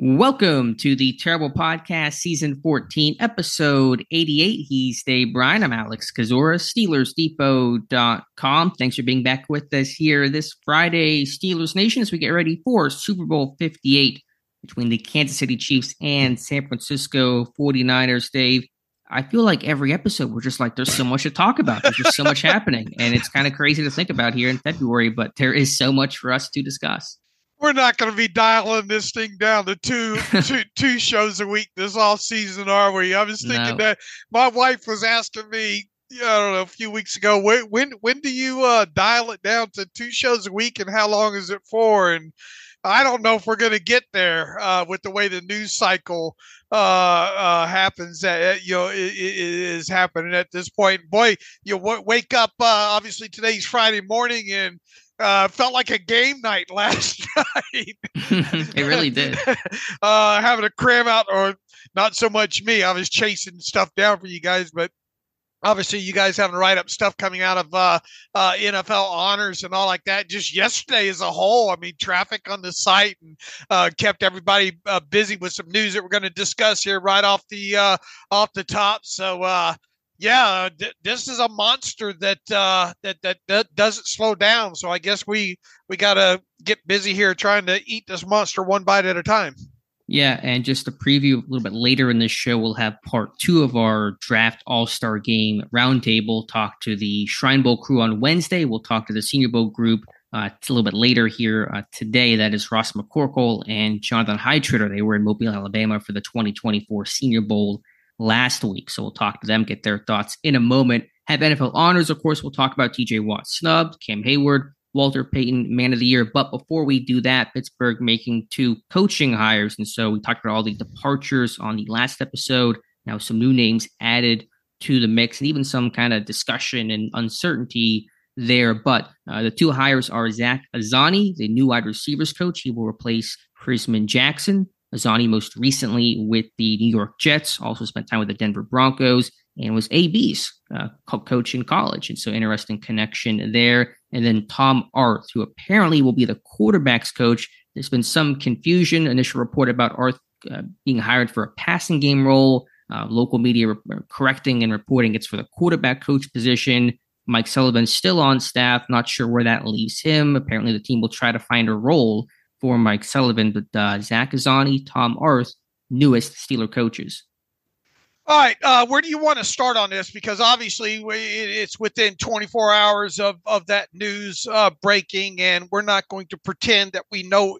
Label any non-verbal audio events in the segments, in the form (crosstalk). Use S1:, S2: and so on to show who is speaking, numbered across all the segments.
S1: Welcome to the Terrible Podcast, Season 14, Episode 88. He's Dave Bryan. I'm Alex Kozora, SteelersDepot.com. Thanks for being back with us here this Friday, Steelers Nation, as we get ready for Super Bowl 58 between the Kansas City Chiefs and San Francisco 49ers. Dave, I feel like every episode we're just like, there's so much to talk about. There's just so much happening. And it's kind of crazy to think about here in February, but there is so much for us to discuss
S2: we're not going to be dialing this thing down to two, (laughs) two, two shows a week this off season, are we? I was thinking no. that my wife was asking me, I don't know, a few weeks ago, when when, when do you uh, dial it down to two shows a week, and how long is it for? And I don't know if we're going to get there uh, with the way the news cycle uh, uh, happens. That you know it, it is happening at this point. Boy, you w- wake up. Uh, obviously, today's Friday morning, and uh, felt like a game night (laughs) last night. (laughs)
S1: it really did. (laughs)
S2: uh, having to cram out, or not so much me. I was chasing stuff down for you guys, but obviously you guys having to write up stuff coming out of uh, uh, NFL honors and all like that. Just yesterday as a whole, I mean, traffic on the site and uh, kept everybody uh, busy with some news that we're going to discuss here right off the uh, off the top. So uh, yeah, th- this is a monster that, uh, that that that doesn't slow down. So I guess we we got to get busy here trying to eat this monster one bite at a time.
S1: Yeah, and just a preview a little bit later in this show, we'll have part two of our draft All Star Game roundtable. Talk to the Shrine Bowl crew on Wednesday. We'll talk to the Senior Bowl group uh, a little bit later here uh, today. That is Ross McCorkle and Jonathan Heitritter. They were in Mobile, Alabama for the 2024 Senior Bowl last week. So we'll talk to them, get their thoughts in a moment. Have NFL honors, of course. We'll talk about TJ Watt snubbed, Cam Heyward, Walter Payton, man of the year. But before we do that, Pittsburgh making two coaching hires. And so we talked about all the departures on the last episode. Now, some new names added to the mix and even some kind of discussion and uncertainty there. But uh, the two hires are Zach Azzanni, the new wide receivers coach. He will replace Frisman Jackson. Azzanni most recently with the New York Jets, also spent time with the Denver Broncos, and was AB's uh, coach in college. And so, interesting connection there. And then Tom Arth, who apparently will be the quarterback's coach. There's been some confusion. Initial report about Arth uh, being hired for a passing game role. Uh, local media re- correcting and reporting it's for the quarterback coach position. Mike Sullivan's still on staff. Not sure where that leaves him. Apparently, the team will try to find a role for Mike Sullivan, but uh, Zach Azzanni, Tom Arth, newest Steeler coaches.
S2: All right, uh, where do you want to start on this? Because obviously it's within 24 hours of, of that news uh, breaking, and we're not going to pretend that we know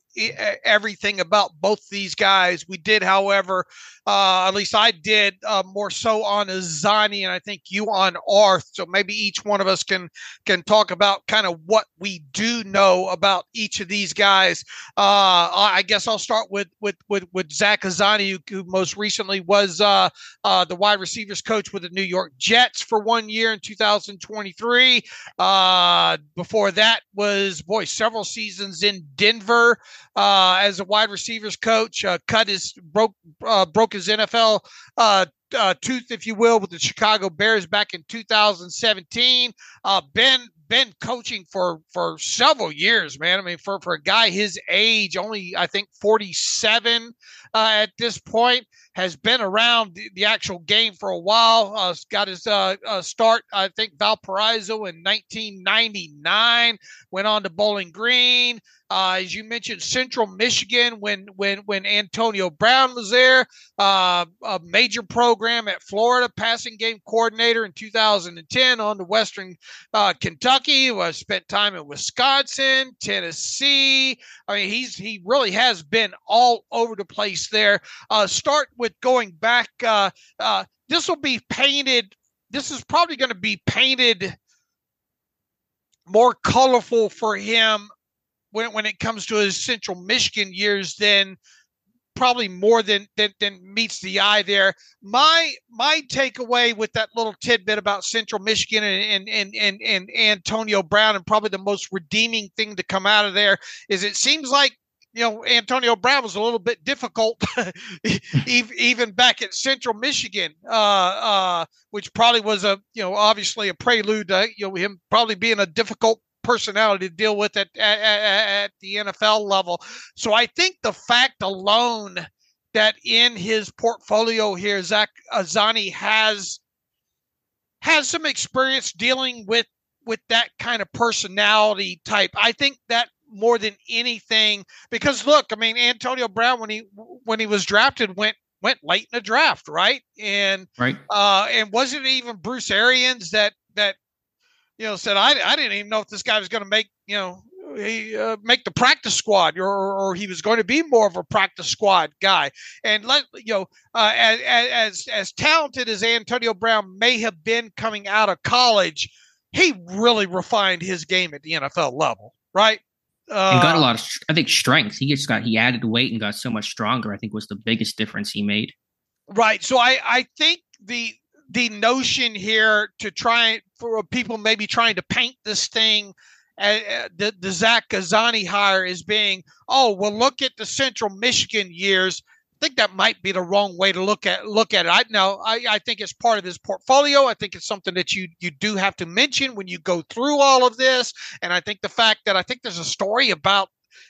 S2: everything about both these guys. We did, however, uh, at least I did uh, more so on Azzanni, and I think you on Arth. So maybe each one of us can can talk about kind of what we do know about each of these guys. Uh, I guess I'll start with with with, with Zach Azzanni, who, who most recently was uh, uh, the wide receivers coach with the New York Jets for one year in 2023. Uh, before that was boy several seasons in Denver uh, as a wide receivers coach. Uh, cut his broke uh, broke his NFL uh, uh, tooth, if you will, with the Chicago Bears back in 2017. Uh, been been coaching for for several years, man. I mean, for for a guy his age, only I think 47 at this point has been around the, the, actual game for a while. Uh, got his uh, uh, start, I think, Valparaiso in 1999. Went on to Bowling Green. Uh, as you mentioned, Central Michigan when when when Antonio Brown was there. Uh, a major program at Florida, passing game coordinator in 2010 on to Western uh, Kentucky. Was spent time in Wisconsin, Tennessee. I mean, he's he really has been all over the place there. start with with going back. Uh, uh, this will be painted. This is probably going to be painted more colorful for him when when it comes to his Central Michigan years than probably more than, than than meets the eye there. My my takeaway with that little tidbit about Central Michigan and and and and, Antonio Brown, and probably the most redeeming thing to come out of there is it seems like you know, Antonio Brown was a little bit difficult, (laughs) even back at Central Michigan, uh, uh, which probably was a, you know, obviously a prelude to, you know, him probably being a difficult personality to deal with at, at, at the NFL level. So I think the fact alone that in his portfolio here, Zach Azzanni has has some experience dealing with with that kind of personality type. I think that more than anything because look, I mean Antonio Brown when he when he was drafted went went late in the draft, right? And
S1: right.
S2: Uh, and wasn't it even Bruce Arians that that you know said I I didn't even know if this guy was going to make you know he uh, make the practice squad or, or he was going to be more of a practice squad guy and let you know uh, as, as as talented as Antonio Brown may have been coming out of college he really refined his game at the NFL level right
S1: uh, and got a uh, lot of, I think, strength. He just got, he added weight and got so much stronger. I think was the biggest difference he made.
S2: Right. So I, I think the, the notion here to try for people maybe trying to paint this thing uh, the, the Zach Azzanni hire is being, oh, well, look at the Central Michigan years. I think that might be the wrong way to look at look at it. I know I, I think it's part of his portfolio. I think it's something that you you do have to mention when you go through all of this. And I think the fact that I think there's a story about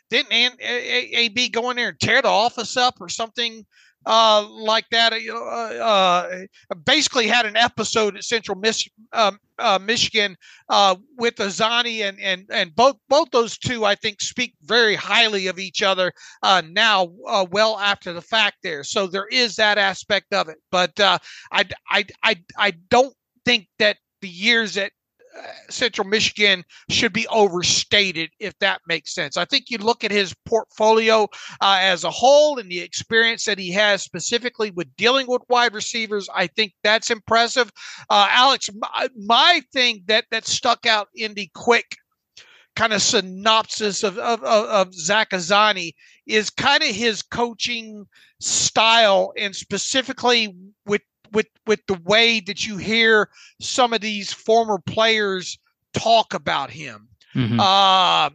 S2: didn't AB go in there and tear the office up or something uh, like that. Uh, uh, basically, had an episode at Central Mich- um, uh, Michigan uh, with Azzanni, and and and both both those two, I think, speak very highly of each other uh, now, uh, well after the fact. There, so there is that aspect of it. But I I I I don't think that the years that Central Michigan should be overstated, if that makes sense. I think you look at his portfolio uh, as a whole and the experience that he has specifically with dealing with wide receivers. I think that's impressive. Uh, Alex, my, my, thing that that stuck out in the quick kind of synopsis of, of, of Zach Azzanni is kind of his coaching style and specifically with with with the way that you hear some of these former players talk about him. Mm-hmm. Uh,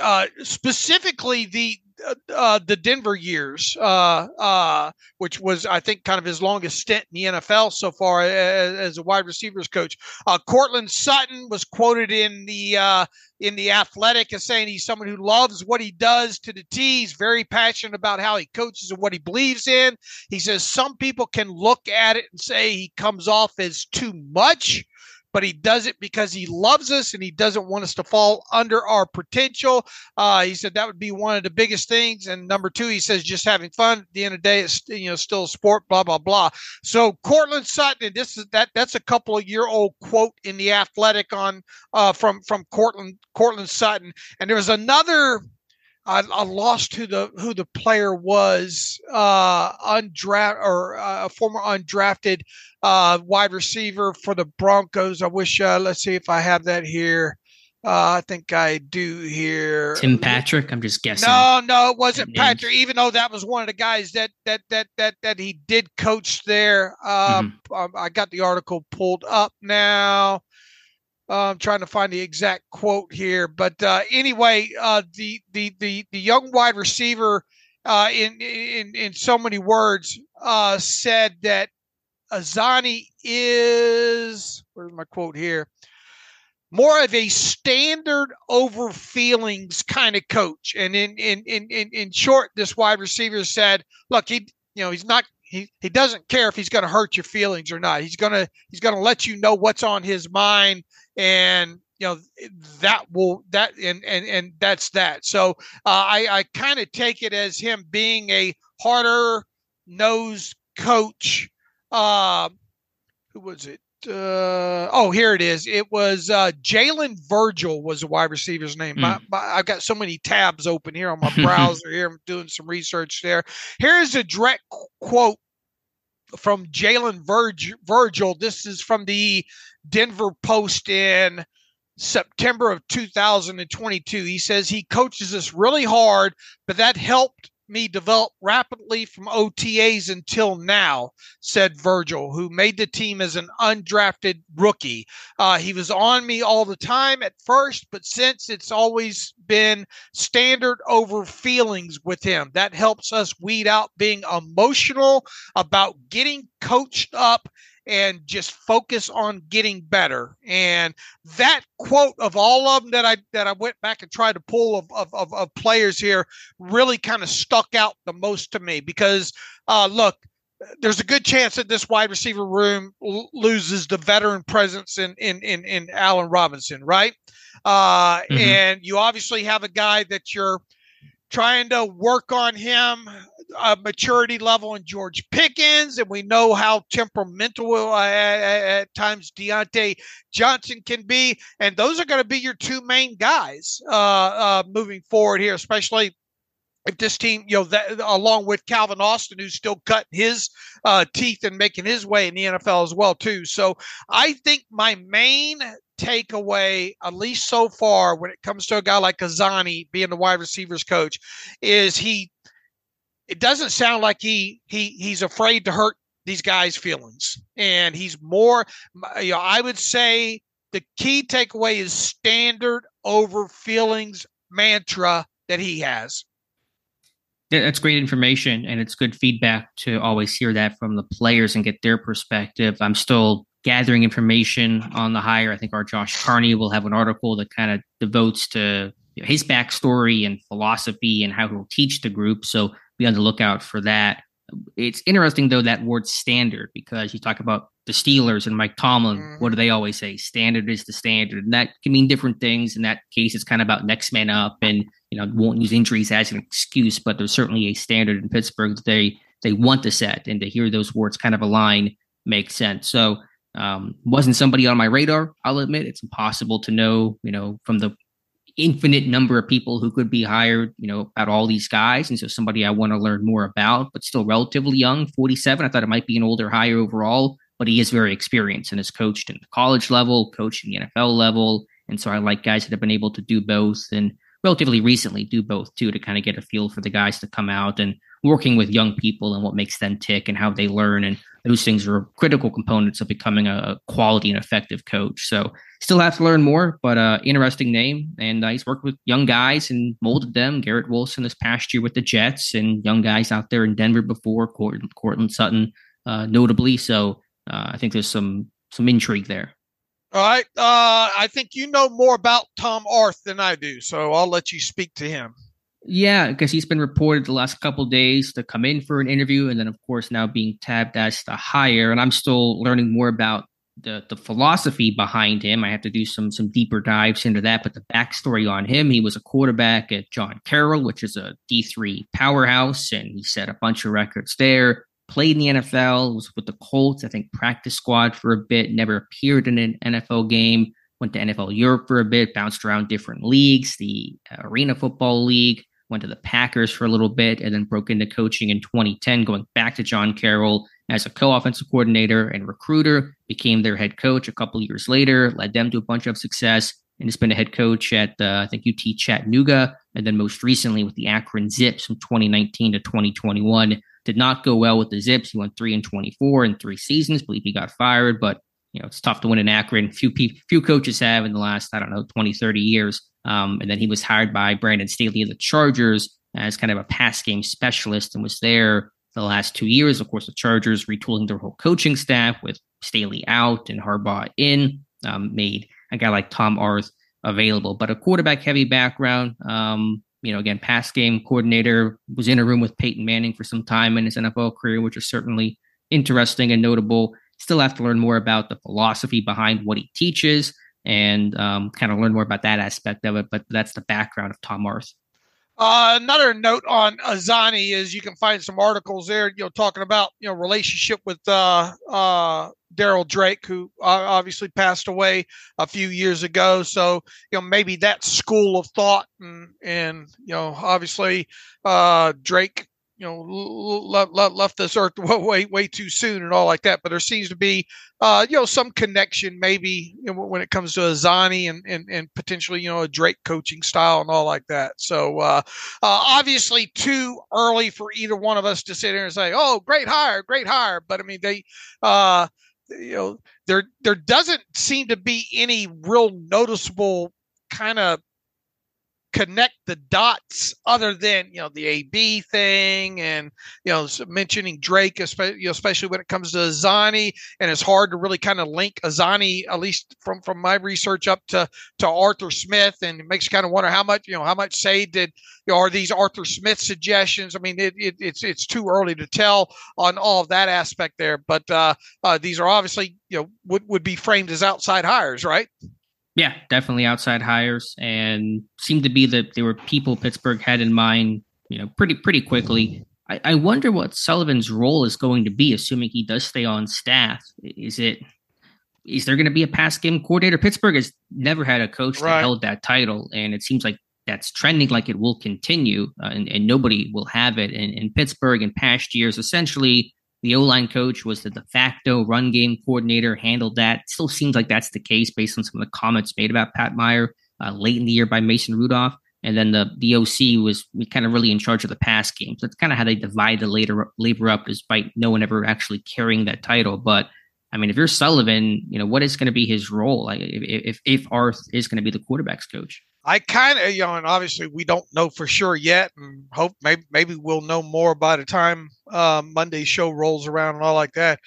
S2: uh, specifically the uh, uh, the Denver years, uh, uh, which was, I think, kind of his longest stint in the NFL so far as, as a wide receivers coach. Uh, Courtland Sutton was quoted in the uh, in the Athletic as saying he's someone who loves what he does to the T. He's very passionate about how he coaches and what he believes in. He says some people can look at it and say he comes off as too much but he does it because he loves us and he doesn't want us to fall under our potential. Uh, he said that would be one of the biggest things. And number two, he says just having fun. At the end of the day, it's you know still a sport. Blah blah blah. So Courtland Sutton, and this is that that's a couple of year old quote in the Athletic on uh, from from Courtland Courtland Sutton. And there was another I, I, lost who the who the player was, uh, undraft or uh, a former undrafted uh, wide receiver for the Broncos. I wish. Uh, let's see if I have that here. Uh, I think I do here.
S1: Tim Patrick. I'm just guessing.
S2: No, no, it wasn't Patrick. Even though that was one of the guys that that that that that he did coach there. Um, mm-hmm. Um, I got the article pulled up now. I'm trying to find the exact quote here, but uh, anyway, uh, the the the the young wide receiver, uh, in in in so many words, uh, said that Azzanni is where's my quote here? More of a standard over feelings kind of coach, and in in in in, in short, this wide receiver said, "Look, he you know he's not he, he doesn't care if he's going to hurt your feelings or not. He's gonna he's gonna let you know what's on his mind and you know that will that and and and that's that so uh, i i kind of take it as him being a harder nose coach uh who was it uh, oh, here it is. It was uh, Jalen Virgil was the wide receiver's name. Mm. My, my, I've got so many tabs open here on my (laughs) browser. here I'm doing some research there. Here's a direct quote from Jalen Virg- Virgil. This is from the Denver Post in September of 2022. He says he coaches us really hard, but that helped me develop rapidly from OTAs until now, said Virgil, who made the team as an undrafted rookie. Uh, he was on me all the time at first, but since it's always been standard over feelings with him, that helps us weed out being emotional about getting coached up and just focus on getting better. And that quote of all of them that I that I went back and tried to pull of of, of, of players here really kind of stuck out the most to me because uh, look, there's a good chance that this wide receiver room l- loses the veteran presence in in in, in Allen Robinson, right? Uh, mm-hmm. And you obviously have a guy that you're trying to work on him uh, maturity level in George Pickens, and we know how temperamental uh, at, times Diontae Johnson can be, and those are going to be your two main guys uh, uh, moving forward here, especially if this team, you know, that, along with Calvin Austin, who's still cutting his uh, teeth and making his way in the NFL as well, too. So I think my main takeaway, at least so far, when it comes to a guy like Azzanni being the wide receivers coach, is he it doesn't sound like he he he's afraid to hurt these guys' feelings, and he's more. You know, I would say the key takeaway is standard over feelings mantra that he has.
S1: That's great information, and it's good feedback to always hear that from the players and get their perspective. I'm still gathering information on the hire. I think our Josh Carney will have an article that kind of devotes to his backstory and philosophy and how he'll teach the group. So be on the lookout for that. It's interesting though that word standard because you talk about the Steelers and Mike Tomlin. Mm-hmm. What do they always say? Standard is the standard, and that can mean different things. In that case, it's kind of about next man up, and you know won't use injuries as an excuse, but there's certainly a standard in Pittsburgh that they they want to set, and to hear those words kind of align makes sense. So um, wasn't somebody on my radar. I'll admit it's impossible to know, you know, from the infinite number of people who could be hired, you know, about all these guys. And so somebody I want to learn more about, but still relatively young, 47. I thought it might be an older hire overall, but he is very experienced and has coached in the college level, coached in the NFL level. And so I like guys that have been able to do both and relatively recently do both too to kind of get a feel for the guys to come out and working with young people and what makes them tick and how they learn and those things are critical components of becoming a quality and effective coach. So still have to learn more, but uh, interesting name. And uh, he's worked with young guys and molded them. Garrett Wilson this past year with the Jets and young guys out there in Denver before, Courtland Sutton uh, notably. So uh, I think there's some some intrigue there.
S2: All right. Uh, I think you know more about Tom Arth than I do, so I'll let you speak to him.
S1: Yeah, because he's been reported the last couple days to come in for an interview, and then of course now being tabbed as the hire. And I'm still learning more about the the philosophy behind him. I have to do some some deeper dives into that. But the backstory on him, he was a quarterback at John Carroll, which is a D three powerhouse, and he set a bunch of records there. Played in the NFL, was with the Colts, I think practice squad for a bit, never appeared in an NFL game. Went to NFL Europe for a bit, bounced around different leagues, the uh, Arena Football League went to the Packers for a little bit, and then broke into coaching in 2010, going back to John Carroll as a co-offensive coordinator and recruiter, became their head coach a couple years later, led them to a bunch of success, and has been a head coach at uh, I think UT Chattanooga, and then most recently with the Akron Zips from 2019 to 2021. Did not go well with the Zips. He went three and 24 in three seasons. Believe he got fired, but you know it's tough to win in Akron. Few few coaches have in the last I don't know 20 30 years. Um, and then he was hired by Brandon Staley of the Chargers as kind of a pass game specialist and was there the last two years. Of course, the Chargers retooling their whole coaching staff with Staley out and Harbaugh in, um, made a guy like Tom Arth available. But a quarterback heavy background, um, you know, again, pass game coordinator, was in a room with Peyton Manning for some time in his NFL career, which is certainly interesting and notable. Still have to learn more about the philosophy behind what he teaches and um, kind of learn more about that aspect of it. But that's the background of Tom Arth.
S2: Uh, another note on Azzanni is you can find some articles there, you know, talking about you know relationship with uh, uh, Darryl Drake, who obviously passed away a few years ago. So you know maybe that school of thought, and and you know obviously uh, Drake you know left, left this earth (laughs) way way too soon and all like that. But there seems to be uh, you know some connection maybe when it comes to Azzanni and, and and potentially you know a Drake coaching style and all like that. So uh, uh, obviously too early for either one of us to sit here and say, oh, great hire, great hire. But I mean they. Uh, you know there there doesn't seem to be any real noticeable kind of connect the dots other than you know the AB thing and you know mentioning Drake, especially you know, especially when it comes to Azzanni, and it's hard to really kind of link Azzanni, at least from from my research, up to to Arthur Smith, and it makes you kind of wonder how much you know how much say did you know are these Arthur Smith suggestions? I mean, it, it it's it's too early to tell on all of that aspect there, but uh, uh, these are obviously you know would would be framed as outside hires, right?
S1: Yeah, definitely outside hires, and seemed to be that there were people Pittsburgh had in mind, you know, pretty pretty quickly. I, I wonder what Sullivan's role is going to be, assuming he does stay on staff. Is it is there going to be a pass game coordinator? Pittsburgh has never had a coach right. that held that title, and it seems like that's trending like it will continue, uh, and, and, nobody will have it. And in Pittsburgh in past years, essentially the O line coach was the de facto run game coordinator, handled that. It still seems like that's the case based on some of the comments made about Pat Meyer uh, late in the year by Mason Rudolph. And then the, the OC was kind of really in charge of the pass game. So that's kind of how they divide the later labor up, despite no one ever actually carrying that title. But I mean, if you're Sullivan, you know what is going to be his role? Like, if if, if Arth is going to be the quarterbacks coach.
S2: I kind of, you know, and obviously we don't know for sure yet, and hope maybe maybe we'll know more by the time uh, Monday's show rolls around and all like that.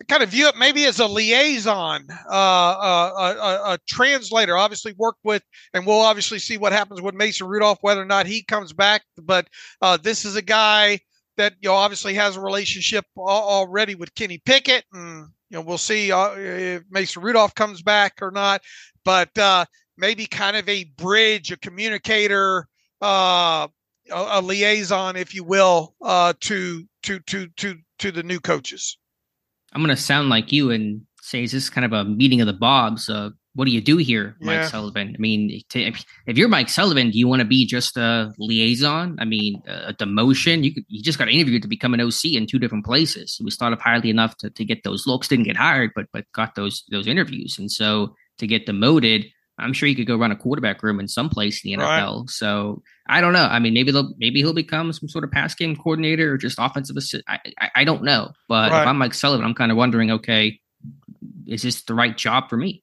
S2: I kind of view it maybe as a liaison, uh, uh, a, a, translator. Obviously, work with, and we'll obviously see what happens with Mason Rudolph, whether or not he comes back. But uh, this is a guy that you know obviously has a relationship already with Kenny Pickett, and you know we'll see uh, if Mason Rudolph comes back or not. But uh, maybe kind of a bridge, a communicator, uh, a, a, liaison, if you will, uh, to to to to to the new coaches.
S1: I'm going to sound like you and say, is this kind of a meeting of the Bobs? Uh, what do you do here, Mike yeah. Sullivan? I mean, to, if you're Mike Sullivan, do you want to be just a liaison? I mean, a demotion. You could, you just got interviewed to become an OC in two different places. He was thought of highly enough to, to get those looks. Didn't get hired, but but got those those interviews. And so to get demoted, I'm sure he could go run a quarterback room in some place in the NFL. Right. So I don't know. I mean, maybe they'll maybe he'll become some sort of pass game coordinator or just offensive. I, I, I don't know. But right. if I'm Mike Sullivan, I'm kind of wondering, okay, is this the right job for me?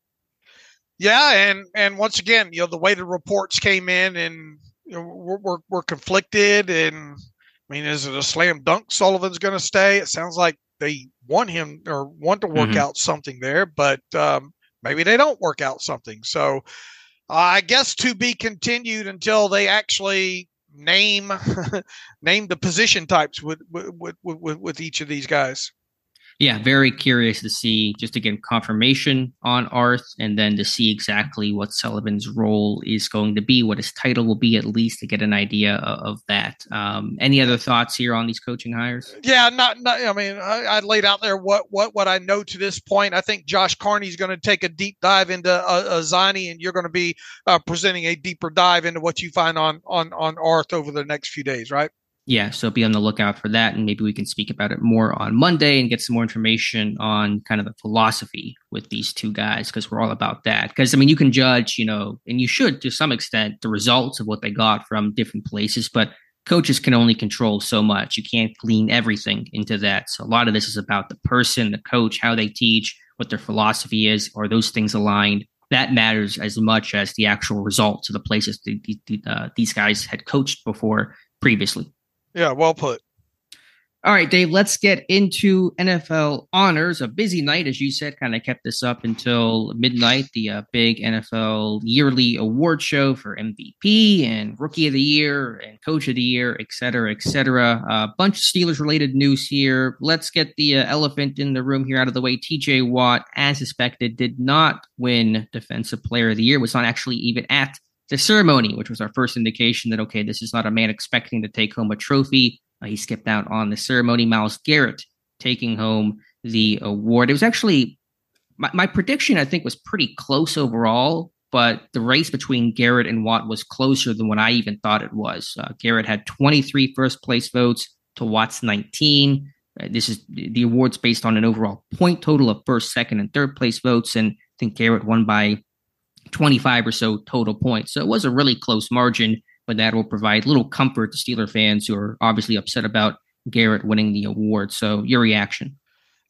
S2: Yeah, and and once again, you know, the way the reports came in, and you know, we're, we're, we're conflicted. And I mean, is it a slam dunk? Sullivan's going to stay. It sounds like they want him or want to work mm-hmm. out something there, but um, maybe they don't work out something. So uh, I guess to be continued until they actually name (laughs) name the position types with with, with with each of these guys
S1: yeah, very curious to see just again confirmation on Arth and then to see exactly what Sullivan's role is going to be, what his title will be, at least to get an idea of, of that. Um, any other thoughts here on these coaching hires?
S2: Yeah, not, not I mean, I, I, laid out there what what what I know to this point. I think Josh Carney is going to take a deep dive into uh, Azzanni, and you're going to be uh, presenting a deeper dive into what you find on on on Arth over the next few days, right?
S1: Yeah, so be on the lookout for that, and maybe we can speak about it more on Monday and get some more information on kind of the philosophy with these two guys because we're all about that. Because I mean, you can judge, you know, and you should to some extent the results of what they got from different places, but coaches can only control so much. You can't glean everything into that. So a lot of this is about the person, the coach, how they teach, what their philosophy is, are those things aligned? That matters as much as the actual results of the places the, the, uh, these guys had coached before previously.
S2: Yeah, well put.
S1: All right, Dave, let's get into NFL honors. A busy night, as you said, kind of kept this up until midnight. The uh, big NFL yearly award show for MVP and Rookie of the Year and Coach of the Year, et cetera, et cetera. A uh, bunch of Steelers related news here. Let's get the uh, elephant in the room here out of the way. TJ Watt, as suspected, did not win Defensive Player of the Year, was not actually even at the ceremony, which was our first indication that, okay, this is not a man expecting to take home a trophy. Uh, he skipped out on the ceremony. Myles Garrett taking home the award. It was actually my, my prediction, I think, was pretty close overall, but the race between Garrett and Watt was closer than what I even thought it was. Uh, Garrett had 23 first place votes, to Watt's 19. Uh, this is the awards based on an overall point total of first, second, and third place votes, and I think Garrett won by 25 or so total points. So it was a really close margin, but that will provide little comfort to Steeler fans who are obviously upset about Garrett winning the award. So your reaction?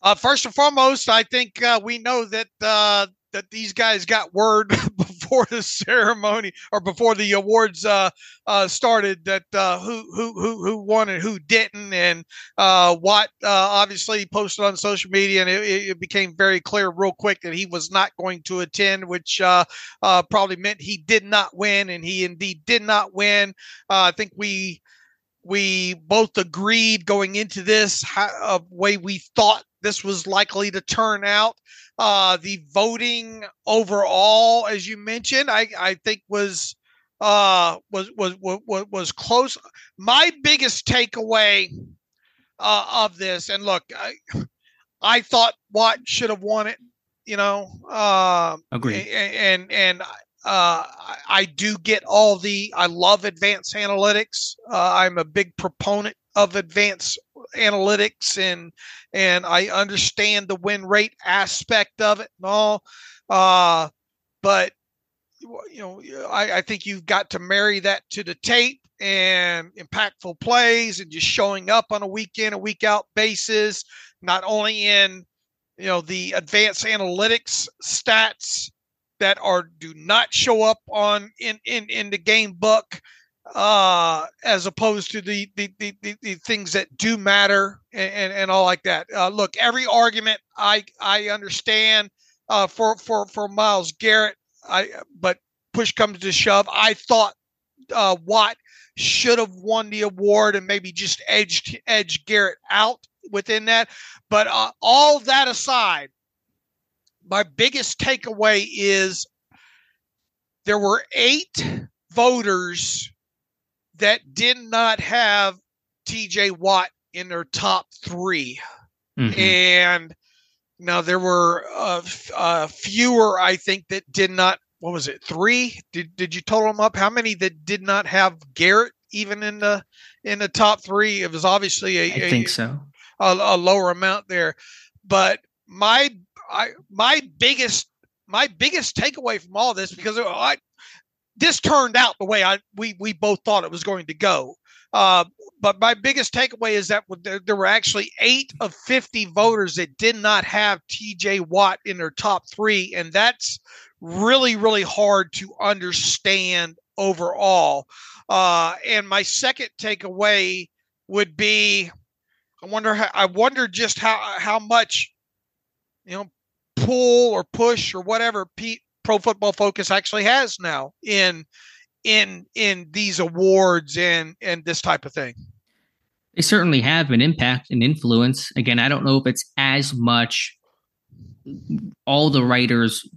S2: Uh, first and foremost, I think uh, we know that uh, that these guys got word (laughs) before the (laughs) ceremony or before the awards uh, uh, started that uh, who who who who won and who didn't, and uh, Watt uh, obviously posted on social media, and it, it, became very clear real quick that he was not going to attend, which uh, probably meant he did not win, and he indeed did not win. I think we we both agreed going into this how, way we thought this was likely to turn out. Uh, the voting overall, as you mentioned, I, I think was uh, was, was was was close. My biggest takeaway uh, of this, and look, I, I thought Watt should have won it. You know, uh,
S1: agree.
S2: And and uh, I do get all the. I love advanced analytics. Uh, I'm a big proponent of advanced analytics and and I understand the win rate aspect of it and all. Uh, but you know, I, I think you've got to marry that to the tape and impactful plays and just showing up on a week in, a week out basis, not only in you know the advanced analytics stats that are do not show up on in in in the game book uh, as opposed to the the, the, the, the things that do matter and, and, and all like that. Uh, look, every argument I I understand uh, for for for Myles Garrett. I but push comes to shove, I thought uh, Watt should have won the award and maybe just edged edge Garrett out within that. But uh, all that aside, my biggest takeaway is there were eight voters that did not have TJ Watt in their top 3 mm-hmm. And now there were uh, uh, fewer, I think, that did not. What was it? Three? Did did you total them up? How many that did not have Garrett even in the in the top three? It was obviously a.
S1: I think so.
S2: A, a lower amount there, but my I my biggest my biggest takeaway from all this because I this turned out the way I we we both thought it was going to go. Uh, but my biggest takeaway is that there, there, were actually eight of 50 voters that did not have TJ Watt in their top three. And that's really, really hard to understand overall. Uh, and my second takeaway would be I wonder how, I wonder just how, how much, you know, pull or push or whatever Pete Pro Football Focus actually has now in in in these awards and and this type of thing.
S1: They certainly have an impact and influence. Again, I don't know if it's as much all the writers,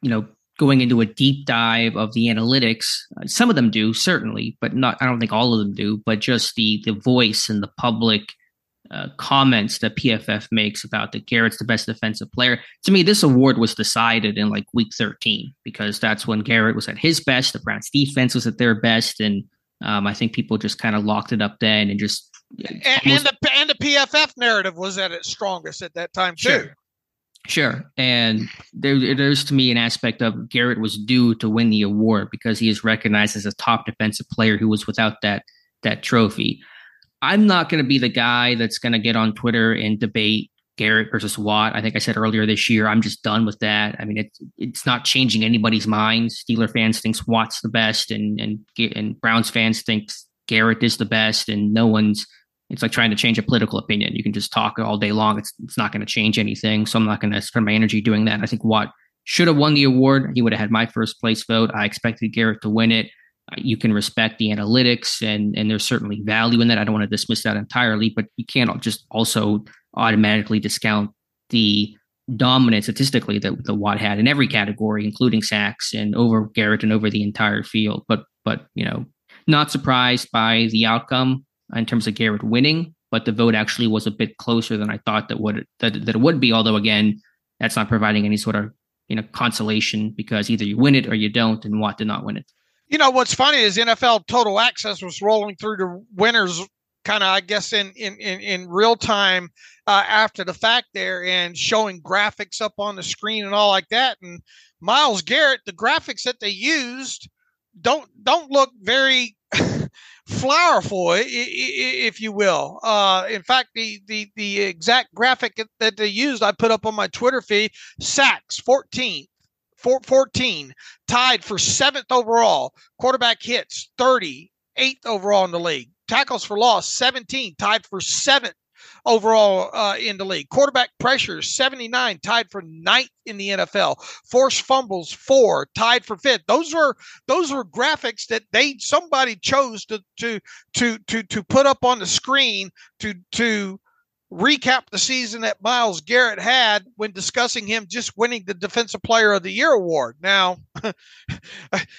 S1: you know, going into a deep dive of the analytics. Some of them do certainly, but not. I don't think all of them do. But just the the voice and the public uh, comments that PFF makes about that Garrett's the best defensive player. To me, this award was decided in like week 13 because that's when Garrett was at his best. The Browns defense was at their best. And um, I think people just kind of locked it up then and just.
S2: And, and, the, and the PFF narrative was at its strongest at that time, too.
S1: Sure. Sure. And there, there's to me an aspect of Garrett was due to win the award because he is recognized as a top defensive player who was without that that trophy. I'm not going to be the guy that's going to get on Twitter and debate Garrett versus Watt. I think I said earlier this year, I'm just done with that. I mean, it's it's not changing anybody's minds. Steeler fans thinks Watt's the best, and and and Browns fans thinks Garrett is the best, and no one's. It's like trying to change a political opinion. You can just talk all day long. It's it's not going to change anything. So I'm not going to spend my energy doing that. I think Watt should have won the award. He would have had my first place vote. I expected Garrett to win it you can respect the analytics and and there's certainly value in that. I don't want to dismiss that entirely, but you can't just also automatically discount the dominant statistically that the Watt had in every category, including sacks and over Garrett and over the entire field. But but you know, not surprised by the outcome in terms of Garrett winning, but the vote actually was a bit closer than I thought that would that, that it would be. Although again, that's not providing any sort of you know consolation because either you win it or you don't, and Watt did not win it.
S2: You know what's funny is NFL Total Access was rolling through the winners kind of I guess in in in, in real time uh, after the fact there and showing graphics up on the screen and all like that. And Myles Garrett, the graphics that they used don't don't look very (laughs) flowerful, if you will. Uh, in fact, the, the the exact graphic that they used, I put up on my Twitter feed: sacks 14, 14, tied for seventh overall. Quarterback hits 30, eighth overall in the league. Tackles for loss 17, tied for seventh overall uh, in the league. Quarterback pressure 79, tied for ninth in the NFL. Forced fumbles four, tied for fifth. Those were those were graphics that they somebody chose to to to to to put up on the screen to to recap the season that Myles Garrett had when discussing him just winning the Defensive Player of the Year award. Now, (laughs)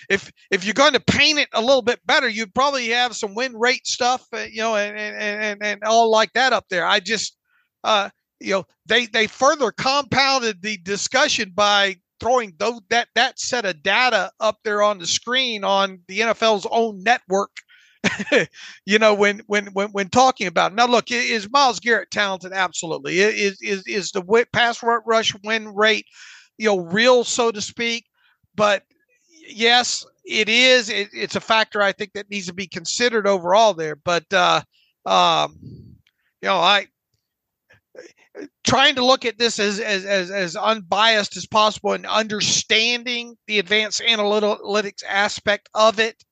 S2: if if you're going to paint it a little bit better, you'd probably have some win rate stuff, uh, you know, and and and, and all like that up there. I just, uh, you know, they they further compounded the discussion by throwing those, that that set of data up there on the screen on the NFL's own network (laughs) you know, when when when when talking about it. now, look, is Myles Garrett talented? Absolutely. Is is is the pass rush win rate, you know, real so to speak? But yes, it is. It, it's a factor I think that needs to be considered overall there. But uh, um, you know, I trying to look at this as, as as as unbiased as possible and understanding the advanced analytics aspect of it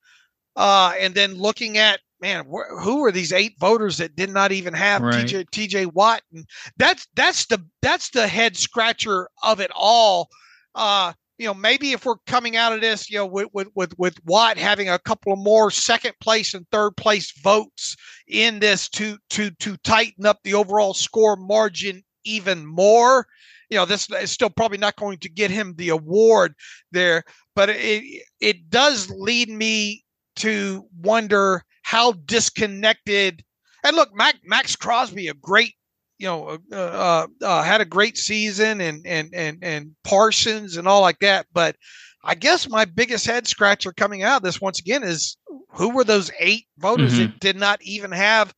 S2: uh, and then looking at man, wh- who are these eight voters that did not even have right. TJ TJ Watt? And that's that's the that's the head scratcher of it all. Uh, you know, maybe if we're coming out of this, you know, with with with, with Watt having a couple of more second place and third place votes in this to to to tighten up the overall score margin even more. You know, this is still probably not going to get him the award there, but it it does lead me to wonder how disconnected. And look, Mac, Maxx Crosby, a great, you know, uh, uh, uh, had a great season, and and and and Parsons and all like that. But I guess my biggest head scratcher coming out of this once again is who were those eight voters mm-hmm. that did not even have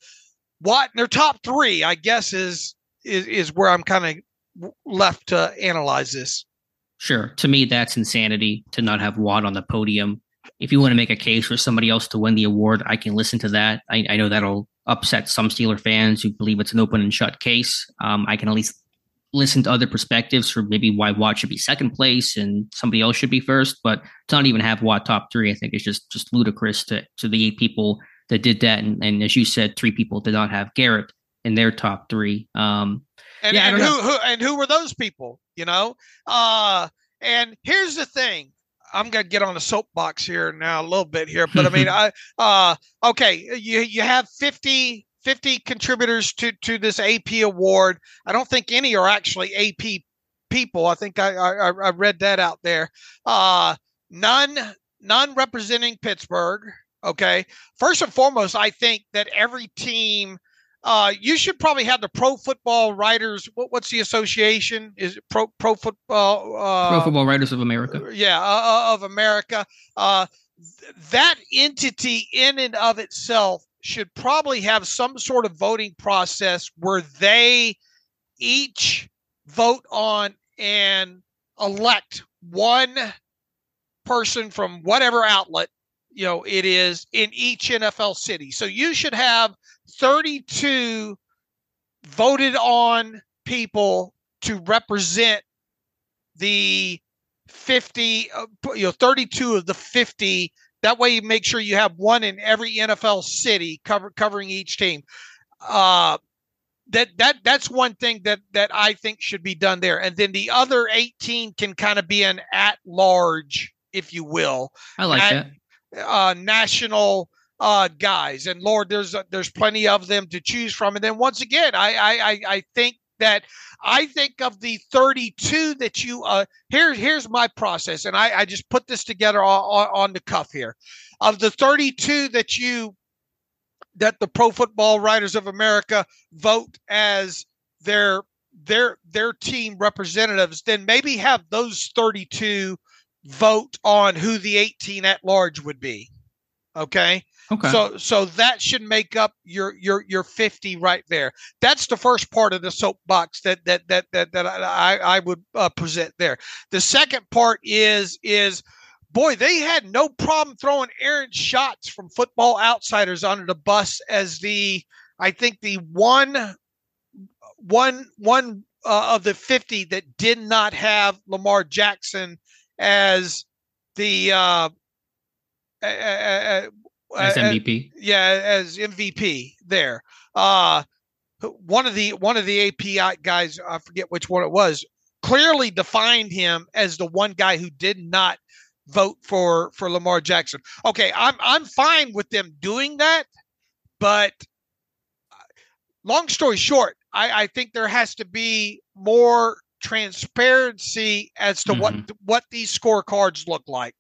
S2: Watt in their top three? I guess is is is where I'm kind of left to analyze this.
S1: Sure. To me, that's insanity to not have Watt on the podium if you want to make a case for somebody else to win the award, I can listen to that. I, I know that'll upset some Steeler fans who believe it's an open and shut case. Um, I can at least listen to other perspectives for maybe why Watt should be second place and somebody else should be first. But to not even have Watt top three, I think is just just ludicrous to to the eight people that did that. And, and as you said, three people did not have Garrett in their top three. Um,
S2: and, yeah, and who, who and who were those people? You know, uh, and here's the thing: I'm gonna get on the soapbox here now a little bit here, but I mean, (laughs) I uh, okay, you you have 50 50 contributors to to this AP award. I don't think any are actually AP people. I think I I, I read that out there. Uh, none none representing Pittsburgh. Okay, first and foremost, I think that every team uh, you should probably have the Pro Football Writers. What, what's the association? Is it Pro Pro Football?
S1: Uh, Pro Football Writers of America.
S2: Yeah, uh, uh of America. Uh, th- that entity, in and of itself, should probably have some sort of voting process where they each vote on and elect one person from whatever outlet you know it is in each NFL city. So you should have 32 voted on people to represent the 50 uh, you know 32 of the 50 that way you make sure you have one in every NFL city cover, covering each team. Uh that that that's one thing that that I think should be done there. And then the other 18 can kind of be an at large if you will.
S1: I like at,
S2: that. uh national uh, guys. And Lord, there's uh, there's plenty of them to choose from. And then once again, I I I think that I think of the 32 that you uh here here's my process, and I I just put this together on, on the cuff here. Of the 32 that you that the Pro Football Writers of America vote as their their their team representatives, then maybe have those 32 vote on who the 18 at large would be. Okay. Okay. So so that should make up your your your 50 right there. That's the first part of the soapbox that that that that that I I would uh, present there. The second part is is boy, they had no problem throwing Aaron Schatz from Football Outsiders under the bus as the I think the one one one uh, of the 50 that did not have Lamar Jackson as the uh,
S1: as MVP.
S2: yeah, as MVP there. Uh, one of the one of the API guys, I forget which one it was, clearly defined him as the one guy who did not vote for for Lamar Jackson. Okay, I'm I'm fine with them doing that, but uh, long story short, I, I think there has to be more transparency as to mm-hmm. what what these scorecards look like.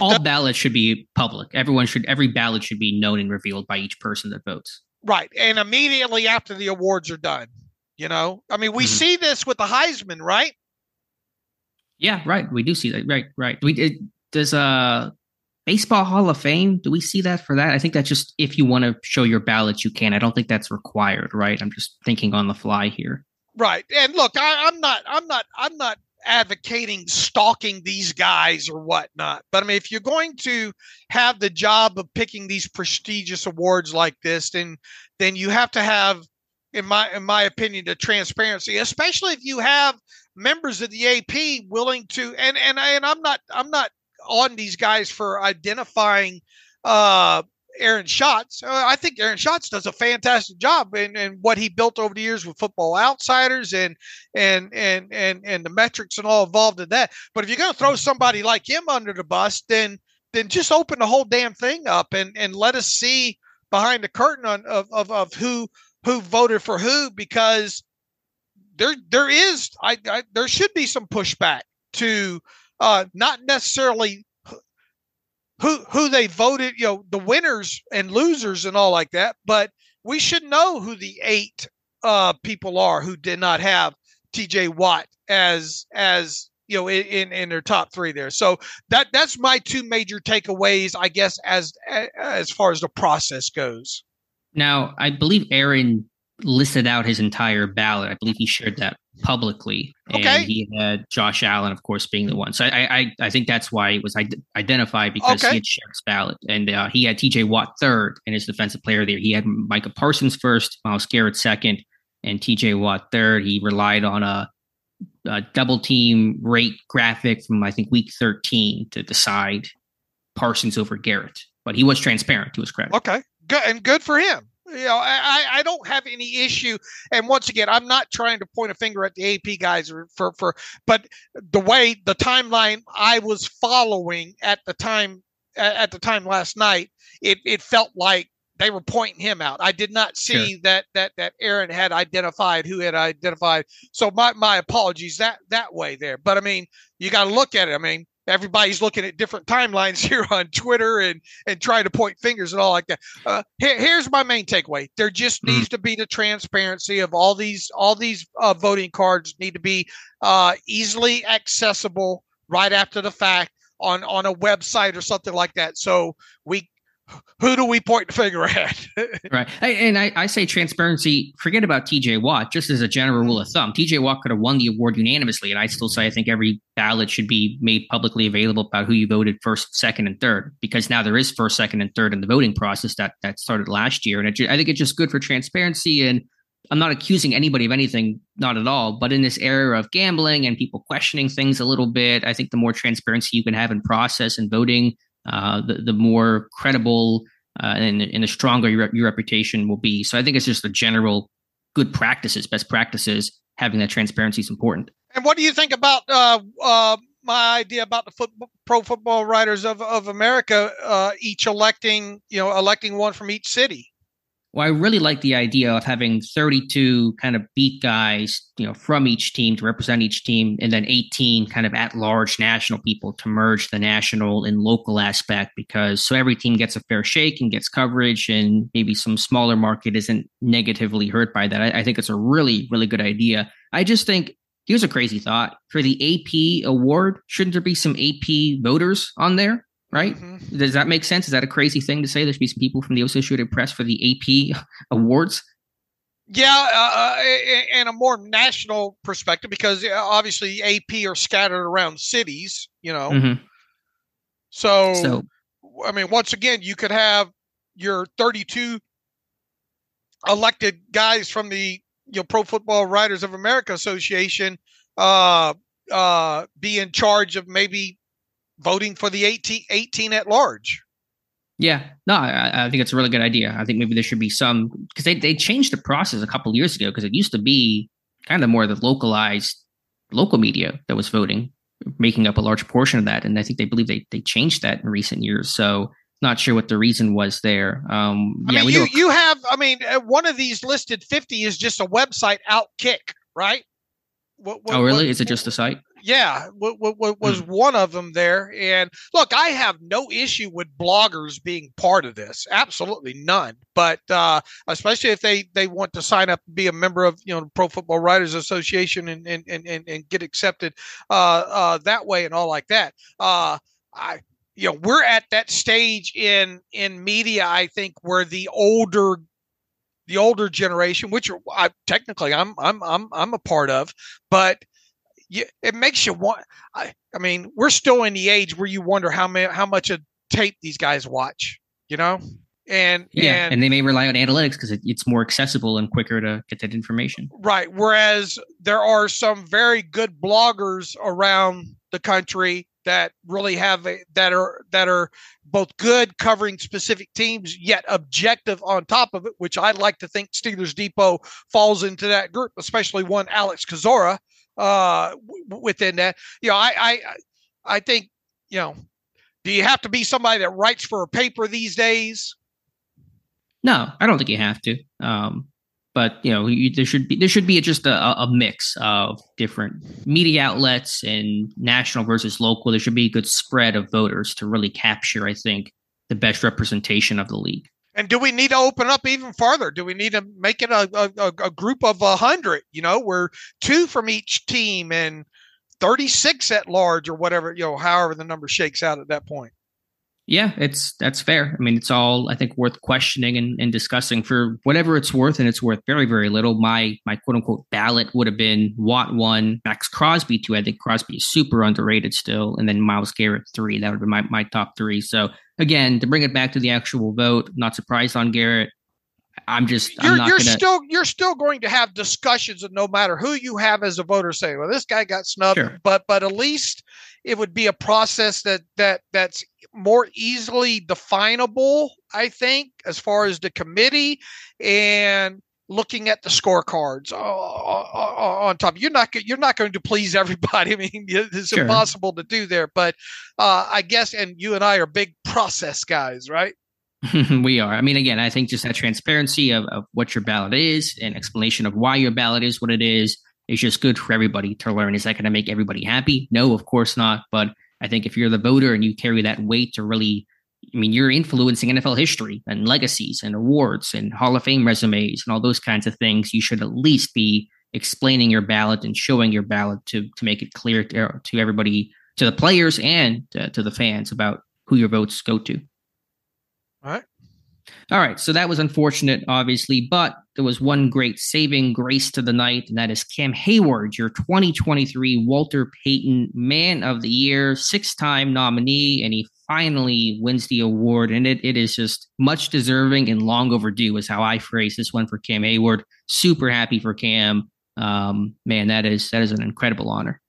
S1: All ballots should be public. Everyone should every ballot should be known and revealed by each person that votes.
S2: Right, and immediately after the awards are done. You know, I mean, we mm-hmm. see this with the Heisman, right?
S1: Yeah, right. We do see that. Right, right. We it, does uh baseball Hall of Fame. Do we see that for that? I think that's just if you want to show your ballots, you can. I don't think that's required, right? I'm just thinking on the fly here.
S2: Right. And look, I, I'm not, I'm not, I'm not advocating stalking these guys or whatnot. But I mean, if you're going to have the job of picking these prestigious awards like this, then then you have to have, in my in my opinion, the transparency, especially if you have members of the AP willing to and and and I'm not I'm not on these guys for identifying uh Aaron Schatz. Uh, I think Aaron Schatz does a fantastic job in, in what he built over the years with Football Outsiders and and and and and the metrics and all involved in that. But if you're going to throw somebody like him under the bus, then then just open the whole damn thing up and and let us see behind the curtain on of of, of who who voted for who because there there is I, I there should be some pushback to uh, not necessarily who who they voted, you know, the winners and losers and all like that. But we should know who the eight uh, people are who did not have T.J. Watt as as you know in in their top three there. So that that's my two major takeaways, I guess, as as far as the process goes.
S1: Now, I believe Aaron listed out his entire ballot. I believe he shared that publicly, and he had Josh Allen, of course, being the one. So I I, I think that's why it was identified because okay. he had his ballot, and uh, he had T.J. Watt third and his defensive player there. He had Micah Parsons first, Myles Garrett second, and T.J. Watt third. He relied on a, a double team rate graphic from I think week thirteen to decide Parsons over Garrett, but he was transparent. He was credible.
S2: Okay, good and good for him you know, I, I don't have any issue. And once again, I'm not trying to point a finger at the AP guys for, for, but the way the timeline I was following at the time, at the time last night, it, it felt like they were pointing him out. I did not see sure. that, that, that Aaron had identified who had identified. So my, my apologies that, that way there. But I mean, you got to look at it. I mean, everybody's looking at different timelines (laughs) here on Twitter and and trying to point fingers and all like that. Uh, here, here's my main takeaway: there just mm-hmm. needs to be the transparency of all these all these uh, voting cards need to be uh, easily accessible right after the fact on on a website or something like that. So we who do we point the finger at? (laughs)
S1: right. And I, I, say transparency, forget about TJ Watt, just as a general rule of thumb. TJ Watt could have won the award unanimously. And I still say I think every ballot should be made publicly available about who you voted first, second, and third, because now there is first, second, and third in the voting process that, that started last year. And it, I think it's just good for transparency. And I'm not accusing anybody of anything, not at all. But in this era of gambling and people questioning things a little bit, I think the more transparency you can have in process and voting, uh, the, the more credible uh, and, and the stronger your, your reputation will be. So I think it's just a general good practices, best practices. Having that transparency is important.
S2: And what do you think about uh, uh, my idea about the football, pro football writers of, of America uh, each electing, you know, electing one from each city?
S1: Well, I really like the idea of having 32 kind of beat guys, you know, from each team to represent each team, and then 18 kind of at large national people to merge the national and local aspect because so every team gets a fair shake and gets coverage, and maybe some smaller market isn't negatively hurt by that. I, I think it's a really, really good idea. I just think here's a crazy thought for the AP award, shouldn't there be some AP voters on there? Right? Mm-hmm. Does that make sense? Is that a crazy thing to say? There should be some people from the Associated Press for the AP awards.
S2: Yeah, uh, uh and a more national perspective because obviously AP are scattered around cities, you know. Mm-hmm. So, so, I mean, once again, you could have your 32 elected guys from the you know Pro Football Writers of America Association uh, uh, be in charge of maybe voting for the 18, 18 at large.
S1: Yeah, no, I, I, think it's a really good idea. I think maybe there should be some because they they changed the process a couple years ago because it used to be kind of more the localized local media that was voting, making up a large portion of that, and I think they believe they they changed that in recent years. So not sure what the reason was there. Um,
S2: I yeah, mean, you, a- you have, I mean, uh, one of these listed 50 is just a website Outkick, right?
S1: What, what, oh, really? What, is it just a site?
S2: Yeah, what, what, was hmm. one of them there? And look, I have no issue with bloggers being part of this. Absolutely none. But uh, especially if they they want to sign up, and be a member of you know Pro Football Writers Association, and and and, and get accepted uh, uh, that way and all like that. Uh, I you know we're at that stage in in media. I think where the older the older generation, which I technically I'm I'm I'm I'm a part of, but you, it makes you want. I, I mean, we're still in the age where you wonder how many how much of tape these guys watch. You know, and
S1: yeah,
S2: and,
S1: and they may rely on analytics because it, it's more accessible and quicker to get that information.
S2: Right. Whereas there are some very good bloggers around the country that really have a, that are that are both good covering specific teams yet objective on top of it which i like to think steelers depot falls into that group especially one alex kozora uh, within that you know I, I i think you know do you have to be somebody that writes for a paper these days?
S1: No i don't think you have to um but you know you, there should be there should be just a, a, mix of different media outlets and national versus local. There should be a good spread of voters to really capture i think the best representation of the league
S2: and do we need to open up even farther? Do we need to make it a, a, a group of a hundred you know where two from each team and 36 at large or whatever you know however the number shakes out at that point
S1: yeah, it's that's fair. I mean, it's all I think worth questioning and, and discussing for whatever it's worth, and it's worth very, very little. My my quote unquote ballot would have been Watt one, Maxx Crosby two. I think Crosby is super underrated still, and then Myles Garrett three. That would be my, my top three. So again, to bring it back to the actual vote, not surprised on Garrett. I'm just
S2: you're,
S1: I'm
S2: you're
S1: gonna...
S2: still you're still going to have discussions, and no matter who you have as a voter, say, well, this guy got snubbed, sure. but but at least it would be a process that that that's more easily definable i think as far as the committee and looking at the scorecards uh, uh, uh, on top you're not you're not going to please everybody (laughs) i mean it's sure. impossible to do there but uh, i guess and you and i are big process guys right (laughs)
S1: we are i mean again i think just that transparency of, of what your ballot is and explanation of why your ballot is what it is is just good for everybody to learn. Is that going to make everybody happy? No, of course not. But I think if you're the voter and you carry that weight to really, I mean, you're influencing NFL history and legacies and awards and Hall of Fame resumes and all those kinds of things, you should at least be explaining your ballot and showing your ballot to to make it clear to, to everybody, to the players and to, to the fans about who your votes go to.
S2: All right.
S1: All right, so that was unfortunate, obviously, but there was one great saving grace to the night, and that is Cam Heyward, your 2023 Walter Payton Man of the Year, six time nominee, and he finally wins the award. And it, it is just much deserving and long overdue, is how I phrase this one for Cam Heyward. Super happy for Cam. Um, man, that is that is an incredible honor.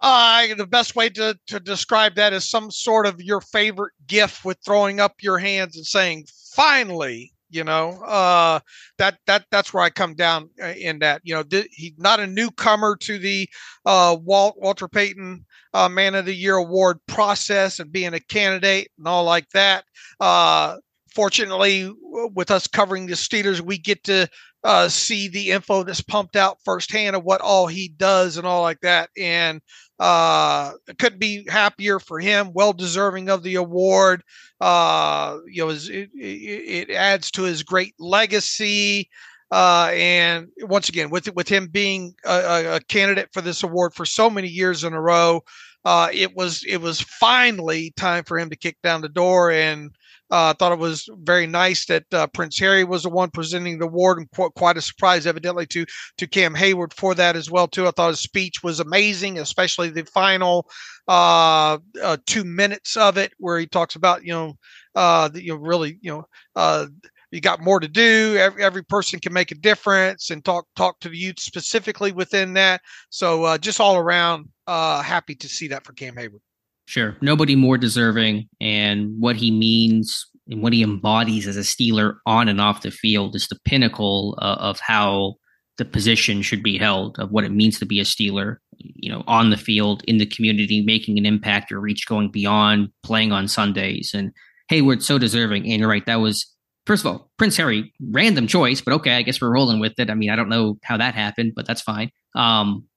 S2: Uh, the best way to, to describe that is some sort of your favorite gift with throwing up your hands and saying, finally, you know, uh, that, that, that's where I come down uh, in that, you know, he's not a newcomer to the, uh, Walt, Walter Payton, uh, man of the year award process and being a candidate and all like that. Uh, fortunately with us covering the Steelers, we get to, uh, see the info that's pumped out firsthand of what all he does and all like that. And, uh, couldn't be happier for him. Well deserving of the award. Uh, you know, it, it, it adds to his great legacy. Uh, and once again, with with him being a, a, candidate for this award for so many years in a row, uh, it was it was finally time for him to kick down the door. And I uh, thought it was very nice that uh, Prince Harry was the one presenting the award, and qu- quite a surprise, evidently, to to Cam Heyward for that as well. Too, I thought his speech was amazing, especially the final uh, uh, two minutes of it, where he talks about you know, uh, you know, really you know uh, you got more to do. Every, every person can make a difference, and talk talk to the youth specifically within that. So uh, just all around, uh, happy to see that for Cam Heyward.
S1: Sure, nobody more deserving, and what he means and what he embodies as a Steeler on and off the field is the pinnacle uh, of how the position should be held, of what it means to be a Steeler. You know, on the field, in the community, making an impact or reach, going beyond playing on Sundays, and Heyward so deserving. And you're right, that was first of all, Prince Harry, random choice, but okay, I guess we're rolling with it. I mean, I don't know how that happened, but that's fine. Um,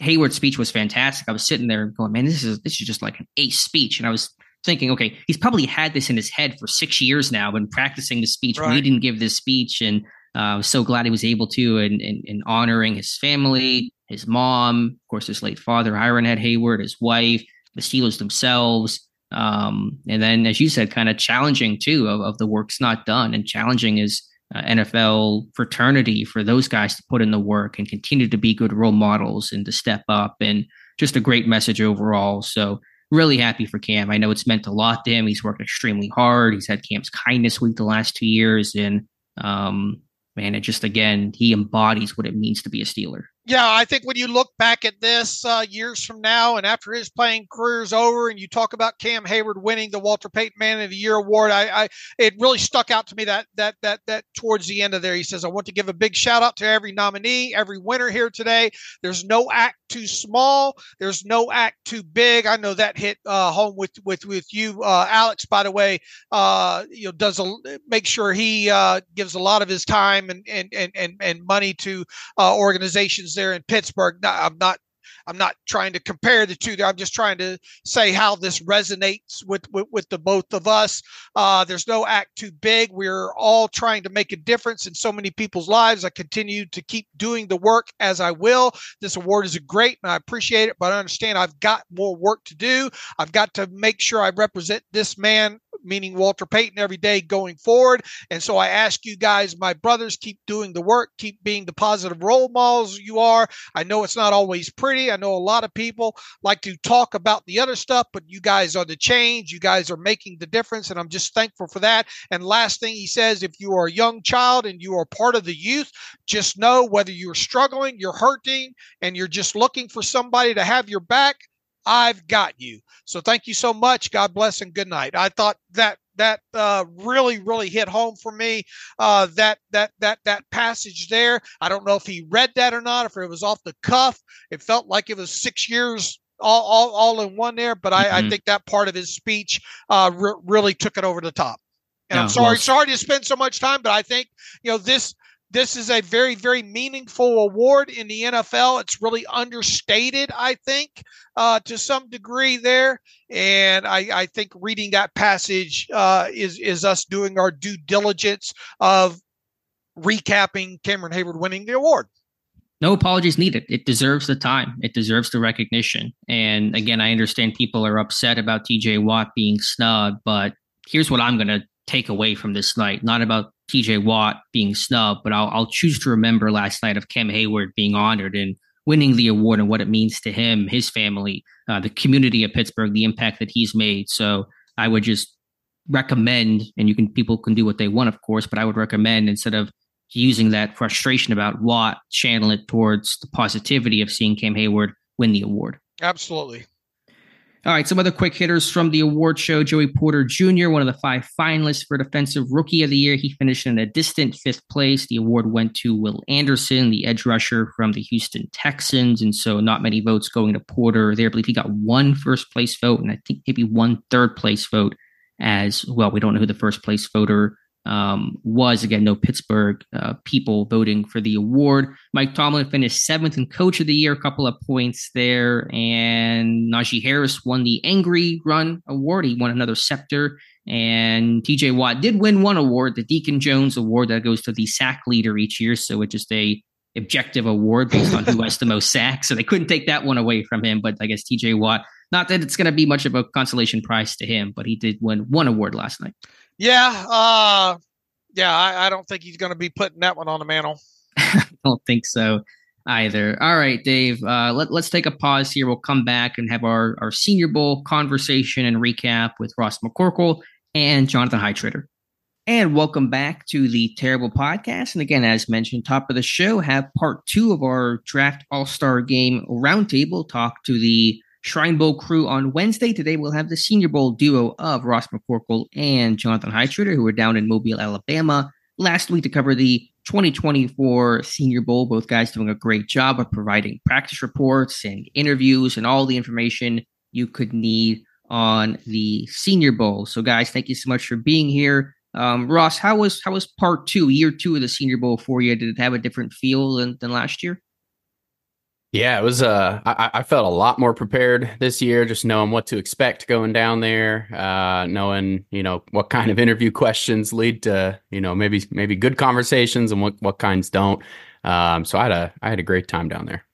S1: Heyward's speech was fantastic. I was sitting there going, man, this is this is just like an ace speech. And I was thinking, okay, he's probably had this in his head for six years now, been practicing the speech. Right. We didn't give this speech, and uh, I was so glad he was able to, and, and, and honoring his family, his mom, of course, his late father, Ironhead Heyward, his wife, the Steelers themselves. Um, and then, as you said, kind of challenging too of, of the work's not done, and challenging is uh, NFL fraternity for those guys to put in the work and continue to be good role models and to step up, and just a great message overall. So really happy for Cam. I know it's meant a lot to him. He's worked extremely hard. He's had Cam's kindness week the last two years, and um, man, it just again he embodies what it means to be a Steeler.
S2: Yeah, I think when you look back at this uh, years from now, and after his playing career is over, and you talk about Cam Heyward winning the Walter Payton Man of the Year award, I, I it really stuck out to me that that that that towards the end of there, he says, "I want to give a big shout out to every nominee, every winner here today. There's no act too small. There's no act too big. I know that hit uh, home with with with you, uh, Alex. By the way, uh, you know, does a make sure he uh, gives a lot of his time and and and and, and money to uh, organizations." there in Pittsburgh. I'm not I'm not trying to compare the two. I'm just trying to say how this resonates with with, with the both of us. Uh, there's no act too big. We're all trying to make a difference in so many people's lives. I continue to keep doing the work as I will. This award is great, and I appreciate it. But I understand I've got more work to do. I've got to make sure I represent this man meaning Walter Payton, every day going forward. And so I ask you guys, my brothers, keep doing the work, keep being the positive role models you are. I know it's not always pretty. I know a lot of people like to talk about the other stuff, but you guys are the change. You guys are making the difference. And I'm just thankful for that. And last thing he says, if you are a young child and you are part of the youth, just know whether you're struggling, you're hurting, and you're just looking for somebody to have your back, I've got you. So thank you so much. God bless and good night. I thought that that uh, really really hit home for me. Uh, that that that that passage there. I don't know if he read that or not. If it was off the cuff, it felt like it was six years all all, all in one there. But mm-hmm. I, I, think that part of his speech uh, re- really took it over the top. And I'm sorry, well, sorry to spend so much time, but I think you know this this is a very, very meaningful award in the NFL. It's really understated, I think, uh, to some degree there. And I, I think reading that passage uh, is is us doing our due diligence of recapping Cameron Heyward winning the award.
S1: No apologies needed. It deserves the time. It deserves the recognition. And again, I understand people are upset about TJ Watt being snubbed, but here's what I'm going to take away from this night. Not about TJ Watt being snubbed, but I'll, I'll choose to remember last night of Cam Heyward being honored and winning the award and what it means to him, his family, uh, the community of Pittsburgh, the impact that he's made. So I would just recommend, and you can people can do what they want, of course, but I would recommend instead of using that frustration about Watt, channel it towards the positivity of seeing Cam Heyward win the award.
S2: Absolutely.
S1: All right, some other quick hitters from the award show. Joey Porter Jr., one of the five finalists for Defensive Rookie of the Year. He finished in a distant fifth place. The award went to Will Anderson, the edge rusher from the Houston Texans. And so not many votes going to Porter there. I believe he got one first place vote and I think maybe one third place vote as well. We don't know who the first place voter um, was again no Pittsburgh uh, people voting for the award. Mike Tomlin finished seventh in Coach of the Year, a couple of points there, and Najee Harris won the Angry Run Award. He won another scepter, and T.J. Watt did win one award, the Deacon Jones Award, that goes to the sack leader each year. So it's just a objective award based on who has the most sacks. So they couldn't take that one away from him. But I guess T.J. Watt, not that it's going to be much of a consolation prize to him, but he did win one award last night.
S2: Yeah, uh, yeah, I, I don't think he's going to be putting that one on the mantle. (laughs)
S1: I don't think so either. All right, Dave. Uh, let, let's take a pause here. We'll come back and have our, our Senior Bowl conversation and recap with Ross McCorkle and Jonathan Heitritter. And welcome back to the Terrible Podcast. And again, as mentioned, top of the show, have part two of our Draft All Star Game Roundtable. Talk to the Shrine Bowl crew on Wednesday. Today we'll have the Senior Bowl duo of Ross McCorkle and Jonathan Heitritter, who were down in Mobile, Alabama last week to cover the 2024 Senior Bowl. Both guys doing a great job of providing practice reports and interviews and all the information you could need on the Senior Bowl. So, guys, thank you so much for being here. Um, Ross, how was how was part two, year two of the Senior Bowl for you? Did it have a different feel than, than last year?
S3: Yeah, it was. Uh, I, I, felt a lot more prepared this year, just knowing what to expect going down there, uh, knowing you know what kind of interview (laughs) questions lead to you know maybe maybe good conversations and what what kinds don't. Um, so I had a I had a great time down there.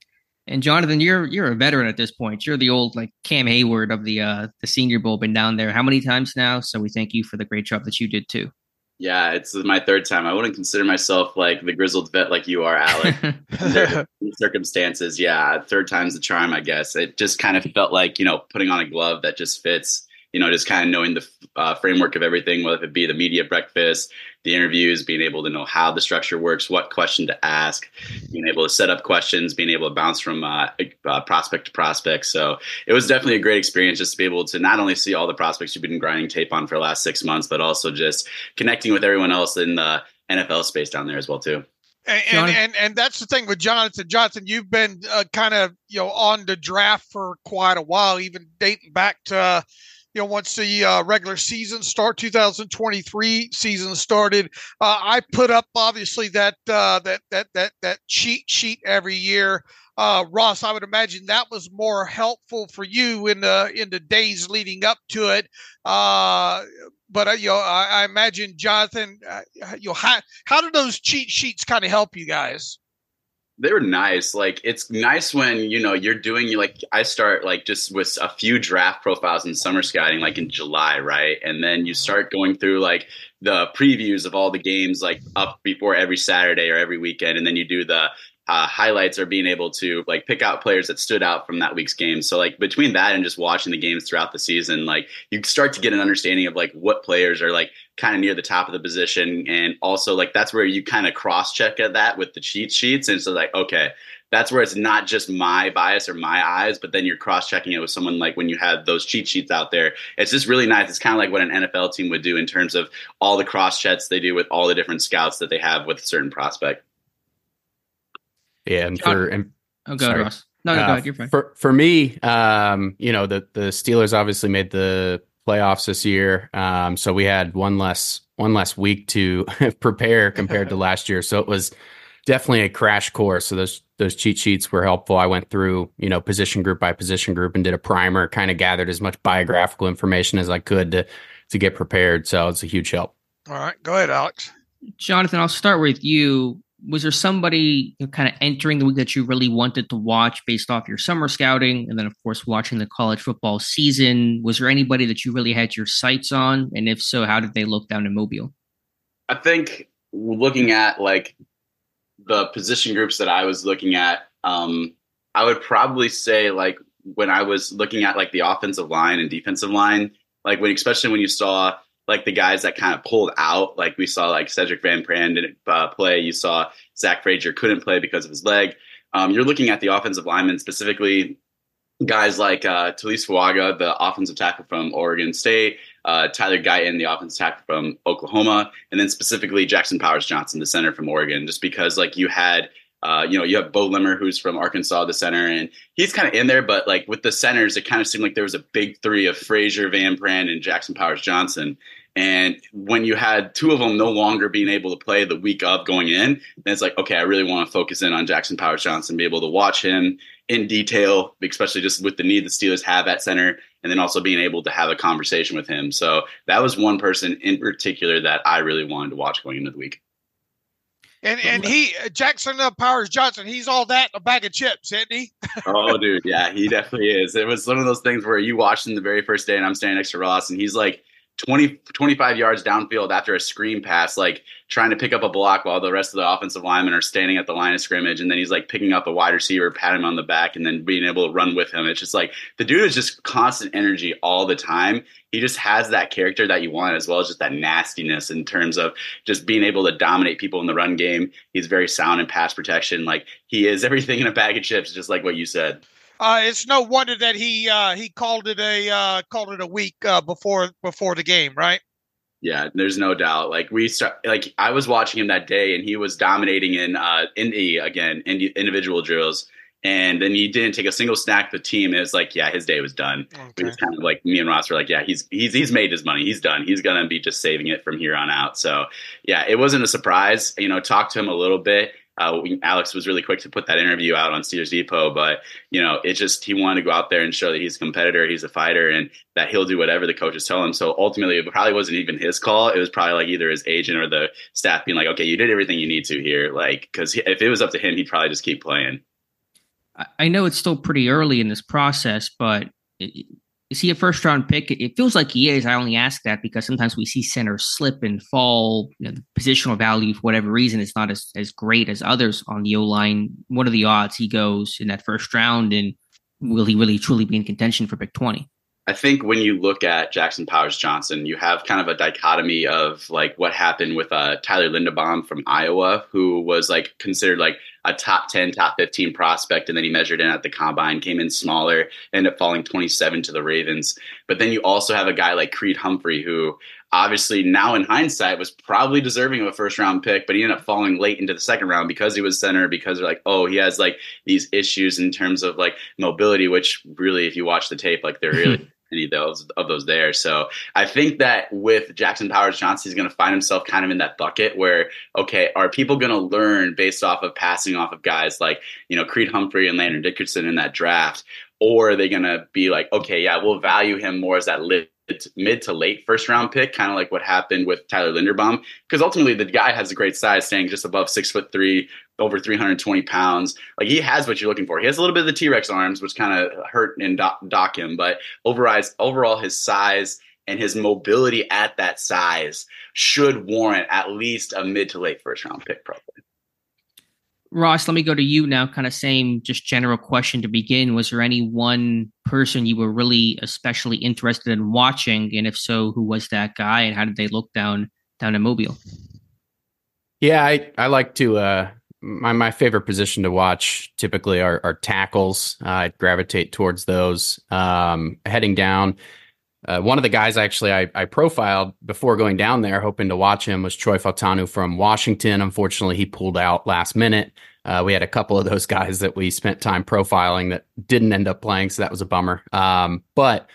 S1: And Jonathan, you're you're a veteran at this point. You're the old like Cam Heyward of the uh, the Senior Bowl. Been down there how many times now? So we thank you for the great job that you did too.
S4: Yeah, it's my third time. I wouldn't consider myself like the grizzled vet like you are, Alec. (laughs) circumstances, yeah, third time's the charm, I guess. It just kind of felt like you know putting on a glove that just fits you know, just kind of knowing the uh, framework of everything, whether it be the media breakfast, the interviews, being able to know how the structure works, what question to ask, being able to set up questions, being able to bounce from uh, uh, prospect to prospect. So it was definitely a great experience just to be able to not only see all the prospects you've been grinding tape on for the last six months, but also just connecting with everyone else in the NFL space down there as well too.
S2: And, and, and and that's the thing with Jonathan Johnson. You've been uh, kind of you know on the draft for quite a while, even dating back to uh, you know, once the uh, regular season start, 2023 season started, uh, I put up obviously that uh, that that that that cheat sheet every year. Uh, Ross, I would imagine that was more helpful for you in the in the days leading up to it. Uh, but uh, you know, I, I imagine Jonathan, you know, how how did those cheat sheets kind of help you guys?
S4: They were nice. Like it's nice when you know you're doing like I start like just with a few draft profiles in summer scouting like in July, right? And then you start going through like the previews of all the games like up before every Saturday or every weekend, and then you do the uh, highlights or being able to like pick out players that stood out from that week's game. So like between that and just watching the games throughout the season, like you start to get an understanding of like what players are like kind of near the top of the position, and also like that's where you kind of cross check at that with the cheat sheets, and so like okay. That's where it's not just my bias or my eyes, but then you're cross checking it with someone like when you have those cheat sheets out there. It's just really nice. It's kind of like what an NFL team would do in terms of all the cross checks they do with all the different scouts that they have with a certain prospect.
S3: Yeah, and John, for and
S1: oh, go ahead, Ross. No, no, uh, go ahead. You're fine.
S3: For for me, um, you know, the the Steelers obviously made the playoffs this year, um, so we had one less one less week to (laughs) prepare compared to (laughs) last year. So it was definitely a crash course. So those those cheat sheets were helpful. I went through you know position group by position group and did a primer, kind of gathered as much biographical information as I could to to get prepared. So it's a huge help.
S2: All right, go ahead, Alex.
S1: Jonathan, I'll start with you was there somebody you know, kind of entering the week that you really wanted to watch based off your summer scouting and then of course watching the college football season? Was there anybody that you really had your sights on? And if so how did they look down in mobile?
S4: I think looking at like the position groups that i was looking at um, i would probably say like when i was looking at like the offensive line and defensive line like when especially when you saw like the guys that kind of pulled out. Like we saw like Cedric Van Pran didn't uh, play. You saw Zach Frazier couldn't play because of his leg. Um, you're looking at the offensive linemen specifically. Guys like uh, Taliese Fuaga, the offensive tackle from Oregon State, uh, Tyler Guyton, the offensive tackle from Oklahoma, and then specifically Jackson Powers Johnson, the center from Oregon, just because like you had Uh, you know, you have Beaux Limmer, who's from Arkansas, the center, and he's kind of in there. But like with the centers, it kind of seemed like there was a big three of Frazier, Van Pran, and Jackson Powers Johnson. And when you had two of them no longer being able to play the week of going in, then it's like, okay, I really want to focus in on Jackson Powers Johnson, be able to watch him in detail, especially just with the need the Steelers have at center, and then also being able to have a conversation with him. So that was one person in particular that I really wanted to watch going into the week.
S2: And and he Jackson uh, Powers Johnson, he's all that in a bag of chips, isn't he? (laughs)
S4: oh, dude, yeah, he definitely is. It was one of those things where you watched him the very first day, and I'm standing next to Ross, and he's like 20, 25 yards downfield after a screen pass, like trying to pick up a block while the rest of the offensive linemen are standing at the line of scrimmage. And then he's like picking up a wide receiver, patting him on the back, and then being able to run with him. It's just like the dude is just constant energy all the time. He just has that character that you want, as well as just that nastiness in terms of just being able to dominate people in the run game. He's very sound in pass protection. Like he is everything in a bag of chips, just like what you said.
S2: Uh, it's no wonder that he uh, he called it a uh, called it a week uh, before before the game, right?
S4: Yeah, there's no doubt. Like we start, like I was watching him that day, and he was dominating in uh in the again in individual drills, and then he didn't take a single snack. The team is like, yeah, his day was done. Okay. It was kind of like me and Ross were like, yeah, he's he's he's made his money. He's done. He's gonna be just saving it from here on out. So yeah, it wasn't a surprise. You know, talked to him a little bit. Uh, we, Alex was really quick to put that interview out on Steelers Depot, but you know, it just he wanted to go out there and show that he's a competitor, he's a fighter, and that he'll do whatever the coaches tell him. So ultimately, it probably wasn't even his call. It was probably like either his agent or the staff being like, "Okay, you did everything you need to here." Like, because if it was up to him, he'd probably just keep playing.
S1: I know it's still pretty early in this process, but is he a first round pick? It feels like he is. I only ask that because sometimes we see centers slip and fall. You know, the positional value, for whatever reason, is not as, as great as others on the O line. What are the odds he goes in that first round? And will he really truly be in contention for pick 20?
S4: I think when you look at Jackson Powers Johnson, you have kind of a dichotomy of like what happened with uh, Tyler Linderbaum from Iowa, who was like considered like a top 10, top 15 prospect. And then he measured in at the combine, came in smaller, ended up falling 27 to the Ravens. But then you also have a guy like Creed Humphrey, who obviously now in hindsight was probably deserving of a first round pick, but he ended up falling late into the second round because he was center, because they're like, oh, he has like these issues in terms of like mobility, which really, if you watch the tape, like they're really (laughs) those of those there. So I think that with Jackson Powers Johnson, he's going to find himself kind of in that bucket where okay, are people going to learn based off of passing off of guys like you know Creed Humphrey and Landon Dickerson in that draft, or are they going to be like okay, yeah, we'll value him more as that lit mid to late first round pick, kind of like what happened with Tyler Linderbaum, because ultimately the guy has a great size, staying just above six foot three, over 320 pounds. Like he has what you're looking for. He has a little bit of the T Rex arms, which kind of hurt and dock, dock him, but overall, overall his size and his mobility at that size should warrant at least a mid to late first round pick, probably.
S1: Ross, let me go to you now. Kind of same, just general question to begin. Was there any one person you were really especially interested in watching, and if so, who was that guy, and how did they look down down in Mobile?
S3: Yeah, I I like to. uh my my favorite position to watch typically are, are tackles. Uh, I gravitate towards those. Um, heading down, uh, one of the guys actually I, I, profiled before going down there, hoping to watch him, was Troy Fautanu from Washington. Unfortunately, he pulled out last minute. Uh, we had a couple of those (laughs) guys that we spent time profiling that didn't end up playing, so that was a bummer. Um, but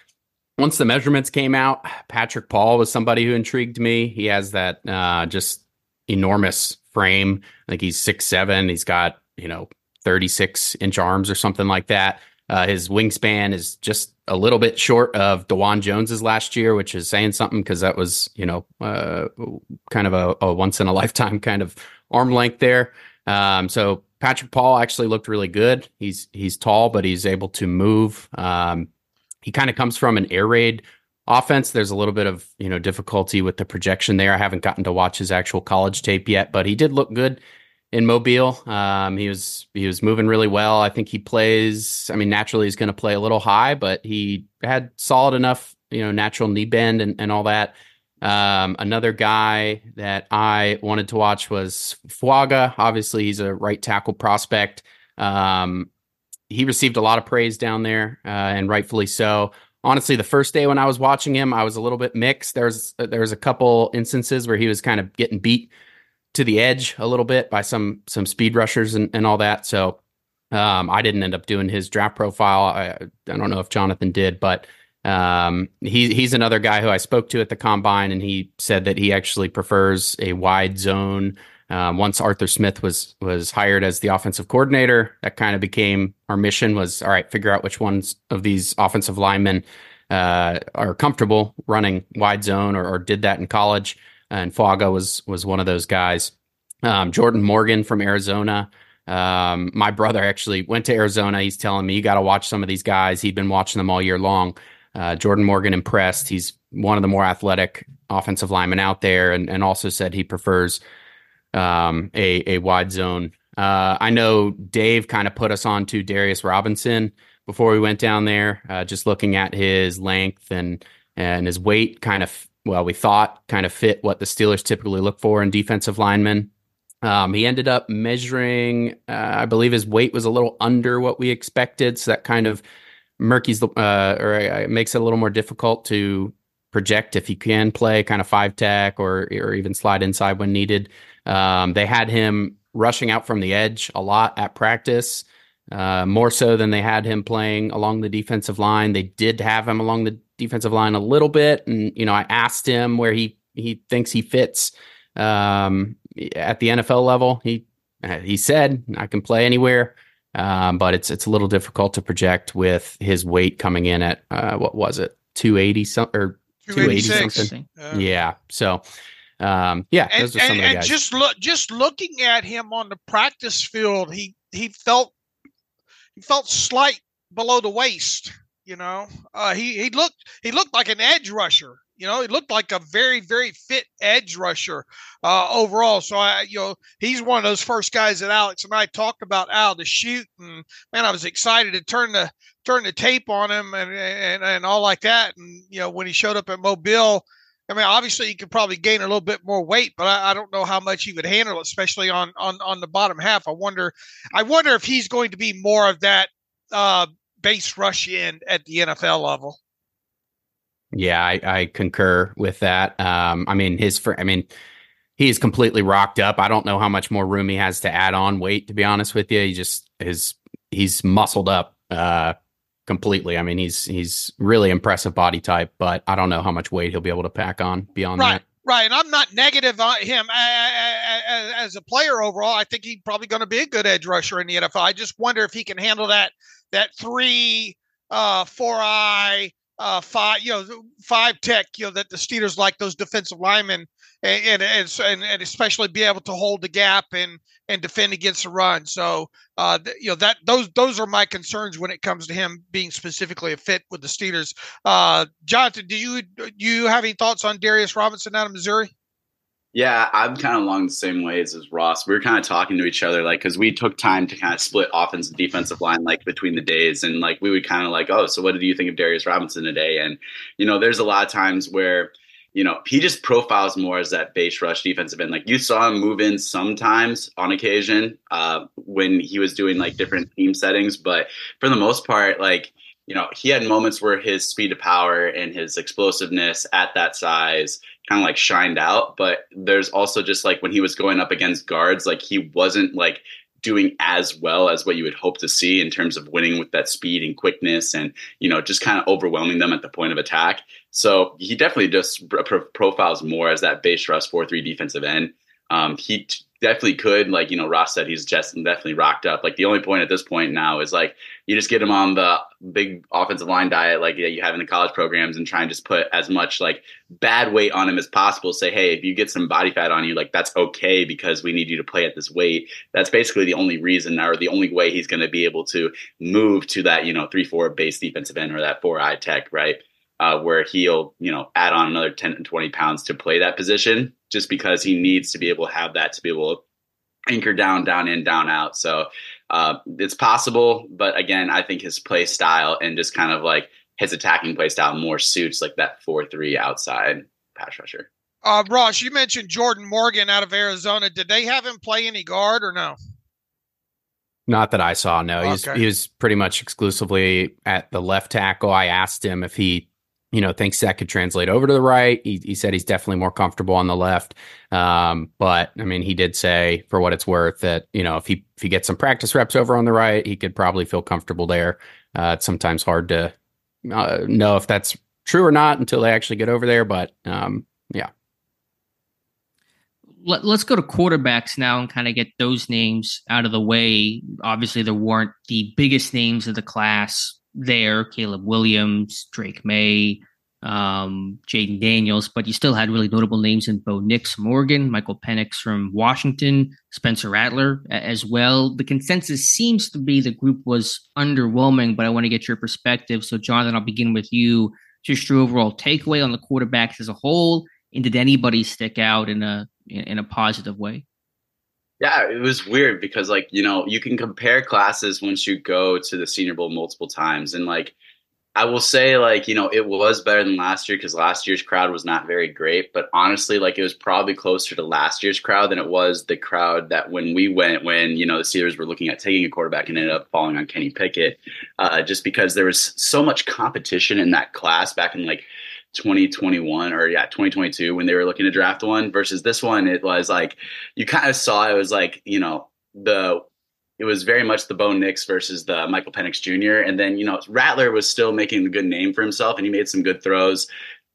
S3: once the measurements came out, Patrick Paul was somebody who intrigued me. He has that uh, just enormous frame. I think he's six seven. He's got you know 36 inch arms or something like that. Uh, his wingspan is just a little bit short of Dawand Jones's last year, which is saying something because that was, you know, uh, kind of a, a, once in a (laughs) lifetime kind of arm length there. Um, so Patrick Paul actually looked really good. He's he's tall, but he's able to move. Um, he kind of comes from an air raid offense. There's a little bit of you know difficulty with the projection there. I haven't gotten to watch his actual college tape yet, but he did look good in Mobile. Um, he was he was moving really well. I think he plays. I mean, naturally he's going to play a little high, but he had solid enough, you know, natural knee bend and, and all that. Um, another guy that I wanted to watch was Fuaga. Obviously, he's a right tackle prospect. Um, he received a lot of praise down there, uh, and rightfully so. Honestly, the first day when I was watching him, I was a little bit mixed. There's there's a couple instances where he was kind of getting beat to the edge a little bit by some some speed rushers and, and all that. So um, I didn't end up doing his draft profile. I, I don't know if Jonathan did, but um, he, he's another guy who I spoke to at the combine, and he said that he actually prefers a wide zone. Um, once Arthur Smith was was hired as the offensive coordinator, that kind of became our mission. Was all right, figure out which ones of these offensive linemen uh, are comfortable running wide zone or, or, did that in college. And Fuaga was was one of those guys. Um, Jordan Morgan from Arizona. Um, my brother actually went to Arizona. He's telling me you got to watch some of these guys. He'd been watching them all year long. Uh, Jordan Morgan impressed. He's one of the more athletic offensive linemen out there, and, and also said he prefers um, a a wide zone. Uh, I know Dave kind of put us on to Darius Robinson before we went down there. Uh, just looking at his length and and his weight, kind of well, we thought kind of fit what the Steelers typically look for in defensive linemen. Um, he ended up measuring, uh, I believe his weight was a little under what we expected, so that kind of murky's the uh, or uh, makes it a little more difficult to project if he can play kind of five tech or or even slide inside when needed. Um, they had him rushing out from the edge a lot at practice, uh, more so than they had him playing along the defensive line. They did have him along the defensive line a little bit, and you know I asked him where he he thinks he fits um, at the NFL level. He he said I can play anywhere. Um, but it's it's a little difficult to project with his weight coming in at uh, what was it 280 something or 280 something uh, yeah so um, yeah,
S2: and, those are some and, of the guys. just look, just looking at him on the practice field, he he felt he felt slight below the waist. You know, uh, he he looked he looked like an edge rusher. You know, he looked like a very very fit edge rusher uh, overall. So I, you know, he's one of those first guys that Alex and I talked about out to shoot, and man, I was excited to turn the turn the tape on him and and and all like that. And you know, when he showed up at Mobile I mean, obviously he could probably gain a little bit more weight, but I, I, don't know how much he would handle, especially on on on the bottom half. I wonder, I wonder if he's going to be more of that uh, base rush in at the NFL level.
S3: Yeah, I, I concur with that. Um, I mean, his, fr- I mean, he's completely rocked up. I don't know how much more room he has to add on weight. To be honest with you, he just his he's muscled up uh, completely. I mean, he's he's really impressive body type, but I don't know how much weight he'll be able to pack on beyond
S2: right,
S3: that.
S2: Right, and I'm not negative on him as a player overall. I think he's probably going to be a good edge rusher in the NFL. I just wonder if he can handle that that three, uh, four eye, uh, five, you know, five tech, you know, that the Steelers like those defensive linemen, and and and, and especially be able to hold the gap and and defend against the run. So, uh, you know that those those are my concerns when it comes to him being specifically a fit with the Steelers. Uh, Jonathan, do you do you have any thoughts on Darius Robinson out of Missouri?
S4: Yeah, I'm kind of along the same ways as Ross. We were kind of talking to each other, like, because we took time to kind of split offensive defensive line, like, between the days. And, like, we would kind of like, oh, so what did you think of Darius Robinson today? And, you know, there's a lot of times where, you know, he just profiles more as that base rush defensive end. Like, you saw him move in sometimes on occasion uh, when he was doing, like, different team settings. But for the most part, like, you know, he had moments where his speed to power and his explosiveness at that size kind of like shined out. But there's also just like when he was going up against guards, like he wasn't like doing as well as what you would hope to see in terms of winning with that speed and quickness and you know just kind of overwhelming them at the point of attack so he definitely just pro- profiles more as that base rush 4-3 defensive end um, he t- definitely could. Like, you know, Ross said he's just definitely rocked up. Like the only point at this point now is like you just get him on the big offensive line diet like yeah, you have in the college programs and try and just put as much like bad weight on him as possible. Say, hey, if you get some body fat on you, like that's okay because we need you to play at this weight. That's basically the only reason or the only way he's going to be able to move to that, you know, three, four base defensive end or that four eye tech, right? Uh, where he'll, you know, add on another 10 and 20 pounds to play that position just because he needs to be able to have that to be able to anchor down, down in, down out. So uh, it's possible, but again, I think his play style and just kind of like his attacking play style more suits like that four three outside pass rusher.
S2: Uh, Ross, you mentioned Jordan Morgan out of Arizona. Did they have him play any guard or no?
S3: Not that I saw. No, okay. he's he was pretty much exclusively at the left tackle. I asked him if he you know, thinks that could translate over to the right. He, he said he's definitely more comfortable on the left. Um, but I mean, he did say, for what it's worth, that you know, if he if he gets some practice reps over on the right, he could probably feel comfortable there. Uh, it's sometimes hard to uh, know if that's true or not until they actually get over there. But um, yeah.
S1: Let, us go to quarterbacks now and kind of get those names out of the way. Obviously, there weren't the biggest names of the class there Caleb Williams, Drake Maye, um, Jayden Daniels, but you still had really notable names in Bo Nix Morgan, Michael Penix from Washington, Spencer Rattler as well. The consensus seems to be the group was underwhelming, but I want to get your perspective. So, Jonathan, I'll begin with you. Just your overall takeaway on the quarterbacks as a whole, and did anybody stick out in a in a positive way?
S4: Yeah, it was weird because like, you know, you can compare classes once you go to the Senior Bowl multiple times and like I will say like, you know, it was better than last year cuz last year's crowd was not very great, but honestly like it was probably closer to last year's crowd than it was the crowd that when we went when, you know, the Steelers were looking at taking a quarterback and ended up falling on Kenny Pickett uh, just because there was so much competition in that class back in like 2021 or yeah 2022 when they were looking to draft one versus this one it was like you kind of saw it was like you know the it was very much the Bo Nix versus the Michael Penix Jr. And then, you know, Rattler was still making a good name for himself and he made some good throws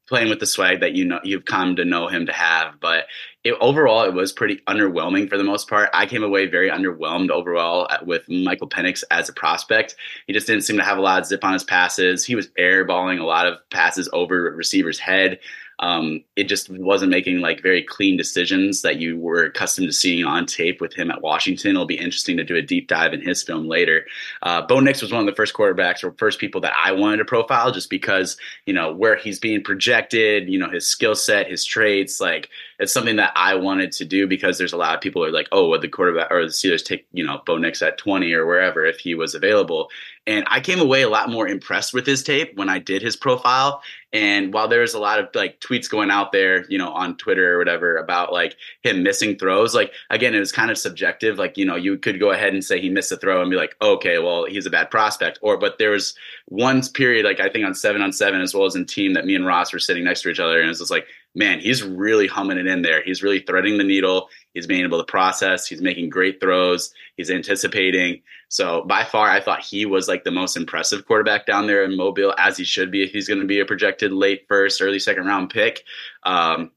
S4: playing with the swag that you know you've come to know him to have. But it, overall, it was pretty underwhelming for the most part. I came away very underwhelmed overall with Michael Penix as a prospect. He just didn't seem to have a lot of zip on his passes. He was airballing a lot of passes over receiver's head. Um, it just wasn't making like very clean decisions that you were accustomed to seeing on tape with him at Washington. It'll be interesting to do a deep dive in his film later. Uh, Bo Nix was one of the first quarterbacks or first people that I wanted to profile just because, you know, where he's being projected, you know, his skill set, his traits, like it's something that I wanted to do because there's a lot of people who are like, oh, would the quarterback or the Steelers take, you know, Bo Nix at 20 or wherever if he was available. And I came away a lot more impressed with his tape when I did his profile. And while there was a lot of like tweets going out there, you know, on Twitter or whatever about like him missing throws, like again, it was kind of subjective. Like, you know, you could go ahead and say he missed a throw and be like, okay, well, he's a bad prospect. Or, but there was one period, like I think on seven on seven, as well as in team, that me and Ross were sitting next to each other. And it was just like, man, he's really humming it in there. He's really threading the needle. He's being able to process. He's making great throws. He's anticipating. So by far, I thought he was like the most impressive quarterback down there in Mobile, as he should be if he's going to be a projected late first, early second round pick. Um,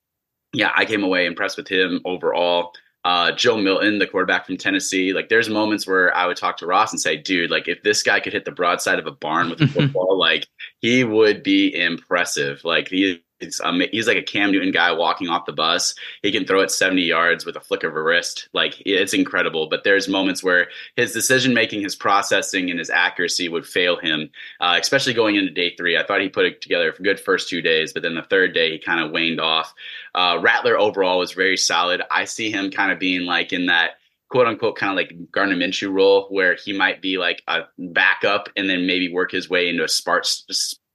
S4: yeah, I came away impressed with him overall. Uh, Joe Milton, the quarterback from Tennessee, like there's moments where I would talk to Ross and say, dude, like if this guy could hit the broadside of a barn with a (laughs) football, like he would be impressive. Like he He's, um, he's like a Cam Newton guy walking off the bus. He can throw it 70 yards with a flick of a wrist. Like it's incredible. But there's moments where his decision making, his processing, and his accuracy would fail him, uh, especially going into day three. I thought he put it together for good first two days, but then the third day he kind of waned off. Uh, Rattler overall was very solid. I see him kind of being like in that quote unquote kind of like Gardner Minshew role where he might be like a backup and then maybe work his way into a spot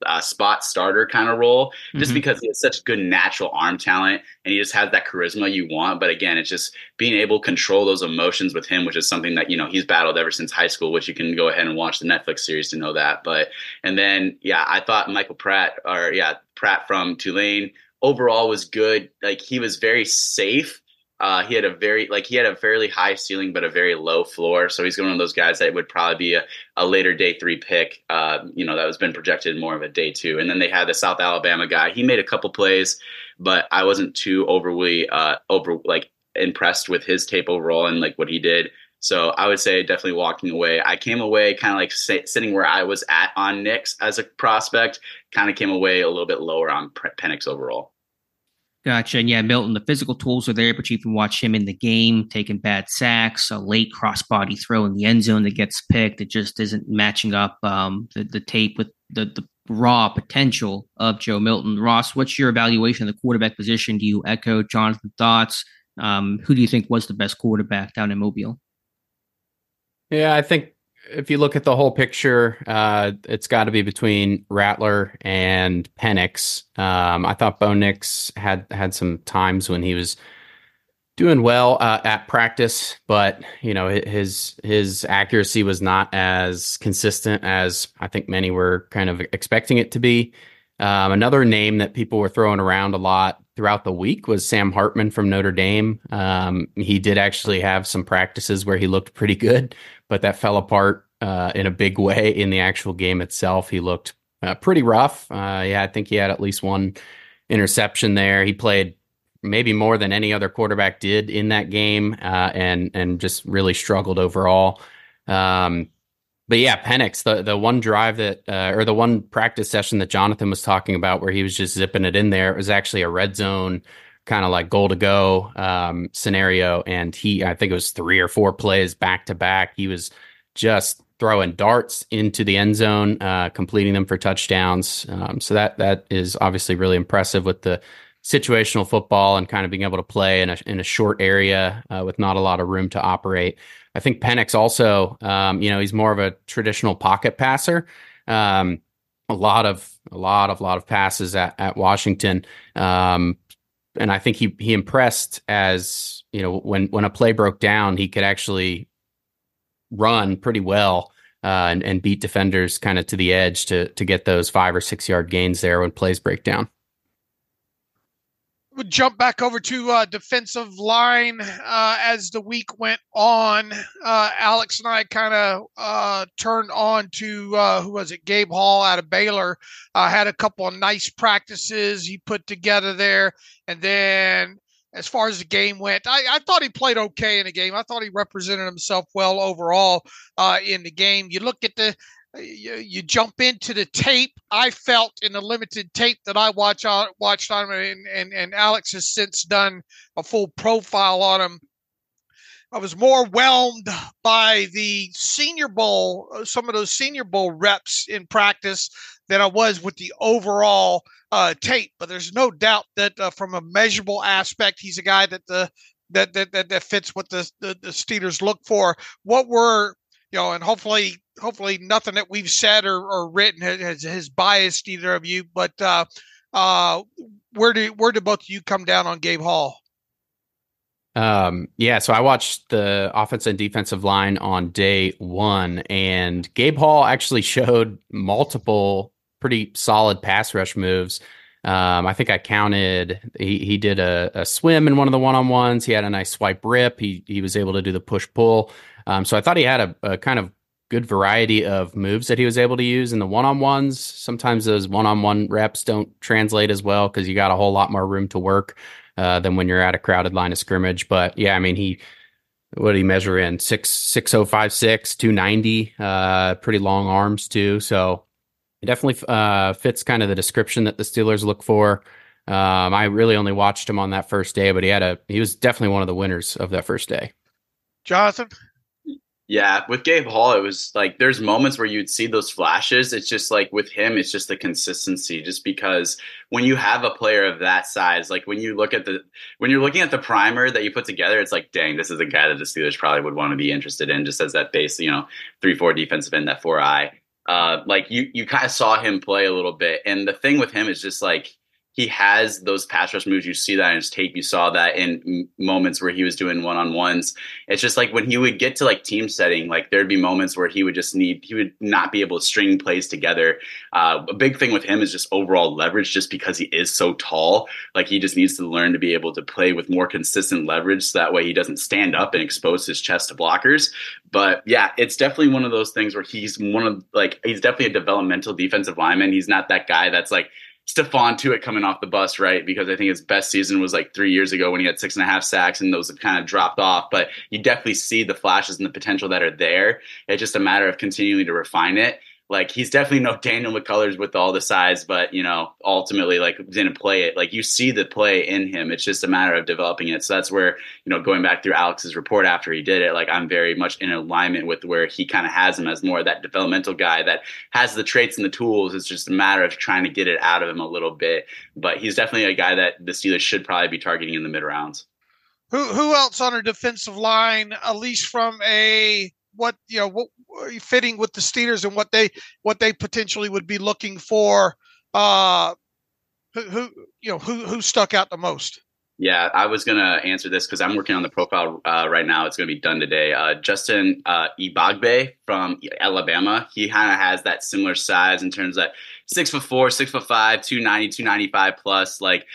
S4: uh, spot starter kind of role, just mm-hmm. because he has such good natural arm talent and he just has that charisma you want. But again, it's just being able to control those emotions with him, which is something that you know he's battled ever since high school. Which you can go ahead and watch the Netflix series to know that. But and then yeah, I thought Michael Pratt or yeah Pratt from Tulane overall was good. Like he was very safe uh, he had a very like he had a fairly high ceiling but a very low floor. So he's one of those guys that would probably be a, a later day three pick. Uh, you know that was been projected more of a day two. And then they had the South Alabama guy. He made a couple plays, but I wasn't too overly uh, over like impressed with his tape overall and like what he did. So I would say definitely walking away. I came away kind of like sitting where I was at on Nix as a prospect. Kind of came away a little bit lower on Penix overall.
S1: Gotcha. And yeah, Milton, the physical tools are there, but you can watch him in the game taking bad sacks, a late crossbody throw in the end zone that gets picked. It just isn't matching up um, the, the tape with the, the raw potential of Joe Milton. Ross, what's your evaluation of the quarterback position? Do you echo Jonathan's thoughts? Um, who do you think was the best quarterback down in Mobile?
S3: Yeah, I think if you look at the whole picture, uh, it's got to be between Rattler and Penix. Um, I thought Bo Nix had had some times when he was doing well uh, at practice, but you know his his accuracy was not as consistent as I think many were kind of expecting it to be. Um, another name that people were throwing around a lot throughout the week was Sam Hartman from Notre Dame. Um, he did actually have some practices where he looked pretty good, but that fell apart uh, in a big way in the actual game itself. He looked uh, pretty rough. Uh, yeah, I think he had at least one interception there. He played maybe more than any other quarterback did in that game, uh, and and just really struggled overall. Um, but yeah, Penix, the the one drive that uh, or the one practice session that Jonathan was talking about, where he was just zipping it in there, it was actually a red zone kind of like goal to go um, scenario, and he I think it was three or four plays back to back. He was just throwing darts into the end zone, uh, completing them for touchdowns. Um, so that that is obviously really impressive with the situational football and kind of being able to play in a in a short area uh, with not a lot of room to operate. I think Penix also, um, you know, he's more of a traditional pocket passer. Um, a lot of a lot of lot of passes at, at Washington. Um, and I think he he impressed as you know when when a play broke down, he could actually run pretty well uh, and, and beat defenders kind of to the edge to to get those five or six yard gains there when plays break down
S2: would jump back over to uh, defensive line uh, as the week went on. Uh, Alex and I kind of uh, turned on to uh, who was it? Gabe Hall out of Baylor. Uh, had a couple of nice practices he put together there, and then as far as the game went, I, I thought he played okay in the game. I thought he represented himself well overall in the game. You look at the you, you jump into the tape. I felt in the limited tape that I watch on watched on him, and, and, and Alex has since done a full profile on him. I was more whelmed by the Senior Bowl, uh, some of those Senior Bowl reps in practice than I was with the overall uh, tape. But there's no doubt that uh, from a measurable aspect, he's a guy that the that that that, that fits what the, the the Steelers look for. What were you know, and hopefully, hopefully nothing that we've said or, or written has, has biased either of you. But uh, uh, where do where do both of you come down on Gabe Hall?
S3: Um, yeah, so I watched the offense and defensive line on day one, and Gabe Hall actually (laughs) showed multiple pretty solid pass rush moves. Um, I think I counted. He he did a, a swim in one of the one on ones. He had a nice swipe rip. He he was able to do the push pull. Um, so I thought he had a, a, kind of good variety of moves that he was able to use in the one on ones. Sometimes those one on one reps don't translate as well because you got a whole lot more room to work uh, than when you're at a crowded line of scrimmage. But yeah, I mean, he, what did he measure in? Six, 6056, 290, uh, pretty long arms too. So it definitely uh, fits kind of the description that the Steelers look for. Um, I really only watched him on that first day, but he had a, he was definitely one of the winners of that first day.
S2: Jonathan?
S4: Yeah, with Gabe Hall, it was like there's moments where you'd see those flashes. It's just like with him, it's just the consistency. Just because when you have a player of that size, like when you look at the when you're looking at the primer that you put together, it's like, dang, this is a guy that the Steelers probably would want to be interested in, just as that base, you know, three four defensive end, that four eye. Uh, like you you kind of saw him play a little bit, and the thing with him is just like he has those pass rush moves. You see that in his tape. You saw that in moments where he was doing one on ones. It's just like when he would get to like team setting, like there'd be moments where he would just need, he would not be able to string plays together. Uh, a big thing with him is just overall leverage, just because he is so tall. Like he just needs to learn to be able to play with more consistent leverage so that way he doesn't stand up and expose his chest to blockers. But yeah, it's definitely one of those things where he's one of like, he's definitely a developmental defensive lineman. He's not that guy that's like, Stephon Tuitt coming off the bus, right? Because I think his best season was like three years ago when he had six and a half sacks and those have kind of dropped off. But you definitely see the flashes and the potential that are there. It's just a matter of continuing to refine it like he's definitely no (laughs) Daniel McCullers with all the size, but you know, ultimately like didn't play it. Like you see the play in him. It's just a matter of developing it. So that's where, you know, going back through Alex's report after he did it, like I'm very much in alignment with where he kind of has him as more of that developmental guy that has the traits and the tools. It's just a matter of trying to get it out of him a little bit. But he's definitely a guy that the Steelers should probably be targeting in the mid rounds.
S2: Who who else on our defensive line, at least from a what you know what fitting with the Steelers and what they what they potentially would be looking for. Uh, who, who you know who who stuck out the most?
S4: Yeah, I was gonna answer this because I'm working on the profile uh, right now. It's gonna be done today. Uh, Justin uh, Eboigbe from Alabama. He kind of has that similar size in terms of six foot four, six foot five, 290, 295 plus. Like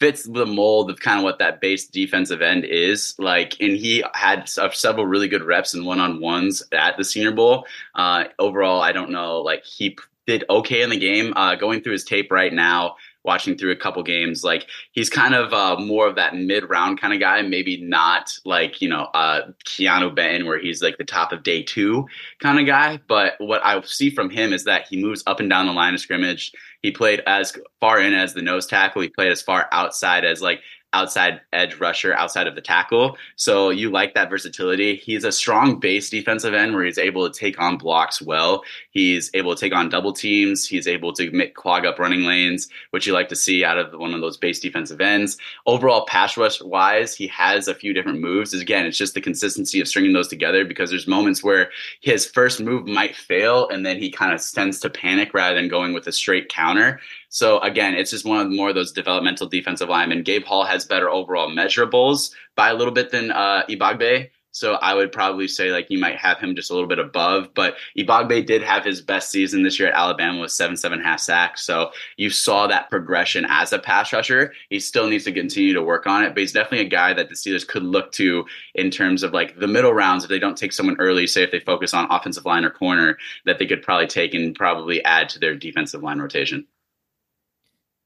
S4: fits the mold of kind of what that base defensive end is like and he had several really good reps and one-on-ones at the senior bowl. Uh, overall i don't know like he did okay in the game. Uh, going through his tape right now watching through a couple games. Like he's kind of uh, more of that mid round kind of guy, maybe not like, you know, uh, Keanu Benton, where he's like the top of day two kind of guy. But what I see from him is that he moves up and down the line of scrimmage. He played as far in as the nose tackle. He played as far outside as like outside edge rusher outside of the tackle. So you like that versatility. He's a strong base defensive end where he's able to take on blocks well. He's able to take on double teams. He's able to make, clog up running lanes, which you like to see out of one of those base defensive ends. Overall, pass rush wise, he has a few different moves. Again, it's just the consistency of stringing those together because there's moments where his first move might fail and then he kind of tends to panic rather than going with a straight counter. So again, it's just one of more of those developmental defensive linemen. Gabe Hall has better overall measurables by a little bit than uh, Eboigbe. So I would probably say like you might have him just a little bit above, but Eboigbe did have his best season this year at Alabama with seven, seven half sacks. So you saw that progression as a pass rusher. He still needs to continue to work on it, but he's definitely a guy that the Steelers could look to in terms of like the middle rounds. If they don't take someone early, say if they focus on offensive line or corner, that they could probably take and probably add to their defensive line rotation.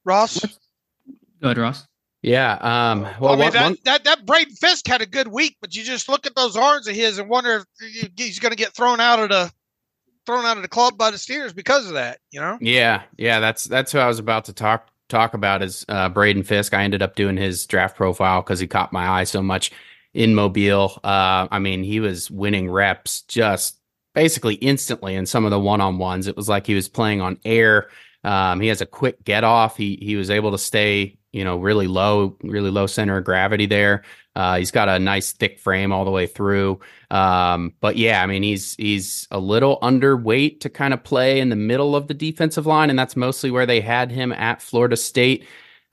S2: Ross?
S1: Go ahead, Ross.
S3: Yeah. Um, well,
S2: I mean,
S3: one,
S2: that,
S3: one,
S2: that, that Braden Fiske had a good week, but you just look at those arms of his and wonder if he's going to get thrown out of the thrown out of the club by the Steelers because of that. You know?
S3: Yeah, yeah. That's that's who I was about to talk talk about is uh, Braden Fiske. I ended up doing his draft profile because he caught my eye so much in Mobile. Uh, I mean, he was winning reps just basically instantly in some of the one on ones. It was like he was playing on air. Um, he has a quick get off. He he was able to stay, you know, really low, really low center of gravity there. Uh, he's got a nice thick frame all the way through. Um, but yeah, I mean, he's he's a little underweight to kind of play in the middle of the defensive line, and that's mostly where they had him at Florida State.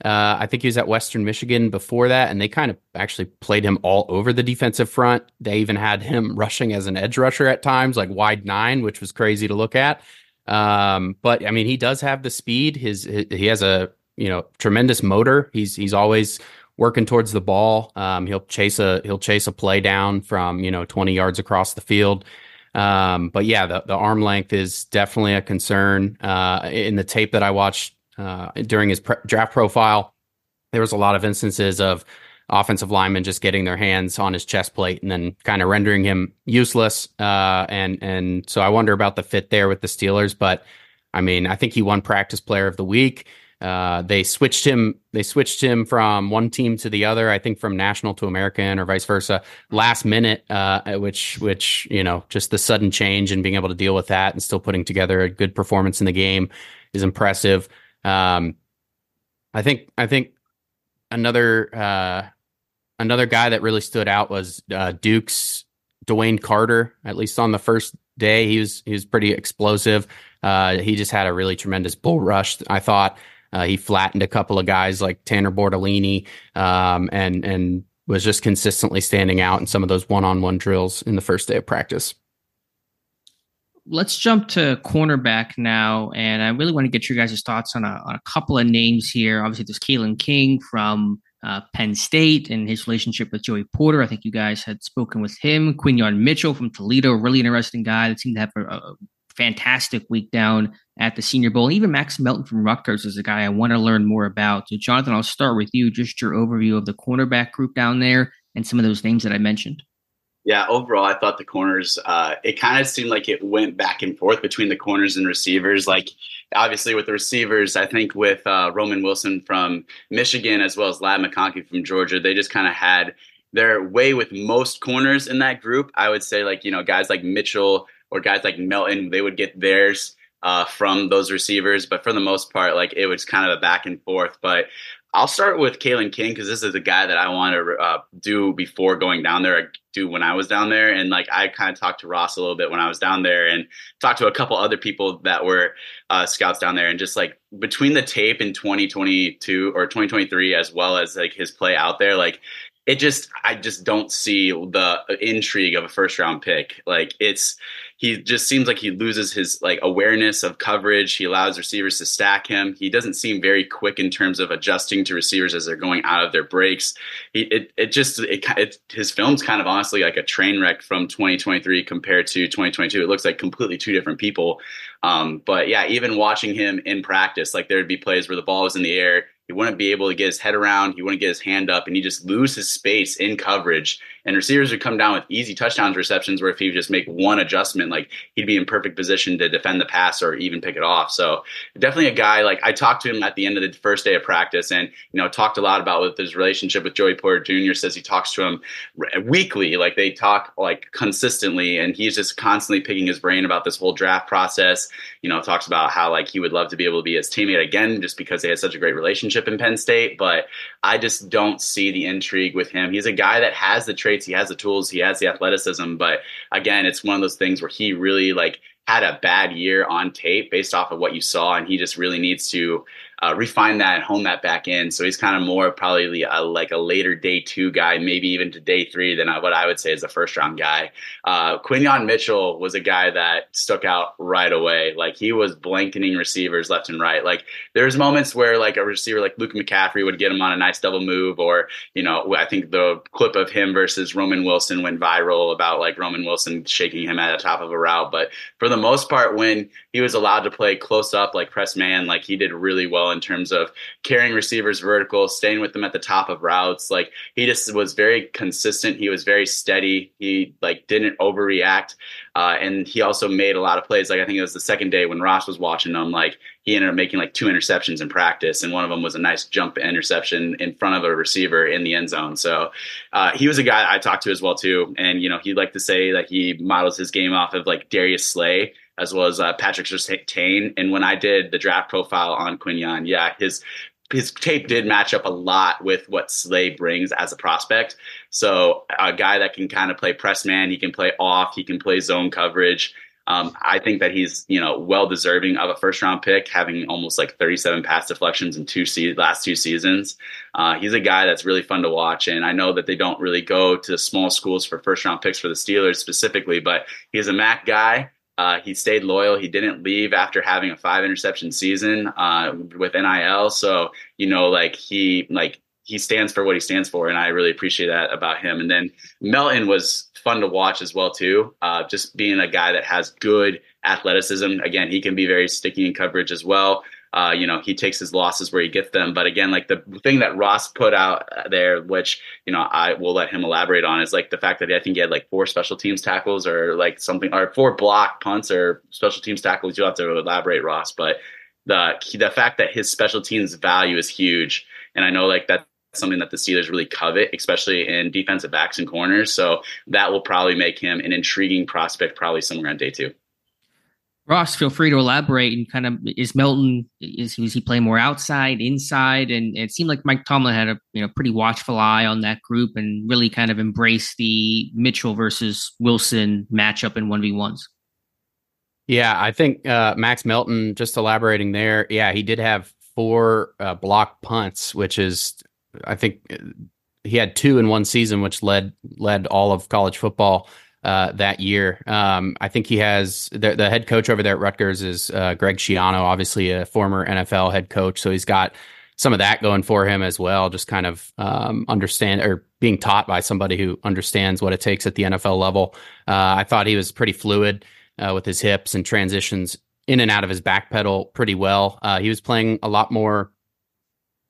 S3: Uh, I think he was at Western Michigan before that, and they kind of actually played him all over the defensive front. They even had him (laughs) rushing as an edge rusher at times, like wide nine, which was crazy to look at. Um, but I mean, he does have the speed. His, his, he has a you know tremendous motor. He's he's always working towards the ball. Um, he'll chase a he'll chase a play down from you know 20 yards across the field. Um, but yeah, the the arm length is definitely a concern. Uh, in the tape that I watched uh, during his pre- draft profile, there was a lot of instances of offensive linemen just getting their hands on his chest plate and then kind of rendering him useless. Uh, and and so I wonder about the fit there with the Steelers. But I mean, I think he won Practice Player of the Week. Uh, they switched him. They switched him from one team to the other. I think from national to American or vice versa. Last minute, uh, which which you know, just the sudden change and being able to deal with that and still putting together a good performance in the game is impressive. Um, I think I think another uh, another guy that really stood out was uh, Duke's DeWayne Carter. At least on the first day, he was he was pretty explosive. Uh, he just had a really tremendous bull rush. I thought uh, he flattened a couple of guys like Tanner Bortolini, um, and and was just consistently standing out in some of those one on one drills in the first day of practice.
S1: Let's jump to cornerback now, and I really want to get your guys' thoughts on a, on a couple of names here. Obviously, there's Kalen King from uh, Penn State and his relationship with Joey Porter. I think you guys had spoken with him. Quinyon Mitchell from Toledo, really interesting guy that seemed to have a, a fantastic week down at the Senior Bowl. even Max Melton from Rutgers is a guy I want to learn more about. So, Jonathan, I'll start with you. Just your overview of the cornerback group down there and some of those names that I mentioned.
S4: Yeah, overall, I thought the corners, uh, it kind of seemed like it went back and forth between the corners and receivers. Like, obviously, with the receivers, I think with uh, Roman Wilson from Michigan as well as Ladd McConkey from Georgia, they just kind of had their way with most corners in that group. I would say, like, you know, guys like Mitchell or guys like Melton, they would get theirs. Uh, from those receivers, but for the most part, like it was kind of a back and forth. But I'll start with Kalen King because this is a guy that I want to uh, do before going down there. I do when I was down there, and like I kind of talked to Ross a little bit when I was down there, and talked to a couple other people that were uh, scouts down there, and just like between the tape in 2022 or 2023, as well as like his play out there, like it just I just don't see the intrigue of a first round pick. Like it's he just seems like he loses his like awareness of coverage. He allows receivers to stack him. He doesn't seem very quick in terms of adjusting to receivers as they're going out of their breaks. He, it it just it, it his film's kind of honestly like a train wreck from 2023 compared to 2022. It looks like completely two different people. Um, but yeah, even watching him in practice, like there'd be plays where the ball was in the air he wouldn't be able to get his head around. He wouldn't get his hand up, and he just lose his space in coverage. And receivers would come down with easy touchdowns receptions where if he would just make one adjustment, like he'd be in perfect position to defend the pass or even pick it off. So definitely a guy like I talked to him at the end of the first day of practice, and you know talked a lot about with his relationship with Joey Porter Jr. Says he talks to him weekly, like they talk like consistently, and he's just constantly picking his brain about this whole draft process. You know, talks about how like he would love to be able to be his teammate again, just because they had such a great relationship in Penn State. But I just don't see the intrigue with him. He's a guy that has the traits, he has the tools, he has the athleticism. But again, it's one of those things where he really like had a bad year on tape based off of what you saw, and he just really needs to uh, refine that and hone that back in. So he's kind of more probably a, like a later day two guy, maybe even to day three than what I would say is a first round guy. Uh, Quinyon Mitchell was a guy that stuck out right away. Like he was blanketing receivers left and right. Like there's moments where like a receiver like Luke McCaffrey would get him on a nice double move, or you know I think the clip of him versus Roman Wilson went viral about like Roman Wilson shaking him at the top of a route. But for the most part, when he was allowed to play close up like press man, like he did really well in terms of carrying receivers vertical, staying with them at the top of routes. Like he just was very consistent. He was very steady. He like didn't overreact. Uh, and he also made a lot of plays. Like I think it was the second day when Ross was watching him, like he ended up making like two interceptions in practice, and one of them was a nice jump interception in front of a receiver in the end zone. So uh, he was a guy I talked to as well too, and you know he'd like to say that he models his game off of like Darius Slay, as well as uh, Patrick Surtain. And when I did the draft profile on Quinyon, yeah, his his tape did match up a lot with what Slay brings as a prospect. So a guy that can kind of play press man, he can play off, he can play zone coverage. Um, I think that he's you know well deserving of a first round pick, having almost like 37 pass deflections in two se- last two seasons. Uh, he's a guy that's really fun to watch, and I know that they don't really go to small schools for first round picks for the Steelers specifically, but he's a MAC guy. Uh, he stayed loyal. He didn't leave after having a five interception season uh, with NIL. So you know, like he like he stands for what he stands for, and I really appreciate that about him. And then Melton was fun to watch as well too. Uh, just being a guy that has good athleticism. Again, he can be very sticky in coverage as well. Uh, you know, he takes his losses where he gets them. But again, like the thing that Ross put out there, which, you know, I will let him elaborate on is like the fact that I think he had like four special teams tackles or like something, or four block punts or special teams tackles. You'll have to elaborate, Ross. But the, the fact that his special teams value is huge. And I know like that something that the Steelers really covet, especially in defensive backs and corners. So that will probably make him an intriguing prospect, probably somewhere on day two.
S1: Ross, feel free to elaborate and kind of is Melton is, is he playing more outside, inside, and it seemed like Mike Tomlin had a you know pretty watchful eye on that group and really kind of embraced the Mitchell versus Wilson matchup in one v ones.
S3: Yeah, I think uh, Max Melton. Just elaborating there. Yeah, he did have four uh, block punts, which is I think uh, he had two in one season, which led led all of college football uh, that year. Um, I think he has the, the, head coach over there at Rutgers is uh, Greg Schiano, obviously a former NFL head coach. So he's got some of that going for him as well. Just kind of um, understand or being taught by somebody who understands what it takes at the NFL level. Uh, I thought he was pretty fluid uh, with his hips and transitions in and out of his back pedal pretty well. Uh, he was playing a lot more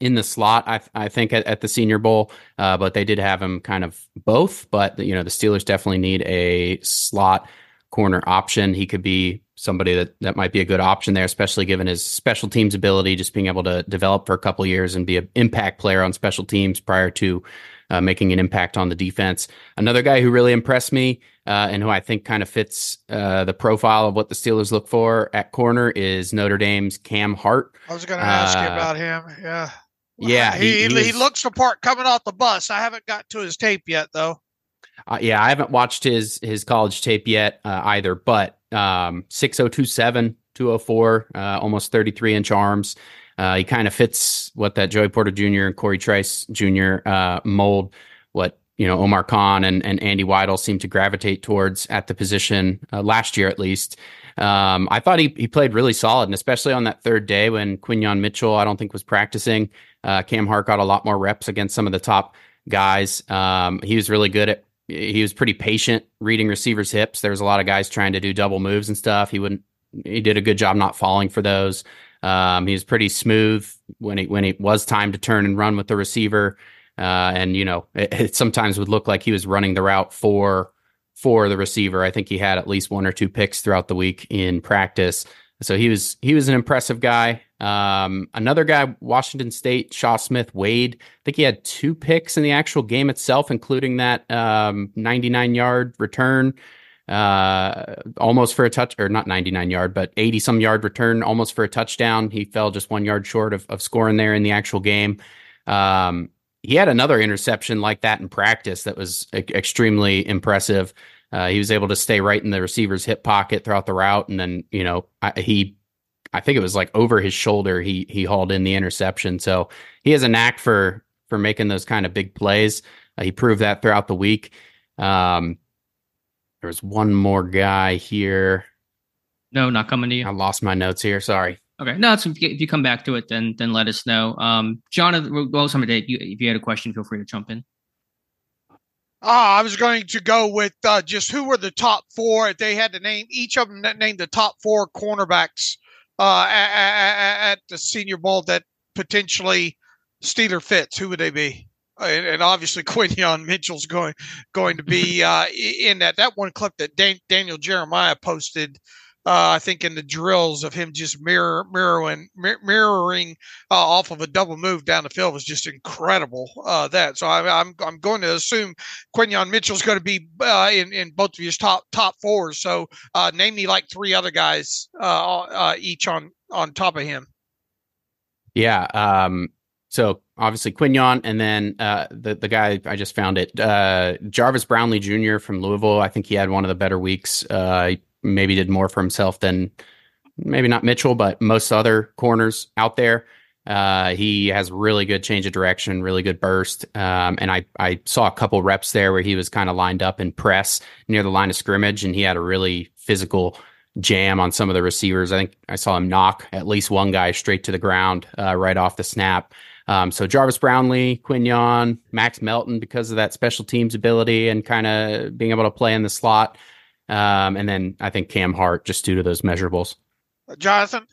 S3: in the slot, I, I think, at, at, the Senior Bowl, uh, but they did have him kind of both. But you know, the Steelers definitely need a slot corner option. He could be somebody that that might be a good option there, especially given his special teams ability, just being able to develop for a couple years and be an impact player on special teams prior to uh, making an impact on the defense. Another guy who really impressed me uh, and who I think kind of fits uh, the profile of what the Steelers look for at corner is Notre Dame's Cam Hart.
S2: I was going to ask you uh, about him. Yeah.
S3: Yeah,
S2: he, he, he, he, looks the part coming off the bus. I haven't got to his tape yet, though.
S3: Uh, yeah, I haven't watched his his college tape yet uh, either. But um, 6027, 204, uh, almost 33 inch arms. Uh, he kind of fits what that Joey Porter Jr. and Corey Trice Jr. Uh, mold. What you know Omar Khan and, and Andy Weidl seem to gravitate towards at the position uh, last year at least. Um, I thought he he played really solid, and especially on that third day when Quinyon Mitchell I don't think was practicing. Uh, Cam Hart got a lot more reps against some of the top guys. Um, he was really good at. He was pretty patient reading receivers' hips. There was a lot of guys trying to do double moves and stuff. He wouldn't. He did a good job not falling for those. Um, he was pretty smooth when it when it was time to turn and run with the receiver. Uh, and you know, it, (laughs) it, sometimes would look like he was running the route for for the receiver. I think he had at least one or two picks throughout the week in practice. So he was he was an impressive guy. Um, another guy, Washington State, Chau Smith-Wade. I think he had two picks in the actual game itself, including that um, 99 yard return, uh, almost for a touch, or not 99 yard, but 80 some yard return, almost for a touchdown. He fell just one yard short of, of scoring there in the actual game. Um, he had another interception like that in practice that was extremely impressive. Uh, he was able to stay right in the receiver's hip pocket throughout the route, and then you know I, he, I think it was like over his shoulder. He he hauled in the interception, so he has a knack for for making those kind of big plays. Uh, he proved that throughout the week. Um, there was one more guy here.
S1: No, not coming to you.
S3: I lost my notes here. Sorry.
S1: Okay, no, if you, if you come back to it, then then let us know. Um, Jonathan, well, somebody, if you had a question, feel free to jump in.
S2: Uh, I was going to go with uh, just who were the top four. If they had to name each of them, named the top four cornerbacks uh, at, at, the Senior Bowl that potentially Steeler fits. Who would they be? And, and obviously, (laughs) Quinyon Mitchell's going going to be uh, in that. That one clip that Dan, Daniel Jeremiah posted uh, I think in the drills of him just mirror, mirroring mirroring uh, off of a double move down the field was just incredible. Uh, that so I, am I'm, I'm going to assume Quinyon Mitchell's going to be uh, in in both of his top top fours. So uh, name me like three other guys uh, each on on top of him.
S3: Yeah. Um, so obviously Quinyon, and then the the guy I just found it, Jarvis Brownlee Jr. from Louisville. I think he had one of the better weeks. Maybe did more for himself than maybe not Mitchell, but most other corners out there. Uh, he has really good change of direction, really good burst. Um, and I, I saw a couple reps there where he was kind of lined up in press near the line of scrimmage, and he had a really physical jam on some of the receivers. I think I saw him knock at least one guy straight to the ground uh, right off the snap. Um, so Jarvis Brownlee, Quinyon, Max Melton, because of that special teams ability and kind of being able to play in the slot. Um, and then I think Cam Hart just due to those measurables.
S2: Jonathan?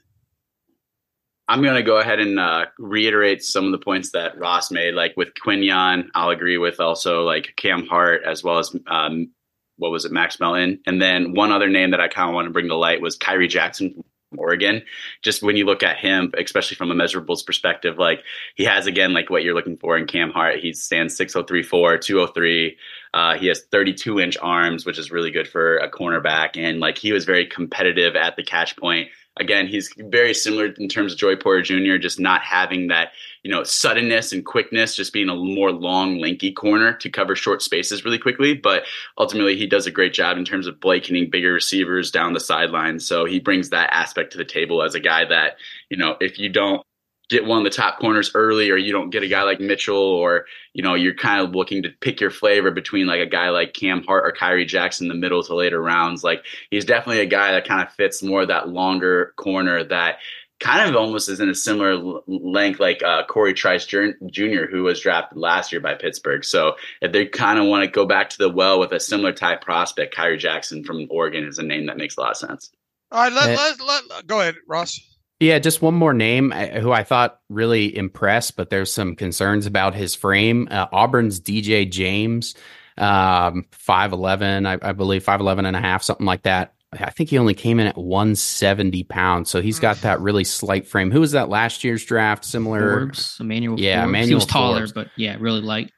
S4: I'm going to go ahead and uh, reiterate some of the points that Ross made. Like with Quinyon, I'll agree with also like Cam Hart as well as um, what was it, Max Melton. And then one other name that I kind of want to bring to light was Khyree Jackson from Oregon. Just when you look at him, especially from a measurables perspective, like he has again, like what you're looking for in Cam Hart. He stands 6034, 203. Uh, he has 32 inch arms, which is really good for a cornerback. And like he was very competitive at the catch point. Again, he's very similar in terms of Joey Porter Jr., just not having that, you know, suddenness and quickness, just being a more long, lanky corner to cover short spaces really quickly. But ultimately, he does a great job in terms of blanketing bigger receivers down the sidelines. So he brings that aspect to the table as a guy that, you know, if you don't get one of the top corners early or you don't get a guy like Mitchell or you know you're kind of looking to pick your flavor between like a guy like Cam Hart or Khyree Jackson in the middle to later rounds like he's definitely a guy that kind of fits more that longer corner that kind of almost is in a similar length like uh, Corey Trice Jr., who was drafted last year by Pittsburgh. So if they kind of want to go back to the well with a similar type prospect, Khyree Jackson from Oregon is a name that makes a lot of sense.
S2: All right, let, let, let, go ahead, Ross.
S3: Yeah, just one more name uh, who I thought really impressed, but there's some concerns about his frame. Uh, Auburn's DJ James, um, 5'11, I, I believe 5'11 and a half, something like that. I think he only came in at 170 pounds, so he's got that really slight frame. Who was that last year's draft? Similar,
S1: Forbes, Emmanuel.
S3: Yeah,
S1: Forbes.
S3: Emmanuel
S1: he was taller, but yeah, really light.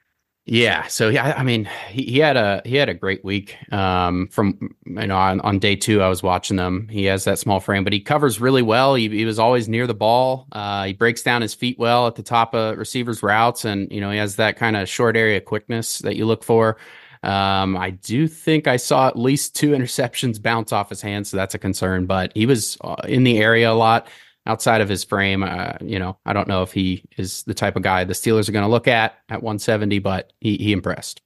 S3: Yeah, so yeah, I mean, he, he had a he had a great week. Um, from you know on, on day two, I was watching them. He has that small frame, but he covers really well. He, he was always near the ball. Uh, he breaks down his feet well at the top of receivers' routes, and you know he has that kind of short area quickness that you look for. Um, I do think I saw at least two (laughs) interceptions bounce off his hands, so that's a concern. But he was uh, in the area a lot outside of his frame, uh, you know, I don't know if he is the type of guy the Steelers are going to look at at 170, but he, he impressed.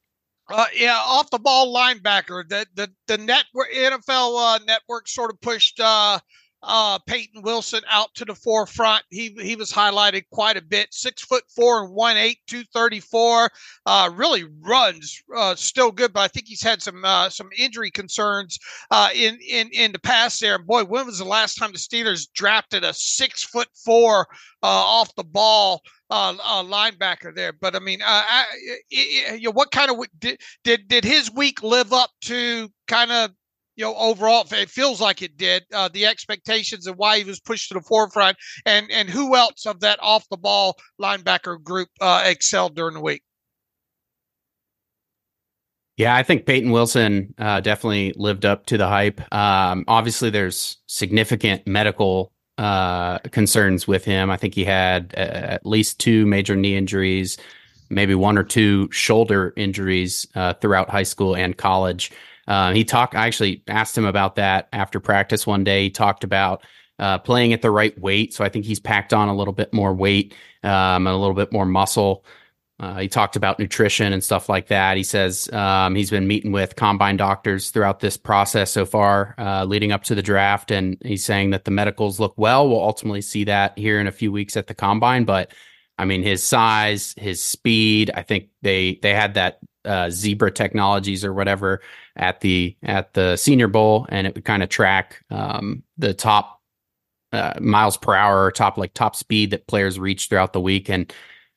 S2: Uh, yeah, off the ball linebacker. The the the network NFL uh, network sort of pushed uh, uh, Peyton Wilson out to the forefront. He he was highlighted quite a bit. Six foot four and one eight, two thirty four. Uh, really runs uh, still good, but I think he's had some uh, some injury concerns uh, in in in the past there. And boy, when was the last time the Steelers drafted a six foot four uh, off the ball? Uh, uh, linebacker there. But I mean, uh, I, you know, what kind of did did did his week live up to kind of you know, overall, it feels like it did. Uh, the expectations and why he was pushed to the forefront, and and who else of that off the ball linebacker group uh, excelled during the week.
S3: Yeah, I think Peyton Wilson uh, definitely lived up to the hype. Um, obviously, there's significant medical uh, concerns with him. I think he had uh, at least two major knee injuries, maybe one or two shoulder injuries uh, throughout high school and college. Uh, he talked. I actually asked him about that after practice one day. He talked about uh, playing at the right weight, so I think he's packed on a little bit more weight um, and a little bit more muscle. Uh, he talked about nutrition and stuff like that. He says um, he's been meeting with combine doctors throughout this process so far, uh, leading up to the draft, and he's saying that the medicals look well. We'll ultimately see that here in a few weeks at the combine, but I mean, his size, his speed. I think they they had that uh, zebra technologies or whatever at the at the Senior Bowl, and it would kind of track um, the top uh, miles per hour top like top speed that players reach throughout the week. And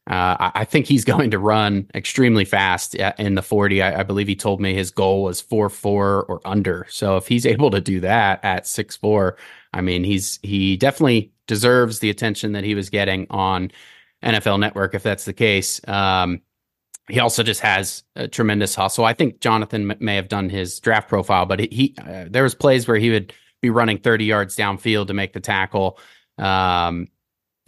S3: uh, I, think he's (laughs) going to run extremely fast in the 40. I, I, believe he told me his goal was four four or under. So if he's (laughs) able to do that at six four, I mean he's he definitely deserves the attention that he was getting on NFL Network if that's the case. Um, he also just has a tremendous hustle. I think Jonathan may have done his draft profile, but he uh, there was plays where he would be running 30 yards downfield to make the tackle. Um,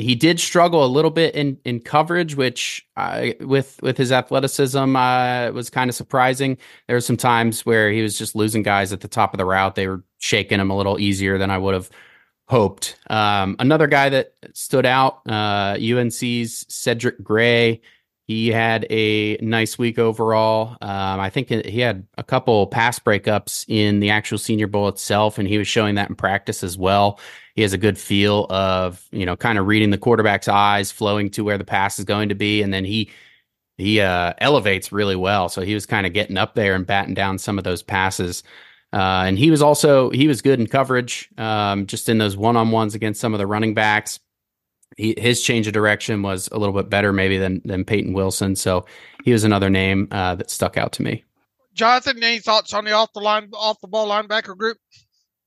S3: he did struggle a little bit in in coverage, which uh, with with his athleticism uh, was kind of surprising. There were some times where he was just losing guys at the top of the route. They were shaking him a little easier than I would have hoped. Um, another guy that stood out, uh, UNC's Cedric Gray. He had a nice week overall. Um, I think he had a couple pass breakups in the actual Senior Bowl itself, and he was showing that in practice as well. He has a good feel of you know kind of reading the quarterback's eyes, flowing to where the pass is going to be, and then he he uh, elevates really well. So he was kind of getting up there and batting down some of those passes. Uh, and he was also he was good in coverage, um, just in those one on ones against some of the running backs he, his change of direction was a little bit better maybe than than Peyton Wilson. So he was another name uh, that stuck out to me.
S2: Jonathan, any thoughts on the off the line off the ball linebacker group?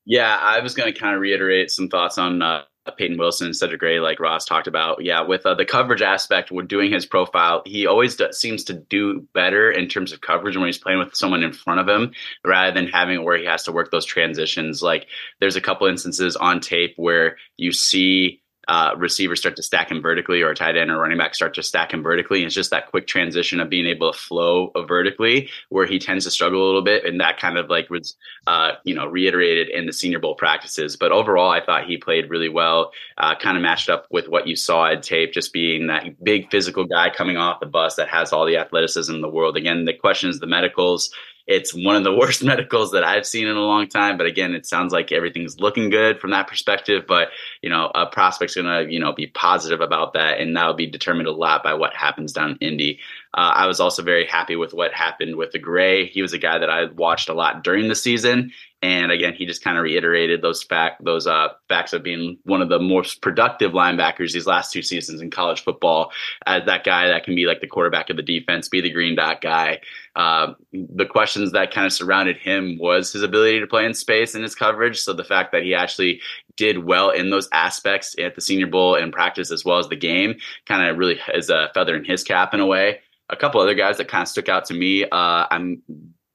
S4: Yeah, I was going to kind of reiterate some thoughts on uh, Peyton Wilson and Cedric Gray, like Ross talked about. Yeah, with uh, the coverage aspect, we're doing his profile. He always does, seems to do better in terms of coverage when he's playing with someone in front of him, rather than having where he has to work those transitions. Like there's a couple instances on tape where you see uh, receivers start to stack him vertically or a tight end or running back start to stack him vertically. And it's just that quick transition of being able to flow vertically where he tends to struggle a little bit. And that kind of like was, uh, you know, reiterated in the Senior Bowl practices. But overall, I thought he played really well, uh, kind of matched up with what you saw at tape, just being that big physical guy coming off the bus that has all the athleticism in the world. Again, the question is the medicals. It's one of the (laughs) worst medicals that I've seen in a long time. But again, it sounds like everything's looking good from that perspective. But, you know, a prospect's to, you know, be positive about that. And that'll be determined a lot by what happens down in Indy. Uh, I was also very happy with what happened with the Gray. He was a guy that I watched a lot during the season, and again, he just kind of reiterated those fact those uh, facts of being one of the most productive linebackers these last two seasons in college football. As that guy that can be like the quarterback of the defense, be the green dot guy. Uh, the questions that kind of surrounded him was his ability to play in space and his coverage. So the fact that he actually did well in those aspects at the Senior Bowl and practice as well as the game kind of really is a feather in his cap in a way. A couple other guys that kind of stuck out to me. Uh, I'm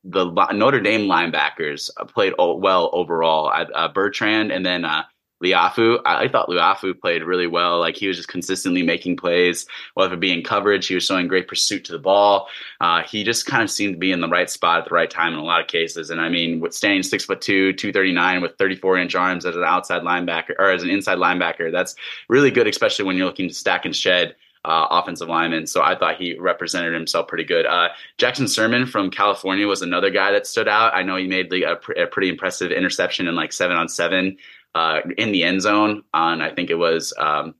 S4: the Notre Dame linebackers played well overall. Uh, Bertrand and then uh, Liufau. I, I, thought Liufau played really well. Like he was just consistently making plays, whether it be in coverage, he was showing great pursuit to the ball. Uh, he just kind of seemed to be in the right spot at the right time in a lot of cases. And I mean, with standing six foot two, two thirty nine, with thirty four inch arms as an outside linebacker or as an inside linebacker, that's really good, especially when you're looking to stack and shed uh, offensive lineman. So I thought he represented himself pretty good. Uh, Jackson Sirmon from California was another guy that stood out. I know he made the, a, pr- a, pretty impressive interception in like seven on seven uh, in the end zone on I think it was um,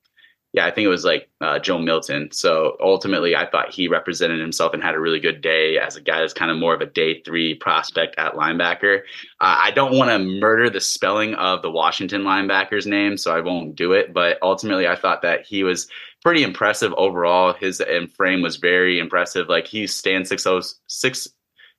S4: yeah, I think it was like uh, Joe Milton. So ultimately, I thought he represented himself and had a really good day as a guy that's kind of more of a day three prospect at linebacker. Uh, I don't want to murder the spelling of the Washington linebacker's name, so I won't do it. But ultimately, I thought that he was pretty impressive overall. His frame was very impressive. Like he stands 606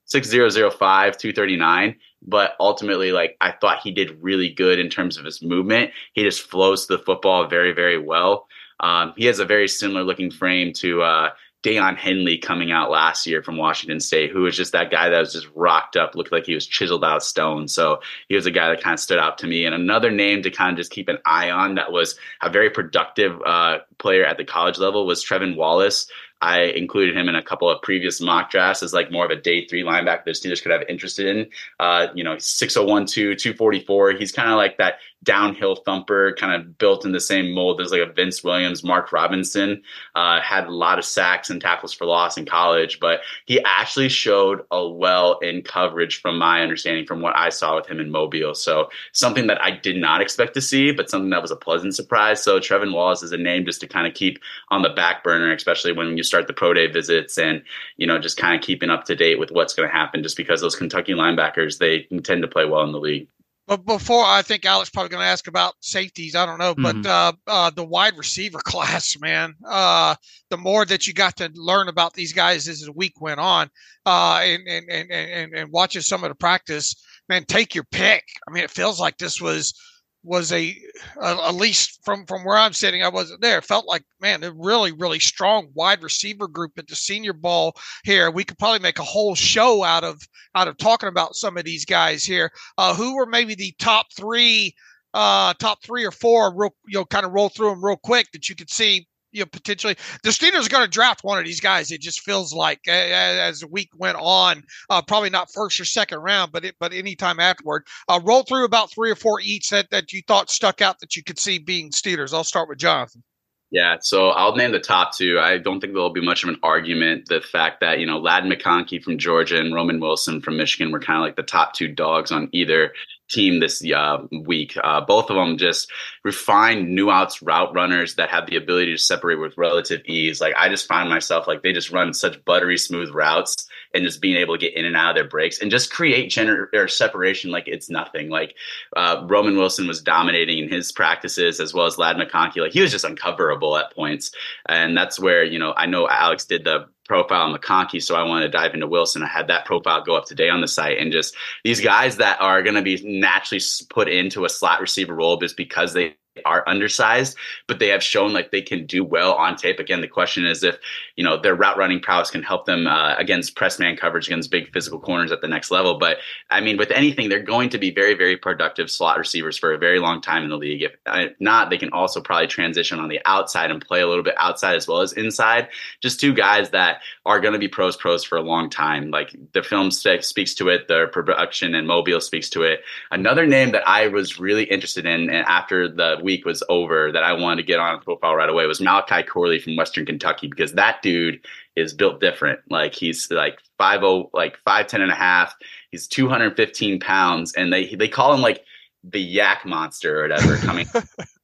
S4: 6005 239 but ultimately like i thought he did really good in terms of his movement he just flows the football very very well um, he has a very similar looking frame to uh, Daiyan Henley coming out last year from Washington State, who was just that guy that was just rocked up, looked like he was chiseled out of stone. So he was a guy that kind of stood out to me. And another name to kind of just keep an eye on that was a very productive uh, player at the college level was Trevin Wallace. I included him in a couple of previous mock drafts as like more of a day three linebacker the Steelers could have interested in. Uh, you know, 601 2, 244. He's kind of like that downhill thumper, kind of built in the same mold as like a Vince Williams, Mark Robinson. Uh, had a lot of sacks and tackles for loss in college, but he actually showed a well in coverage from my understanding from what I saw with him in Mobile. So something that I did not expect to see, but something that was a pleasant surprise. So Trevin Wallace is a name just to kind of keep on the back burner, especially when you start the pro day visits and, you know, just kind of keeping up to date with what's going to happen just because those Kentucky linebackers, they tend to play well in the league.
S2: But before I think Alex probably going to ask about safeties. I don't know, mm-hmm. but uh, uh, the wide receiver (laughs) class, man. Uh, the more that you got to learn about these guys as the week went on, uh, and, and and and and watching some of the practice, man, take your pick. I mean, it feels like this was was a, a, at least from from where I'm sitting, I wasn't there. Felt like man, a really really strong wide receiver group at the Senior Bowl here. We could probably make a whole show out of out of talking about some of these guys here. Uh, who were maybe the top three, uh, top three or four? Real, you know, kind of roll through them real quick that you could see you know potentially the Steelers are going to draft one of these guys. It just feels like as the week went on, uh, probably not first or second round, but it, but anytime afterward. Uh, roll through about three or four each that that you thought stuck out that you could see being Steelers. I'll start with Jonathan.
S4: Yeah, so I'll name the top two. I don't think there'll be much of an argument. The fact that, you know, Ladd McConkey from Georgia and Roman Wilson from Michigan were kind of like the top two dogs on either team this uh, week. Uh, both of them just refined nuanced route runners that have the ability to separate with relative ease. Like I just find myself like they just run such buttery smooth routes and just being able to get in and out of their breaks and just create gener- or separation like it's nothing. Like uh, Roman Wilson was dominating in his practices as well as Ladd McConkey. Like he was just uncoverable at points, and that's where you know I know Alex did the profile on McConkey, so I wanted to dive into Wilson. I had that profile go up today on the site, and just these guys that are going to be naturally put into a slot receiver role just because they are undersized, but they have shown like they can do well on tape. Again, the question is if you know their route running prowess can help them uh, against press man coverage against big physical corners at the next level. But I mean, with anything, they're going to be very, very productive slot receivers for a very long time in the league. If uh, not, they can also probably transition on the outside and play a little bit outside as well as inside. Just two guys that are going to be pros pros for a long time. Like the film speaks to it, the production and Mobile speaks to it. Another name that I was really interested in, and after the week was over that I wanted to get on a profile right away was Malachi Corley from Western Kentucky because that dude is built different. Like he's like five oh like five ten and a half. He's two hundred fifteen pounds, and they they call him like the YAC monster or whatever coming (laughs)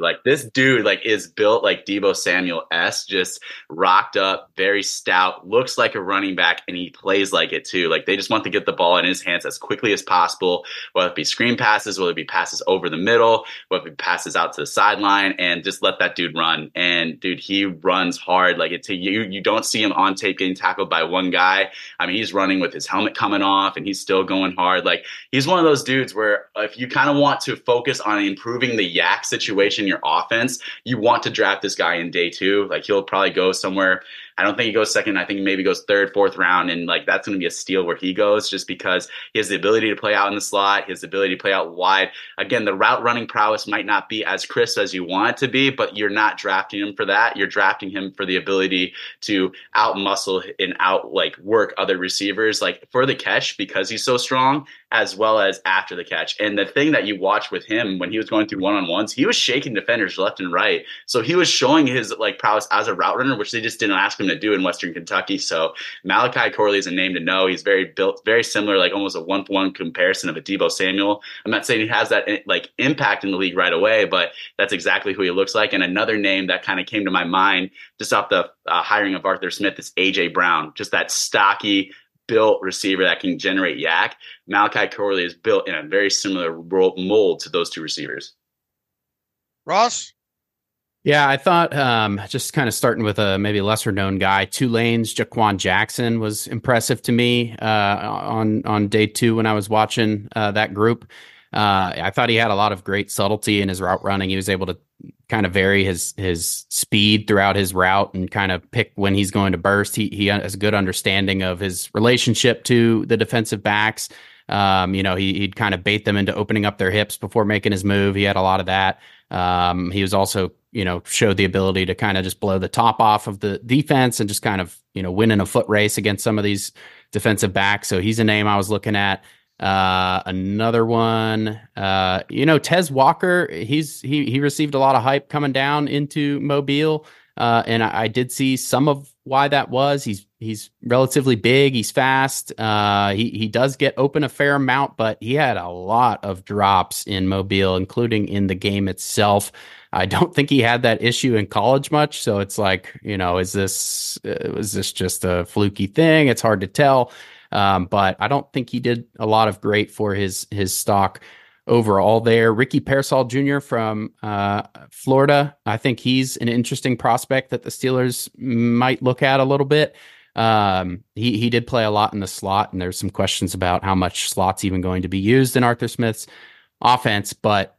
S4: Like this dude, like is built like Deebo Samuel s, just rocked up, very stout, looks like a running back, and he plays like it too. Like they just want to get the ball in his hands as quickly as possible, whether it be screen passes, whether it be passes over the middle, whether it be passes out to the sideline, and just let that dude run. And dude, he runs hard. Like it's you, you don't see him on tape getting tackled by one guy. I mean, he's running with his helmet coming off, and he's still going hard. Like he's one of those dudes where if you kind of want to focus on improving the YAC situation situation, your offense, you want to draft this guy in day two. Like he'll probably go somewhere I don't think he goes second. I think maybe goes third, fourth round, and like that's going to be a steal where he goes, just because he has the ability to play out in the slot, the ability to play out wide. Again, the route running prowess might not be as crisp as you want it to be, but you're not drafting him for that. You're drafting him for the ability to out muscle and out like work other receivers, like for the catch because he's so strong as well as after the catch. And the thing that you watch with him when he was going through one on ones, he was shaking defenders left and right. So he was showing his like prowess as a route runner, which they just didn't ask him to do in Western Kentucky. So Malachi Corley is a name to know. He's very built, very similar, like almost a one for one comparison of a Deebo Samuel. I'm not saying he has that like impact in the league right away, but that's exactly who he looks like. And another name that kind of came to my mind just off the uh, hiring of Arthur Smith is AJ Brown, just that stocky built receiver that can generate YAC. Malachi Corley is built in a very similar mold to those two receivers.
S2: Ross?
S3: Yeah, I thought um, just kind of starting with a maybe lesser known guy, Tulane's Jha'Quan Jackson was impressive to me uh, on on day two when I was watching uh, that group. Uh, I thought he had a lot of great subtlety in his route running. He was able to kind of vary his his speed throughout his route and kind of pick when he's going to burst. He he has a good understanding of his relationship to the defensive backs. Um, you know, he, he'd kind of bait them into opening up their hips before making his move. He had a lot of that. Um, he was also, you know, showed the ability to kind of just blow the top off of the defense and just kind of, you know, win in a foot race against some of these defensive backs. So he's a name I was looking at. Uh, another one, uh, you know, Tez Walker, he's he he received a lot of hype coming down into Mobile. Uh, and I, I, did see some of why that was. He's he's relatively big. He's fast. Uh, he he does get open a fair amount, but he had a lot of drops in Mobile, including in the game itself. I don't think he had that issue in college much. So it's like, you know, is this uh, is this just a fluky thing? It's hard to tell. Um, but I don't think he did a lot of great for his his stock overall there. Ricky Pearsall Jr. from uh, Florida, I think he's an interesting prospect that the Steelers might look at a little bit. Um, he he did play a lot in the slot, and there's some questions about how much slots even going to be used in Arthur Smith's offense. But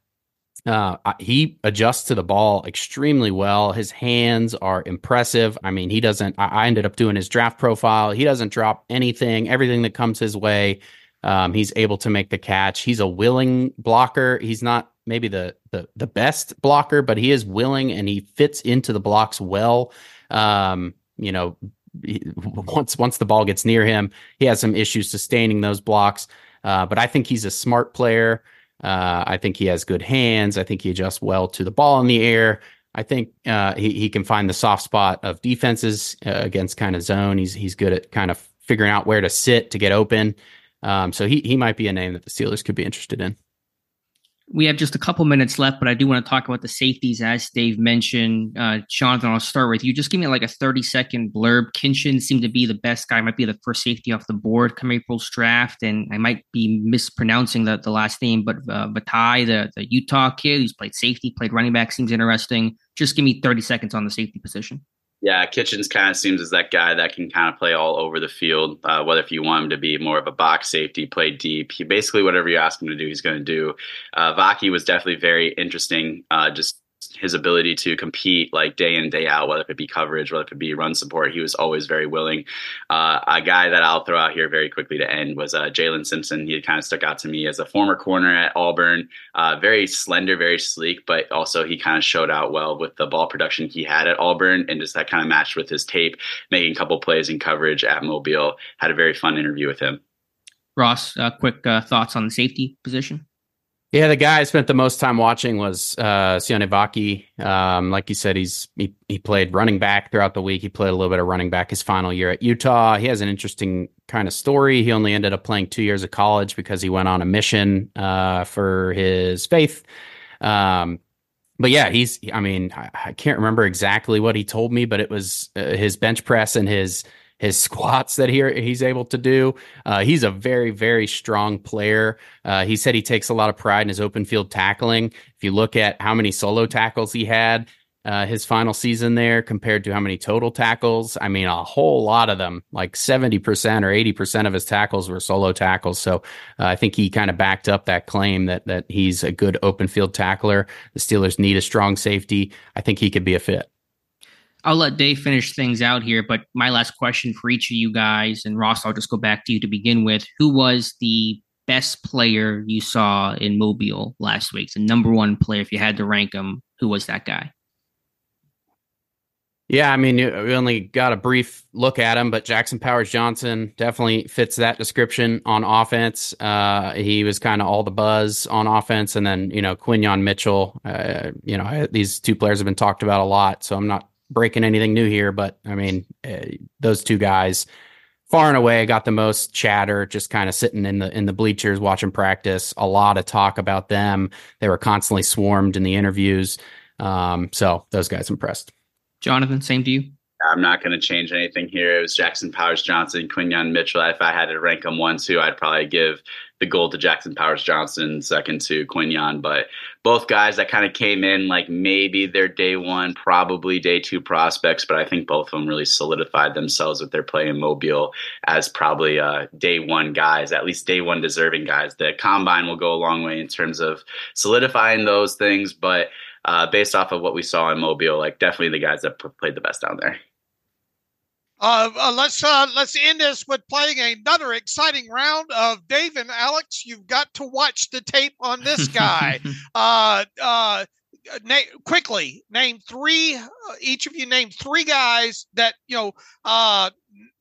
S3: uh, he adjusts to the ball extremely well. His hands are impressive. I mean, he doesn't. I, ended up doing his draft profile. He doesn't drop anything. Everything that comes his way, um, he's able to make the catch. He's a willing blocker. He's not maybe the the the best blocker, but he is willing and he fits into the blocks well. Um, you know, (laughs) once once the ball gets near him, he has some issues sustaining those blocks. Uh, but I think he's a smart player. Uh, I think he has good hands. I think he adjusts well to the ball in the air. I think uh, he he can find the soft spot of defenses uh, against kind of zone. He's he's good at kind of figuring out where to sit to get open. Um, so he he might be a name that the Steelers could be interested in
S1: we have just a couple minutes left, but I do want to talk about the safeties as Dave mentioned. Uh, Jonathan, I'll start with you. Just give me like a 30 second blurb. Kinchen seemed to be the best guy, might be the first safety off the board come April's draft. And I might be mispronouncing the, the last name, but uh, Vaitai, the, the Utah kid who's played safety, played running back, seems interesting. Just give me 30 seconds on the safety position.
S4: Yeah, Kinchens kind of seems as that guy that can kind of play all over the field. Uh, whether if you want him to be more of a box safety, play deep, he basically whatever you ask him to do, he's going to do. Uh, Vaki was definitely very interesting. Uh, just his ability to compete like day in day out, whether it be coverage, whether it be run support, he was always very willing. Uh, a guy that I'll throw out here very quickly to end was uh, Jaylin Simpson. He kind of stuck out to me as a former corner at Auburn, uh, very slender, very sleek, but also he kind of showed out well with the ball production he had at Auburn, and just that kind of matched with his tape, making a couple plays in coverage at Mobile. Had a very fun interview with him.
S1: Ross, uh, quick uh, thoughts on the safety position.
S3: Yeah, the guy I spent the most time watching was uh, Sione Vaki. Um, like you said, he's he, he played running back throughout the week. He played a little bit of running back his final year at Utah. He has an interesting kind of story. He only ended up playing two years of college because he went on a mission uh, for his faith. Um, but yeah, he's. I mean, I, I, can't remember exactly what he told me, but it was uh, his bench press and his his squats that he, he's able to do. Uh, he's a very, very strong player. Uh, he said he takes a lot of pride in his open field tackling. If you look at how many solo tackles he had uh, his final season there compared to how many total tackles, I mean, a whole lot of them, like 70% or 80% of his tackles were solo tackles. So uh, I think he kind of backed up that claim that, that he's a good open field tackler. The Steelers need a strong safety. I think he could be a fit.
S1: I'll let Dave finish things out here, but my last question for each of you guys, and Ross, I'll just go back to you to begin with. Who was the best player you saw in Mobile last week? The number one player, if you had to rank him, who was that guy?
S3: Yeah, I mean, we only got a brief look at him, but Jackson Powers Johnson definitely fits that description on offense. Uh, he was kind of all the buzz on offense, and then you know Quinyon Mitchell. Uh, you know, these two players have been talked about a lot, so I'm not breaking anything new here, but I mean, uh, those two guys far and away got the most chatter just kind of sitting in the in the bleachers watching practice a lot of talk about them they were constantly swarmed in the interviews um, so those guys impressed
S1: jonathan same to you
S4: I'm not going to change anything here. It was Jackson Powers Johnson, Quinyon Mitchell. If I had to rank them one, two, I'd probably give the gold to Jackson Powers Johnson, second to Quinyon But both guys that kind of came in like maybe they're day one, probably day two prospects, but I think both of them really solidified themselves with their play in Mobile as probably uh, day one guys, at least day one deserving guys. The combine will go a long way in terms of solidifying those things, but uh, based off of what we saw in Mobile, like definitely the guys that played the best down there.
S2: Uh, uh, let's uh, let's end this with playing another exciting round of Dave and Alex. You've got to watch the tape on this guy. (laughs) Uh, uh, na- quickly name three. Uh, each of you name three guys that you know.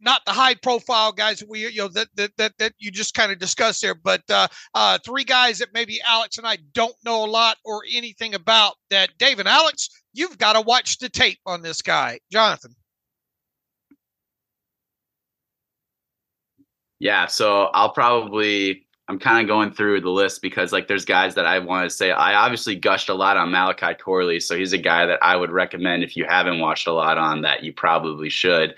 S2: not the high profile guys that we you know that that that, that you just kind of discussed there, but three guys that maybe Alex and I don't know a lot or anything about. That Dave and Alex, you've got to watch the tape on this guy, Jonathan.
S4: Yeah, so I'll probably I'm kind of going through the list because like there's guys that I want to say I obviously gushed a lot on Malachi Corley, so he's a guy that I would recommend if you haven't watched a lot on that you probably should.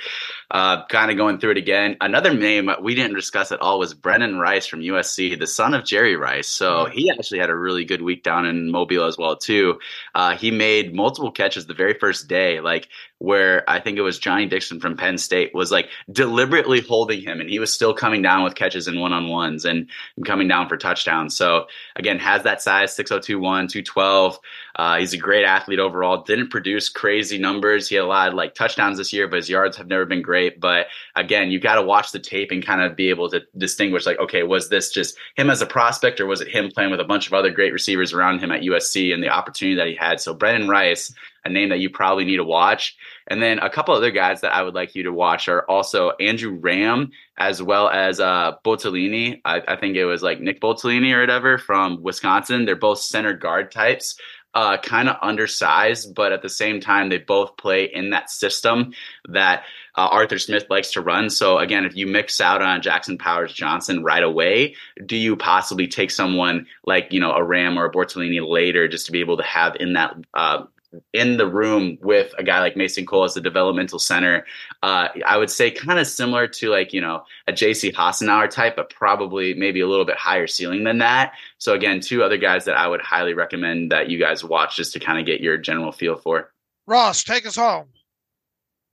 S4: Uh, kind of going through it again. Another name we didn't discuss at all was Brenden Rice from USC, the son of Jerry Rice. So he actually had a really good week down in Mobile as well too. Uh, he made multiple catches the very first day, like where I think it was Johnny Dixon from Penn State was like deliberately holding him, and he was still coming down with catches and one on ones and coming down for touchdowns. So again, has that size 6021, 212. Uh, he's a great athlete overall. Didn't produce crazy numbers. He had a lot of like touchdowns this year, but his yards have never been great. But again, you got to watch the tape and kind of be able to distinguish like, okay, was this just him as a prospect or was it him playing with a bunch of other great receivers around him at USC and the opportunity that he had? So Brenden Rice, a name that you probably need to watch. And then a couple other guys that I would like you to watch are also Andrew Raym, as well as uh, Bortolini. I, I think it was like Nick Bortolini or whatever from Wisconsin. They're both center guard types uh, kind of undersized, but at the same time, they both play in that system that uh, Arthur Smith likes to run. So again, if you mix out on Jackson Powers Johnson right away, do you possibly take someone like you know a Raym or a Bortolini later just to be able to have in that uh, in the room with a guy like Mason Cole as the developmental center, uh, I would say kind of similar to like, you know, a JC Hassenauer type, but probably maybe a little bit higher ceiling than that. So again, two other guys that I would highly recommend that you guys watch just to kind of get your general feel for.
S2: Ross, take us home.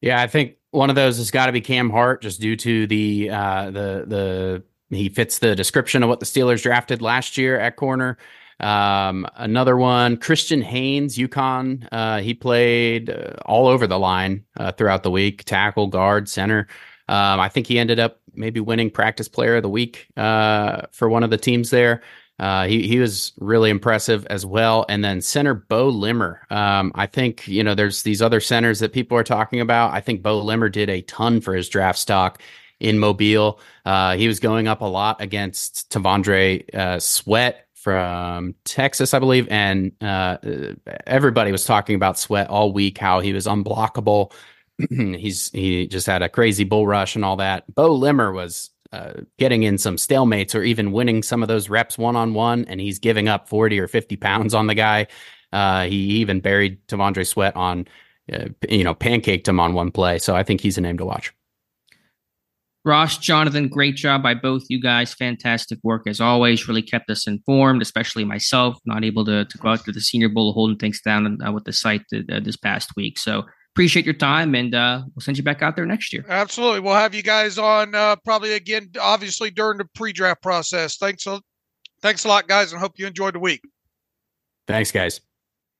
S3: Yeah, I think one of those has got to be Cam Hart, just due to the uh, the the he fits the description of what the Steelers drafted last year at corner. Um, another one, Christian Haynes, UConn. Uh, he played uh, all over the line uh, throughout the week tackle, guard, center. Um, I think he ended up maybe winning practice player of the week uh, for one of the teams there. Uh, he he was really impressive as well. And then center Beaux Limmer. Um, I think you know there's these other centers that people are talking about. I think Beaux Limmer did a ton for his draft stock in Mobile. Uh, he was going up a lot against T'Vondre Sweat from Texas, I believe, and uh, everybody was talking about Sweat all week, how he was unblockable. (clears throat) He's he just had a crazy bull rush and all that. Beaux Limmer was uh, getting in some stalemates or even winning some of those reps one on one, and he's giving up forty or fifty pounds on the guy. Uh, he even buried T'Vondre Sweat on, uh, you know, pancaked him on one play. So I think he's a name to watch.
S1: Ross, Jonathan, great job by both you guys. Fantastic work as always. Really kept us informed, especially myself, not able to, to go out to the Senior Bowl, holding things down uh, with the site uh, this past week. So appreciate your time, and uh, we'll send you back out there next year.
S2: Absolutely, we'll have you guys on uh, probably again, obviously during the pre-draft process. Thanks, a, thanks a lot, guys, and hope you enjoyed the week.
S3: Thanks, guys.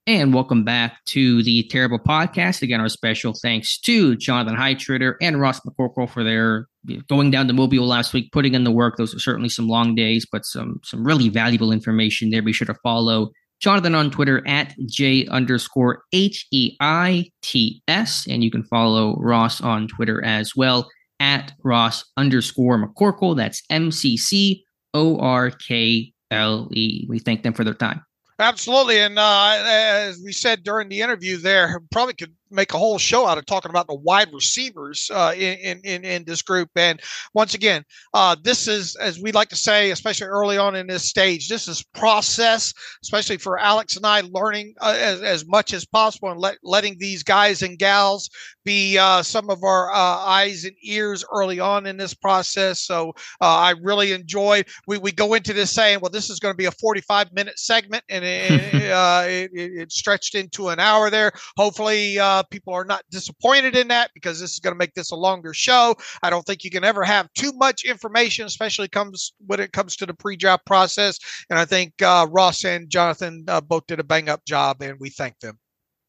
S1: And welcome back to the Terrible Podcast. Again, our special thanks to Jonathan Heitritter and Ross McCorkle for their going down to Mobile last week, putting in the work. Those are certainly some long days, but some some really valuable information there. Be sure to follow Jonathan on Twitter at J underscore H E I T S. And you can follow Ross on Twitter as well at Ross underscore McCorkle. That's M C C O R K L E. We thank them for their time.
S2: Absolutely. And uh, as we said during the interview there, probably could make a whole show out of talking about the wide receivers uh, in, in in this group. And once again, uh, this is as we like to say, especially early on in this stage, this is process, especially for Alex and I learning uh, as, as much as possible and let, letting these guys and gals be uh, some of our uh, eyes and ears early on in this process. So uh, I really enjoyed. We we go into this saying, well, this is going to be a 45 minute segment, and it, (laughs) it, it, it, stretched into an hour there. Hopefully. Uh, uh, people are not disappointed in that because this is going to make this a longer show. I don't think you can ever have too much information, especially comes when it comes to the pre-draft process. And I think uh, Ross and Jonathan uh, both did a bang up job, and we thank them.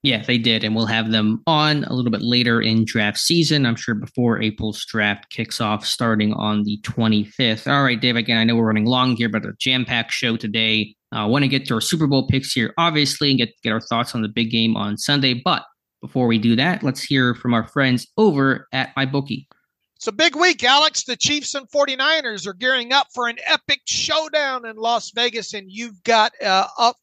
S1: Yeah, they did. And we'll have them on a little bit later in draft season. I'm sure before April's draft kicks off starting on the 25th. All right, Dave, again, I know we're running long here, but a jam packed show today. I uh, want to get to our Super Bowl picks here, obviously, and get, get our thoughts on the big game on Sunday. But before we do that, let's hear from our friends over at MyBookie.
S2: It's a big week, Alex. The Chiefs and 49ers are gearing up for an epic showdown in Las Vegas, and you've got uh, up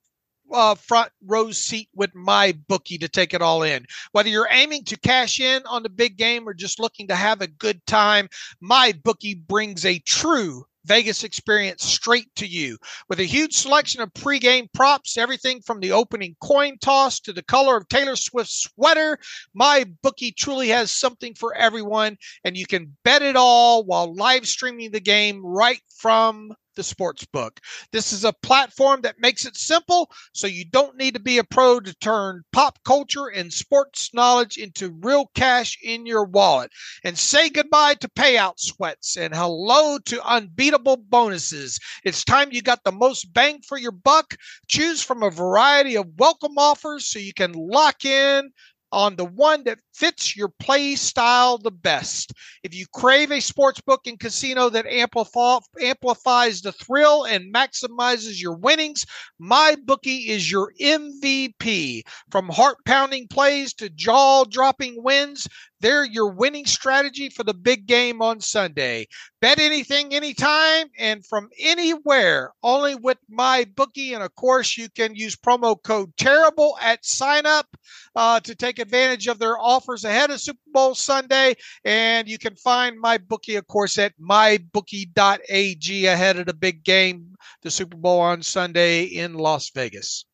S2: uh, front row seat with my bookie to take it all in. Whether you're aiming to cash in on the big game or just looking to have a good time, my bookie brings a true Vegas experience straight to you with a huge selection of pregame props, everything from the opening coin toss to the color of Taylor Swift's sweater. My bookie truly has something for everyone, and you can bet it all while live streaming the game right from the sports book. This is a platform that makes it simple so you don't need to be a pro to turn pop culture and sports knowledge into real cash in your wallet. And say goodbye to payout sweats and hello to unbeatable bonuses. It's time you got the most bang for your buck. Choose from a variety of welcome offers so you can lock in on the one that fits your play style the best. If you crave a sports book and casino that amplify, amplifies the thrill and maximizes your winnings, my bookie is your MVP. From heart pounding plays to jaw dropping wins, they're your winning strategy for the big game on Sunday. Bet anything, anytime, and from anywhere, only with my bookie. And of course, you can use promo code terrible at sign up uh, to take advantage of their offers ahead of Super Bowl Sunday. And you can find my bookie, of course, at mybookie.ag ahead of the big game, the Super Bowl on Sunday in Las Vegas.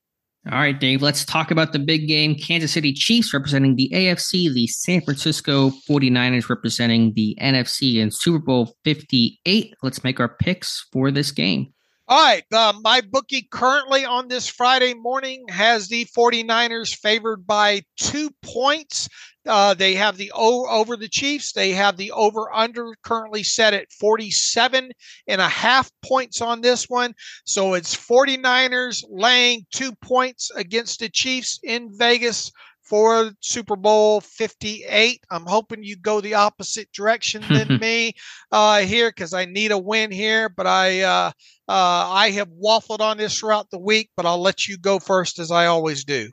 S1: All right, Dave, let's talk about the big game. Kansas City Chiefs representing the AFC, the San Francisco 49ers representing the NFC in Super Bowl 58. Let's make our picks for this game.
S2: All right. Uh, my bookie currently on this Friday morning has the 49ers favored by two points. Uh, they have the O over the Chiefs. They have the over under currently set at 47 and a half points on this one. So it's 49ers laying two points against the Chiefs in Vegas for Super Bowl 58. I'm hoping you go the opposite direction than (laughs) me uh, here because I need a win here. But I uh, I have waffled on this throughout the week, but I'll let you go first as I always do.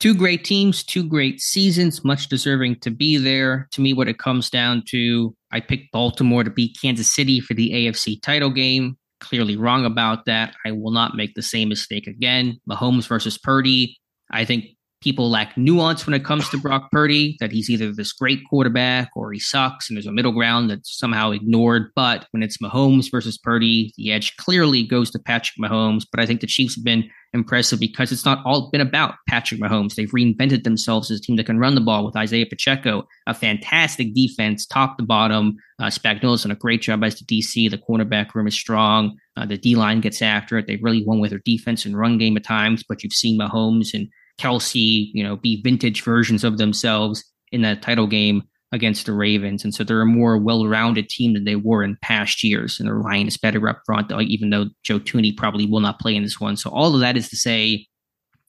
S1: Two great teams, two great seasons, much deserving to be there. To me, what it comes down to, I picked Baltimore to beat Kansas City for the AFC title game. Clearly wrong about that. I will not make the same mistake again. Mahomes versus Purdy. I think people lack nuance when it comes to Brock Purdy, that he's either this great quarterback or he sucks, and there's a middle ground that's somehow ignored. But when it's Mahomes versus Purdy, the edge clearly goes to Patrick Mahomes. But I think the Chiefs have been impressive because it's not all been about Patrick Mahomes. They've reinvented themselves as a team that can run the ball with Isaiah Pacheco, a fantastic defense, top to bottom. Uh, Spagnuolo's done a great job as the DC. The cornerback room is strong. Uh, the D line gets after it. They really won with their defense and run game at times, but you've seen Mahomes and Kelce, you know, be vintage versions of themselves in that title game against the Ravens. And so they're a more well rounded team than they were in past years. And their line is better up front, even though Joe Thuney probably will not play in this one. So all of that is to say,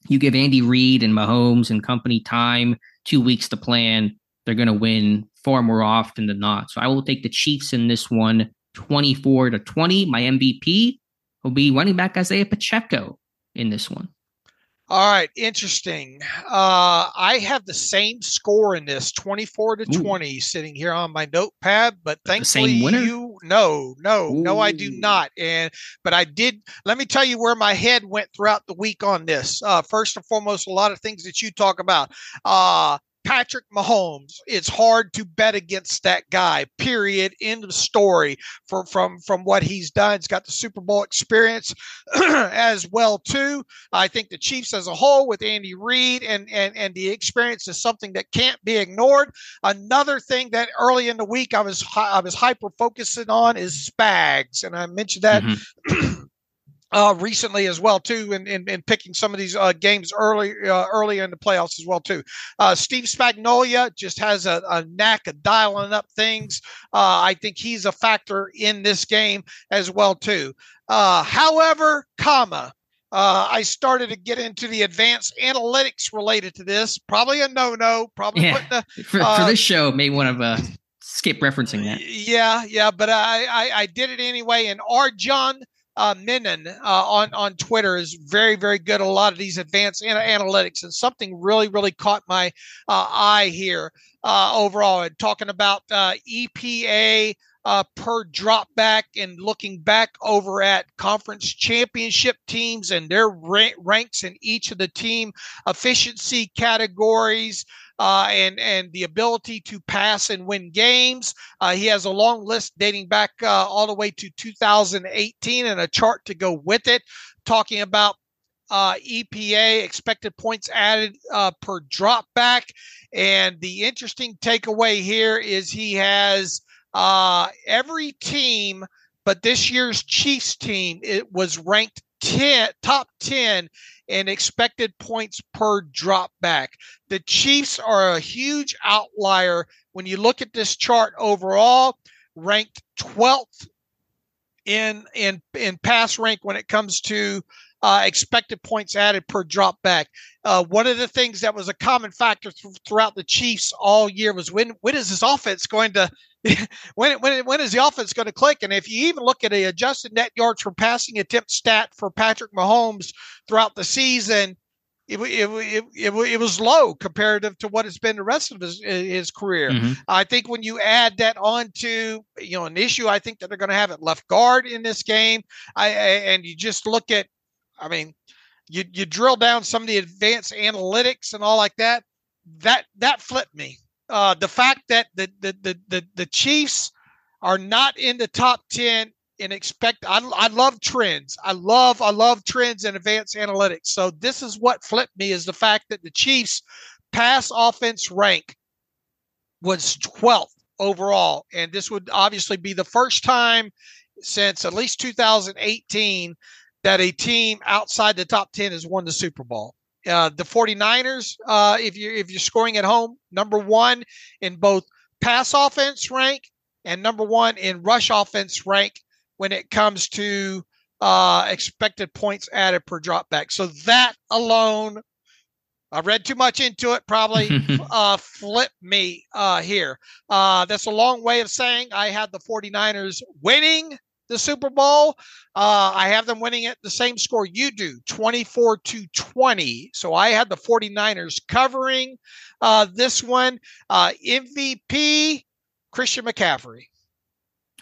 S1: You give Andy Reid and Mahomes and company time, two weeks to plan, they're going to win far more often than not. So I will take the Chiefs in this one, 24 to 20. My MVP will be running back Isaiah Pacheco in this one.
S2: All right, interesting. Uh, I have the same score in this, twenty-four to Ooh. twenty, sitting here on my notepad. But thankfully, you no, no, Ooh. no, I do not. And but I did. Let me tell you where my head went throughout the week on this. Uh, first and foremost, a lot of things that you talk about. Uh, Patrick Mahomes. It's hard to bet against that guy. Period. End of story. From from from what he's done, he's got the Super Bowl experience (clears throat) as well too. I think the Chiefs as a whole, with Andy Reid and and and the experience, is something that can't be ignored. Another thing that early in the week I was I was hyper focusing on is Spags, and I mentioned that. Mm-hmm. (clears throat) uh, recently as well too, in, in, in picking some of these uh, games early uh, early in the playoffs as well too. Uh, Steve Spagnuolo just has a, a, knack of dialing up things. Uh, I think he's a factor in this game as well too. Uh, however, comma. I started to get into the advanced analytics related to this. Probably a no-no. Probably
S1: yeah. The, for, for, this show, may want to uh skip referencing that.
S2: Yeah, yeah, but I, I, I did it anyway. And Arjun uh, uh, on on Twitter is very very good a lot of these advanced an- analytics, and something really really caught my uh, eye here uh, overall. And talking about uh, EPA uh, per drop back and looking back over at conference championship teams and their ra- ranks in each of the team efficiency categories uh, and and the ability to pass and win games. Uh, he has a long list dating back uh, all the way to 2018 and a chart to go with it, talking about uh, EPA expected points added uh, per drop back. And the interesting takeaway here is he has uh, every team, but this year's Chiefs team it was ranked 10 top 10 in expected points per drop back. The Chiefs are a huge outlier when you look at this chart overall, ranked 12th in in in pass rank when it comes to uh, expected points added per drop back. Uh, one of the things that was a common factor th- throughout the Chiefs all year was when when is this offense going to (laughs) when when when is the offense going to click? And if you even look at a adjusted net yards per passing attempt stat for Patrick Mahomes throughout the season, it, it, it, it, it, was low comparative to what it's been the rest of his, his career. Mm-hmm. I think when you add that on to, you know, an issue I think that they're going to have at left guard in this game, I, I, and you just look at, I mean, you, you drill down some of the advanced analytics and all like that, that, that flipped me. Uh, the fact that the, the, the, the, the Chiefs are not in the top 10 and expect I, I love trends. I love i love trends and advanced analytics. So this is what flipped me is the fact that the chiefs pass offense rank was 12th overall. And this would obviously be the first time since at least 2018 that a team outside the top 10 has won the super bowl uh, the 49ers uh, if you're if you're scoring at home number one in both pass offense rank and number one in rush offense rank when it comes to uh, expected points added per drop back. So that alone, I read too much into it, probably (laughs) uh, flip me uh, here. Uh, that's a long way of saying I had the 49ers winning the Super Bowl. Uh, I have them winning it the same score you do, 24 to 20. So I had the 49ers covering uh, this one. Uh, MVP, Christian McCaffrey.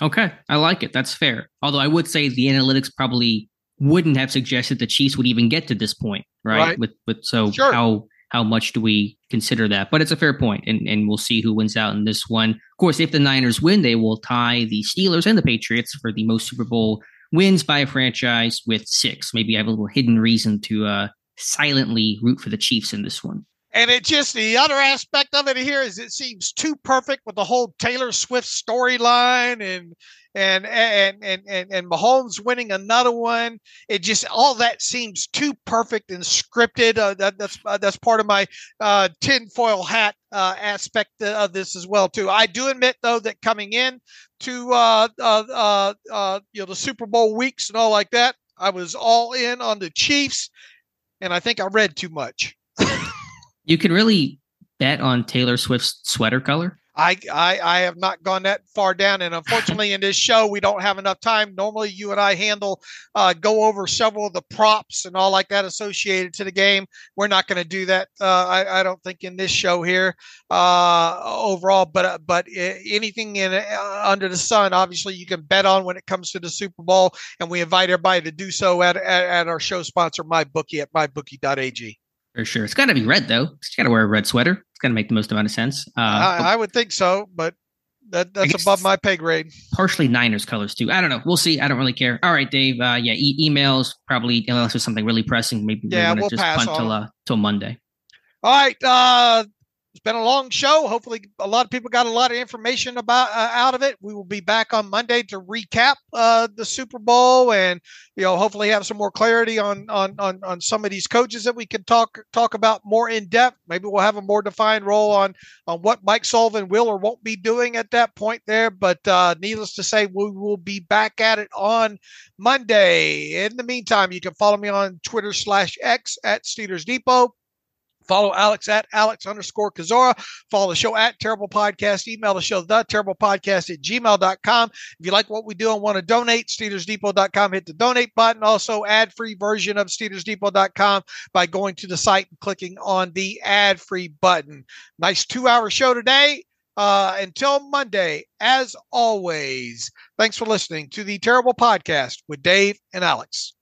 S1: Okay, I like it. That's fair. Although I would say the analytics probably wouldn't have suggested the Chiefs would even get to this point, right? right. With with so sure. how how much do we consider that? But it's a fair point, and and we'll see who wins out in this one. Of course, if the Niners win, they will tie the Steelers and the Patriots for the most Super Bowl wins by a franchise with six. Maybe I have a little hidden reason to uh, silently root for the Chiefs in this one.
S2: And it just the other aspect of it here is it seems too perfect with the whole Taylor Swift storyline and and and and and and Mahomes winning another one. It just all that seems too perfect and scripted. Uh, that, that's uh, that's part of my uh, tinfoil hat uh, aspect of this as well too. I do admit though that coming in to uh, uh, uh, uh, you know the Super Bowl weeks and all like that, I was all in on the Chiefs and I think I read too much. (laughs)
S1: you can really bet on Taylor Swift's sweater color.
S2: I, I I have not gone that far down, and (laughs) unfortunately, in this show, we don't have enough time. Normally, you and I handle uh, go over several of the props and all like that associated to the game. We're not going to do that. Uh, I, I don't think in this show here uh, overall, but uh, but anything in uh, under the sun, obviously, you can bet on when it comes to the Super Bowl, and we invite everybody to do so at at, at our show sponsor, MyBookie at mybookie.ag.
S1: For sure, it's got to be red though. It's got to wear a red sweater It's going to make the most amount of sense.
S2: Uh, I, I, would think so, but that, that's above my pay grade.
S1: Partially Niners colors too. I don't know. We'll see. I don't really care. All right, Dave. Uh, yeah, e- emails probably unless there's something really pressing. Maybe
S2: yeah, we'll just pass
S1: punt till uh, till Monday.
S2: All right. Uh, it's been a long show. Hopefully, a lot of people got a lot of information about uh, out of it. We will be back on Monday to recap uh, the Super Bowl, and you know, hopefully, have some more clarity on on on on some of these coaches that we can talk talk about more in depth. Maybe we'll have a more defined role on on what Mike Sullivan will or won't be doing at that point there. But uh, needless to say, we will be back at it on Monday. In the meantime, you can follow me on Twitter slash X at Steelers Depot. Follow Alex at Alex underscore Kozora. Follow the show at Terrible Podcast. Email the show, the Terrible Podcast at gmail.com. If you like what we do and want to donate, SteelersDepot.com, hit the donate button. Also, ad free version of SteelersDepot.com by going to the site and clicking on the ad free button. Nice two hour show today. Uh, until Monday, as always, thanks for listening to the Terrible Podcast with Dave and Alex.